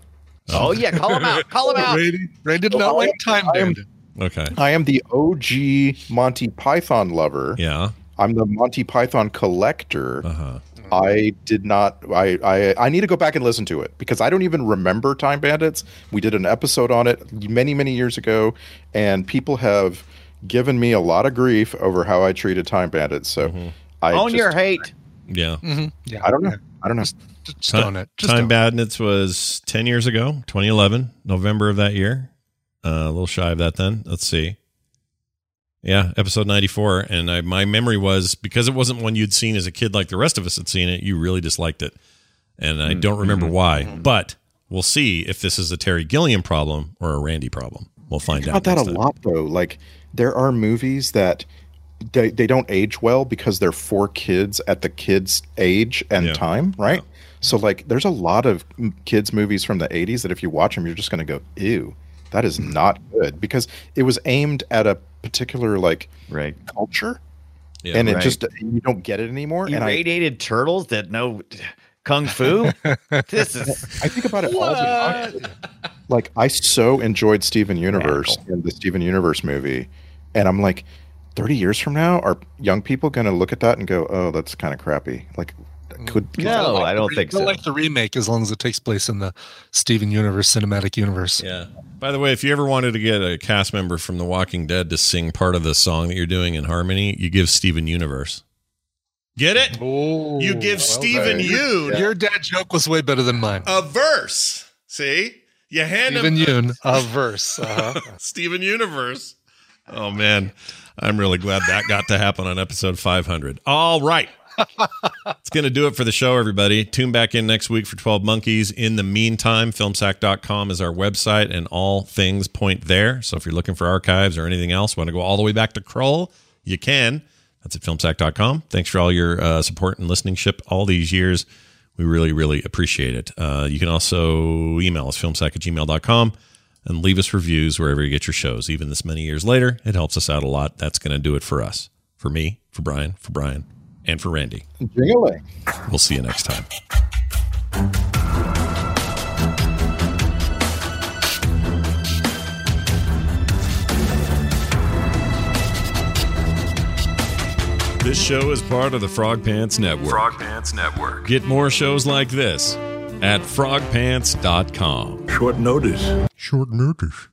Oh yeah, call him out. Call him out. Randy, Randy did not like Time I Bandit. okay. I am the OG Monty Python lover. Yeah. I'm the Monty Python collector. Uh-huh. I did not. I, I I need to go back and listen to it because I don't even remember Time Bandits. We did an episode on it many many years ago, and people have given me a lot of grief over how I treated Time Bandits. So Mm-hmm. I Own just- your hate. Yeah. Mm-hmm. Yeah. I don't know. I don't know. Just own it. Just Time. Bandits was 10 years ago, 2011, November of that year. Uh, a little shy of that then. Let's see. Yeah, episode 94. And I, my memory was because it wasn't one you'd seen as a kid like the rest of us had seen it, you really disliked it. And I don't mm-hmm. remember why. Mm-hmm. But we'll see if this is a Terry Gilliam problem or a Randy problem. We'll find out. about that a time. lot though. Like there are movies that they, they don't age well because they're for kids at the kids age and Yeah. time, right? So like there's a lot of kids movies from the 80s that if you watch them you're just going to go ew. That is not good because it was aimed at a particular like Right. culture Yeah. and it Right. just you don't get it anymore and I Irradiated turtles that know kung fu. this is I think about it all the time. Like I so enjoyed Steven Universe and the Steven Universe movie, and I'm like, 30 years from now, are young people going to look at that and go, "Oh, that's kind of crappy"? Like, mm. could no, I don't think I so. like the remake as long as it takes place in the Steven Universe cinematic universe. Yeah. By the way, if you ever wanted to get a cast member from The Walking Dead to sing part of the song that you're doing in harmony, you give Steven Universe. Get it? you give Steven Yeun Your dad joke was way better than mine. a verse. See? You hand Steven him Yoon, a verse. Uh-huh. Steven Universe. Oh man, I'm really glad that got to happen on episode 500. All right. It's going to do it for the show, everybody. Tune back in next week for 12 Monkeys. In the meantime, filmsack.com is our website, and all things point there. So if you're looking for archives or anything else, want to go all the way back to Krull, you can. That's at filmsack.com. Thanks for all your uh, support and listening ship all these years. We really, really appreciate it. Uh, you can also email us, filmsack at gmail.com, and leave us reviews wherever you get your shows. Even this many years later, it helps us out a lot. That's going to do it for us. For me, for Brian, for Brian, and for Randy. Jingling. We'll see you next time. This show is part of the Frog Pants Network. Frog Pants Network. Get more shows like this at frogpants.com. Short notice. Short notice.